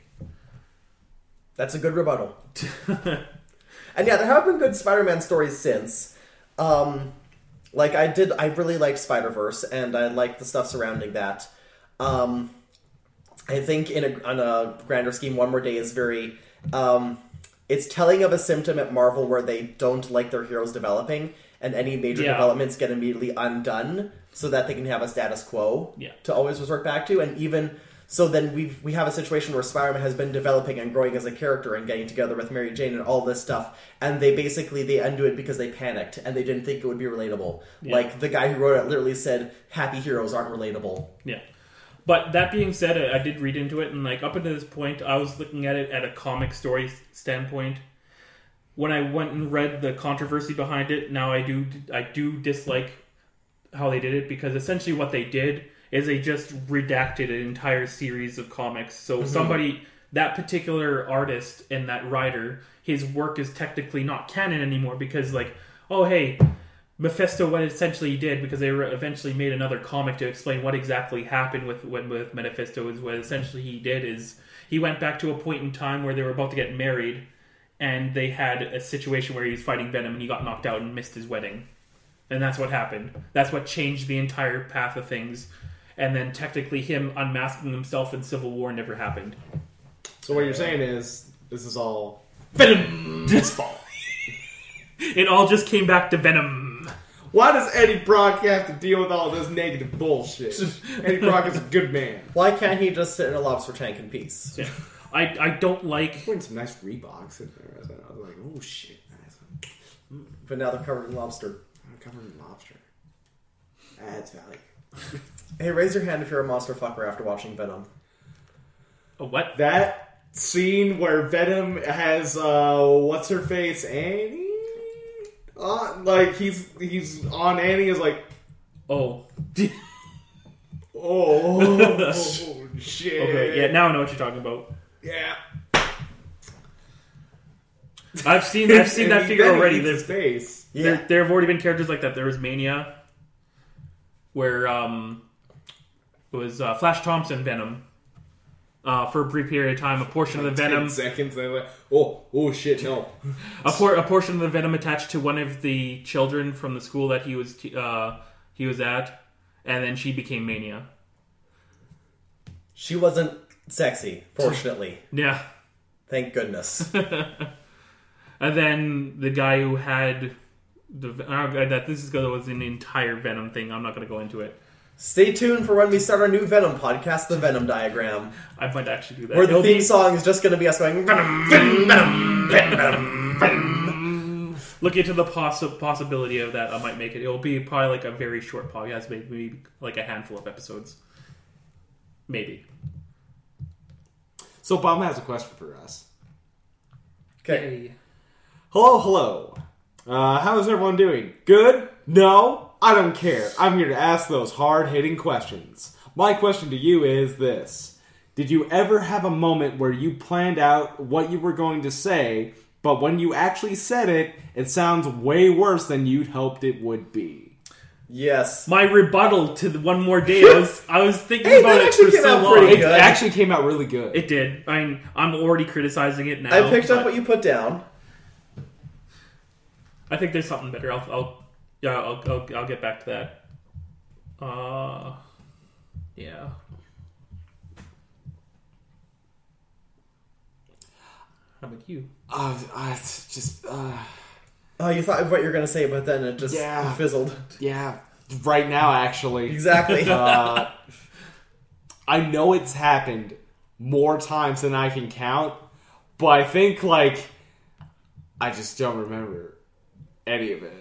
That's a good rebuttal. and yeah, there have been good Spider-Man stories since. Um, like I did, I really liked Spider Verse, and I liked the stuff surrounding that. Um, I think in a, on a grander scheme, One More Day is very. Um, it's telling of a symptom at Marvel where they don't like their heroes developing, and any major Yeah. developments get immediately undone so that they can have a status quo Yeah. to always resort back to. And even so, then we we have a situation where Spider-Man has been developing and growing as a character and getting together with Mary Jane and all this stuff, and they basically they undo it because they panicked and they didn't think it would be relatable. Like the guy who wrote it literally said, "Happy heroes aren't relatable." Yeah. But that being said, I, I did read into it, and like up until this point, I was looking at it at a comic story standpoint. When I went and read the controversy behind it, now I do I do dislike how they did it because essentially what they did is they just redacted an entire series of comics. So mm-hmm. somebody that particular artist and that writer, his work is technically not canon anymore because like, oh hey, Mephisto what essentially he did because they eventually made another comic to explain what exactly happened with with, with Mephisto is what essentially he did is he went back to a point in time where they were about to get married and they had a situation where he was fighting Venom and he got knocked out and missed his wedding. And that's what happened. That's what changed the entire path of things. And then technically him unmasking himself in Civil War never happened. So what you're saying is this is all Venom's fault. It all just came back to Venom. Why does Eddie Brock have to deal with all this negative bullshit? Eddie Brock is a good man. Why can't he just sit in a lobster tank in peace? Yeah. I, I don't like. Putting some nice Reeboks in there. I was like, oh shit, nice. But now they're covered in lobster. I'm covered in lobster. Adds value. Hey, raise your hand if you're a monster fucker after watching Venom. A what? That scene where Venom has uh what's her face Annie, uh, like he's he's on Annie is like Oh. oh, shit Okay, yeah, now I know what you're talking about. yeah. I've seen I've seen that figure already. There's face. There, there have already been characters like that. There was Mania, where um, it was uh, Flash Thompson Venom. Uh, for a brief period of time, a portion of the Ten venom, seconds. They're like, oh, oh shit, no. a, por- a portion of the venom attached to one of the children from the school that he was t- uh, he was at, and then she became Mania. She wasn't sexy, fortunately. Yeah, Thank goodness. and then the guy who had the uh, that this is gonna was an entire Venom thing. I'm not gonna go into it. Stay tuned for when we start our new Venom podcast, The Venom Diagram, I might actually do that. where the It'll theme be- song is just going to be us going Venom, Venom, Venom, Venom, Venom. look into the possi- possibility of that. I might make it. It'll be probably like a very short podcast, maybe like a handful of episodes, maybe. So Bob has a question for us. Okay. Hello, hello. Uh, how's everyone doing? Good? No? I don't care. I'm here to ask those hard hitting questions. My question to you is this Did you ever have a moment where you planned out what you were going to say, but when you actually said it, it sounds way worse than you'd hoped it would be? Yes. My rebuttal to the one more day. I was I was thinking Hey, about that it for came so out long. pretty It good. actually came out really good. It did. I mean, I'm already criticizing it now. I picked up what you put down. I think there's something better. I'll, I'll yeah, I'll, I'll I'll get back to that. Uh, yeah. How about you? uh, uh, it's just, uh, Oh, you thought of what you were going to say, but then it just Yeah. fizzled. yeah, right now, actually. Exactly. Uh, I know it's happened more times than I can count, but I think like I just don't remember any of it.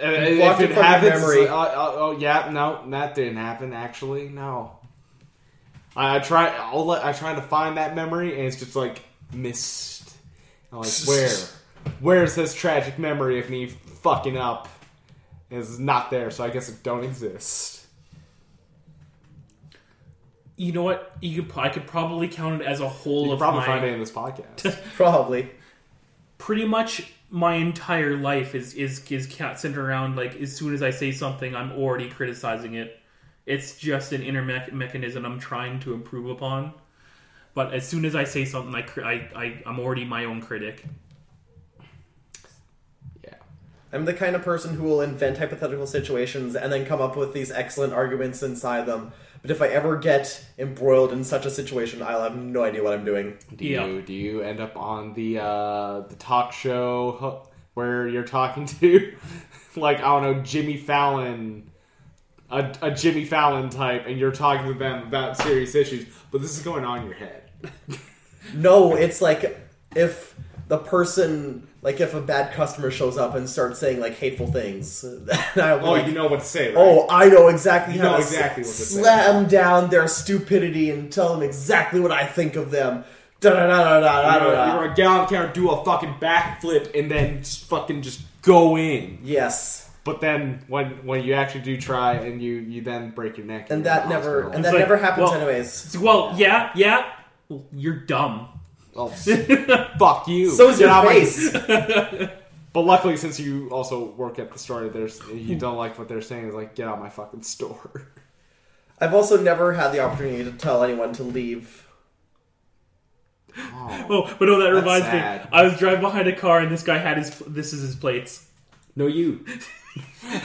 And if it it happens, memory. uh, uh, oh yeah, no, that didn't happen. Actually, no. I, I try. I'll let, I try to find that memory, and it's just like missed. I'm like, where? Where's this tragic memory of me fucking up? It's not there, so I guess it don't exist. You know what? You could I could probably count it as a whole You can of probably my find it in this podcast. Probably. pretty much my entire life is is is ca- centered around like as soon as I say something, I'm already criticizing it. It's just an inner mech mechanism I'm trying to improve upon. But as soon as I say something, I, I, I I'm already my own critic. yeah. I'm the kind of person who will invent hypothetical situations and then come up with these excellent arguments inside them. But if I ever get embroiled in such a situation, I'll have no idea what I'm doing. Do Yeah. you do you end up on the uh, the talk show where you're talking to like I don't know Jimmy Fallon, a, a Jimmy Fallon type, and you're talking to them about serious issues, but this is going on in your head. No, it's like if the person, like if a bad customer shows up and starts saying like hateful things, I'll Oh, like, you know what to say, right? Oh, I know exactly You how know to exactly what to say. slam down their stupidity and tell them exactly what I think of them. Da da da da da You're, da you're a gallant counter, do a fucking backflip, and then just fucking just go in. Yes, But then when when you actually do try, and you you then break your neck, and that never hospital. and It's that like, never happens well- anyways. Well, yeah, yeah. You're dumb. Oh, fuck you. So's Get your out my- face. But luckily, since you also work at the store, there's you don't like what they're saying. Is like, get out of my fucking store. I've also never had the opportunity to tell anyone to leave. Oh, oh but no, that reminds sad. me. I was driving behind a car and this guy had his. This is his plates. No, you.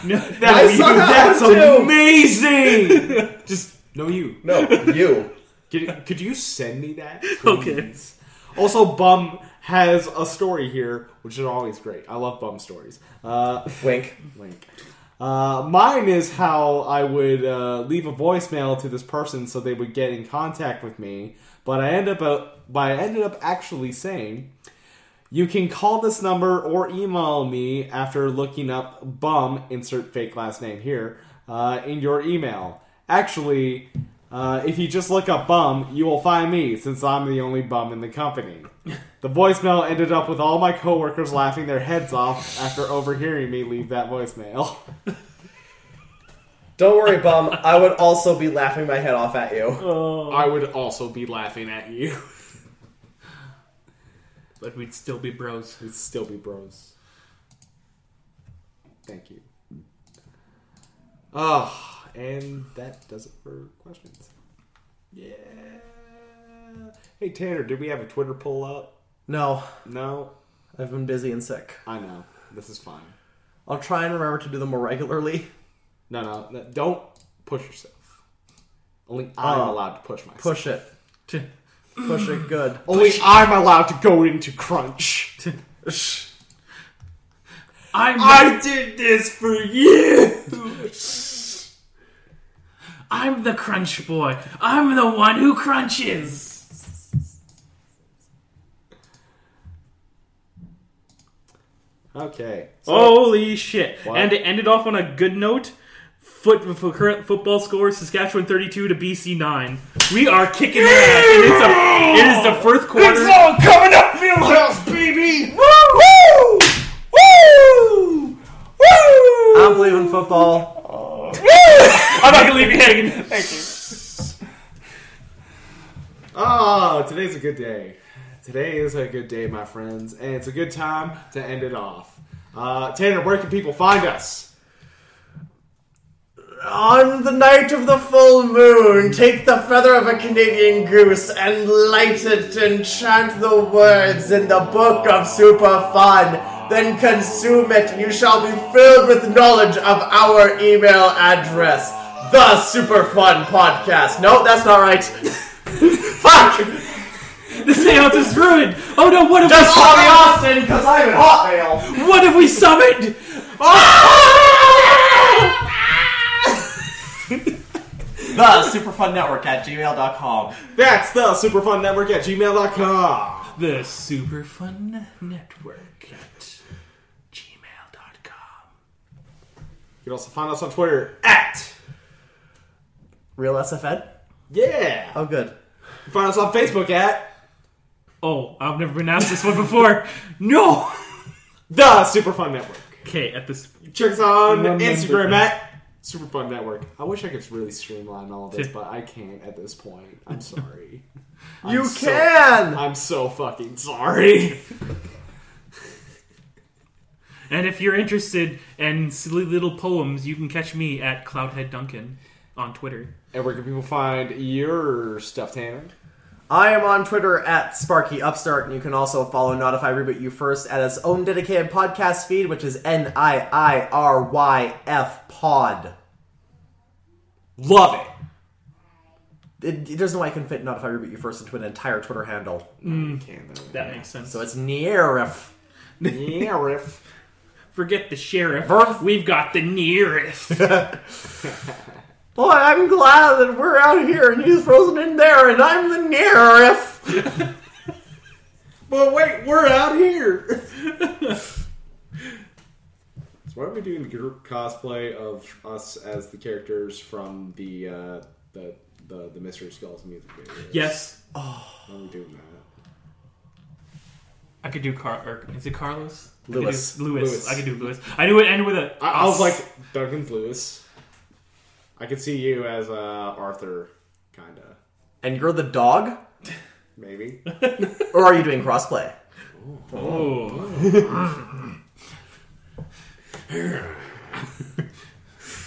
No, I saw that That's one too. amazing. Just no, you. No, you. Could, could you send me that? Okay. please? Also, Bum has a story here, which is always great. I love Bum stories. Uh, Wink. link. Uh, mine is how I would uh, leave a voicemail to this person so they would get in contact with me. But I ended up, but I ended up actually saying, "You can call this number or email me after looking up bum insert fake last name here uh, in your email. Actually." Uh, if you just look up bum, you will find me since I'm the only bum in the company. The voicemail ended up with all my coworkers laughing their heads off after overhearing me leave that voicemail. Don't worry, bum. I would also be laughing my head off at you. Oh, I would also be laughing at you. but we'd still be bros. We'd still be bros. Thank you. Ah, and that does it for questions. Yeah. Hey Tanner, did we have a Twitter pull up? No, No, I've been busy and sick. I know. This is fine. I'll try and remember to do them more regularly. No, no, no don't push yourself. Only oh. I'm Oh. allowed to push myself. Push it. Push it good. Only I'm allowed to go into crunch. I'm I did this for you. I'm the crunch boy. I'm the one who crunches. Okay. So, Holy shit! What? And it ended off on a good note. Foot for current football score: Saskatchewan thirty-two to BC nine. We are kicking their ass, it's a it is the first quarter. It's all coming up, Fieldhouse, baby. Woo! Woo! Woo! Woo! I'm believing football. I'm not gonna leave you hanging. Thank you. Oh, today's a good day. Today is a good day, my friends, and it's a good time to end it off. Uh, Tanner, where can people find us? On the night of the full moon, take the feather of a Canadian goose and light it and chant the words in the book of super fun. Then consume it, and you shall be filled with knowledge of our email address. The Super Fun Podcast. No, that's not right. Fuck! The seance is ruined. Oh no! What have Just we? call me Austin, because I'm in Hotmail. What have we summoned? The Superfun Network at gmail.com. That's the Superfun Network at gmail.com. The Super Fun Network at gmail.com. You can also find us on Twitter at Real SFN? yeah. Oh, good. You find us on Facebook at Oh, I've never been asked this one before. No. the Super Fun Network. Okay, at this. Check us on Remember- Instagram at Super Fun Network. I wish I could really streamline all this, but I can't at this point. I'm sorry. I'm You so- can! I'm so fucking sorry. And if you're interested in silly little poems, you can catch me at Cloudhead Duncan on Twitter. And where can people find your stuff, Tanner? I am on Twitter at Sparky Upstart, and you can also follow Notify Reboot You First at its own dedicated podcast feed, which is N I I R Y F Pod. Love it. It, there's no way I can fit Notify Reboot You First into an entire Twitter handle. Mm. You can though. That makes sense. So it's Nierif. yeah, riff. Forget the sheriff. Verf. We've got the nearest. Boy, I'm glad that we're out here and he's frozen in there, and I'm the Nierif. But wait, we're out here. so why are we doing the group cosplay of us as the characters from the uh, the, the the Mystery Skulls music video? yes. Why are we doing that? I could do Car. Or is it Carlos? I could Lewis. do Lewis. Lewis. I could do Lewis. I knew it ended with a. I, I was like Duncan's Lewis. I could see you as uh, Arthur, kinda, And you're the dog? maybe. Or are you doing crossplay? Oh.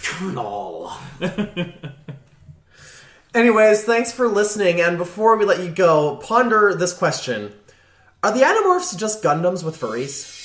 Colonel. Anyways, thanks for listening, and before we let you go, ponder this question. Are the Animorphs just Gundams with furries?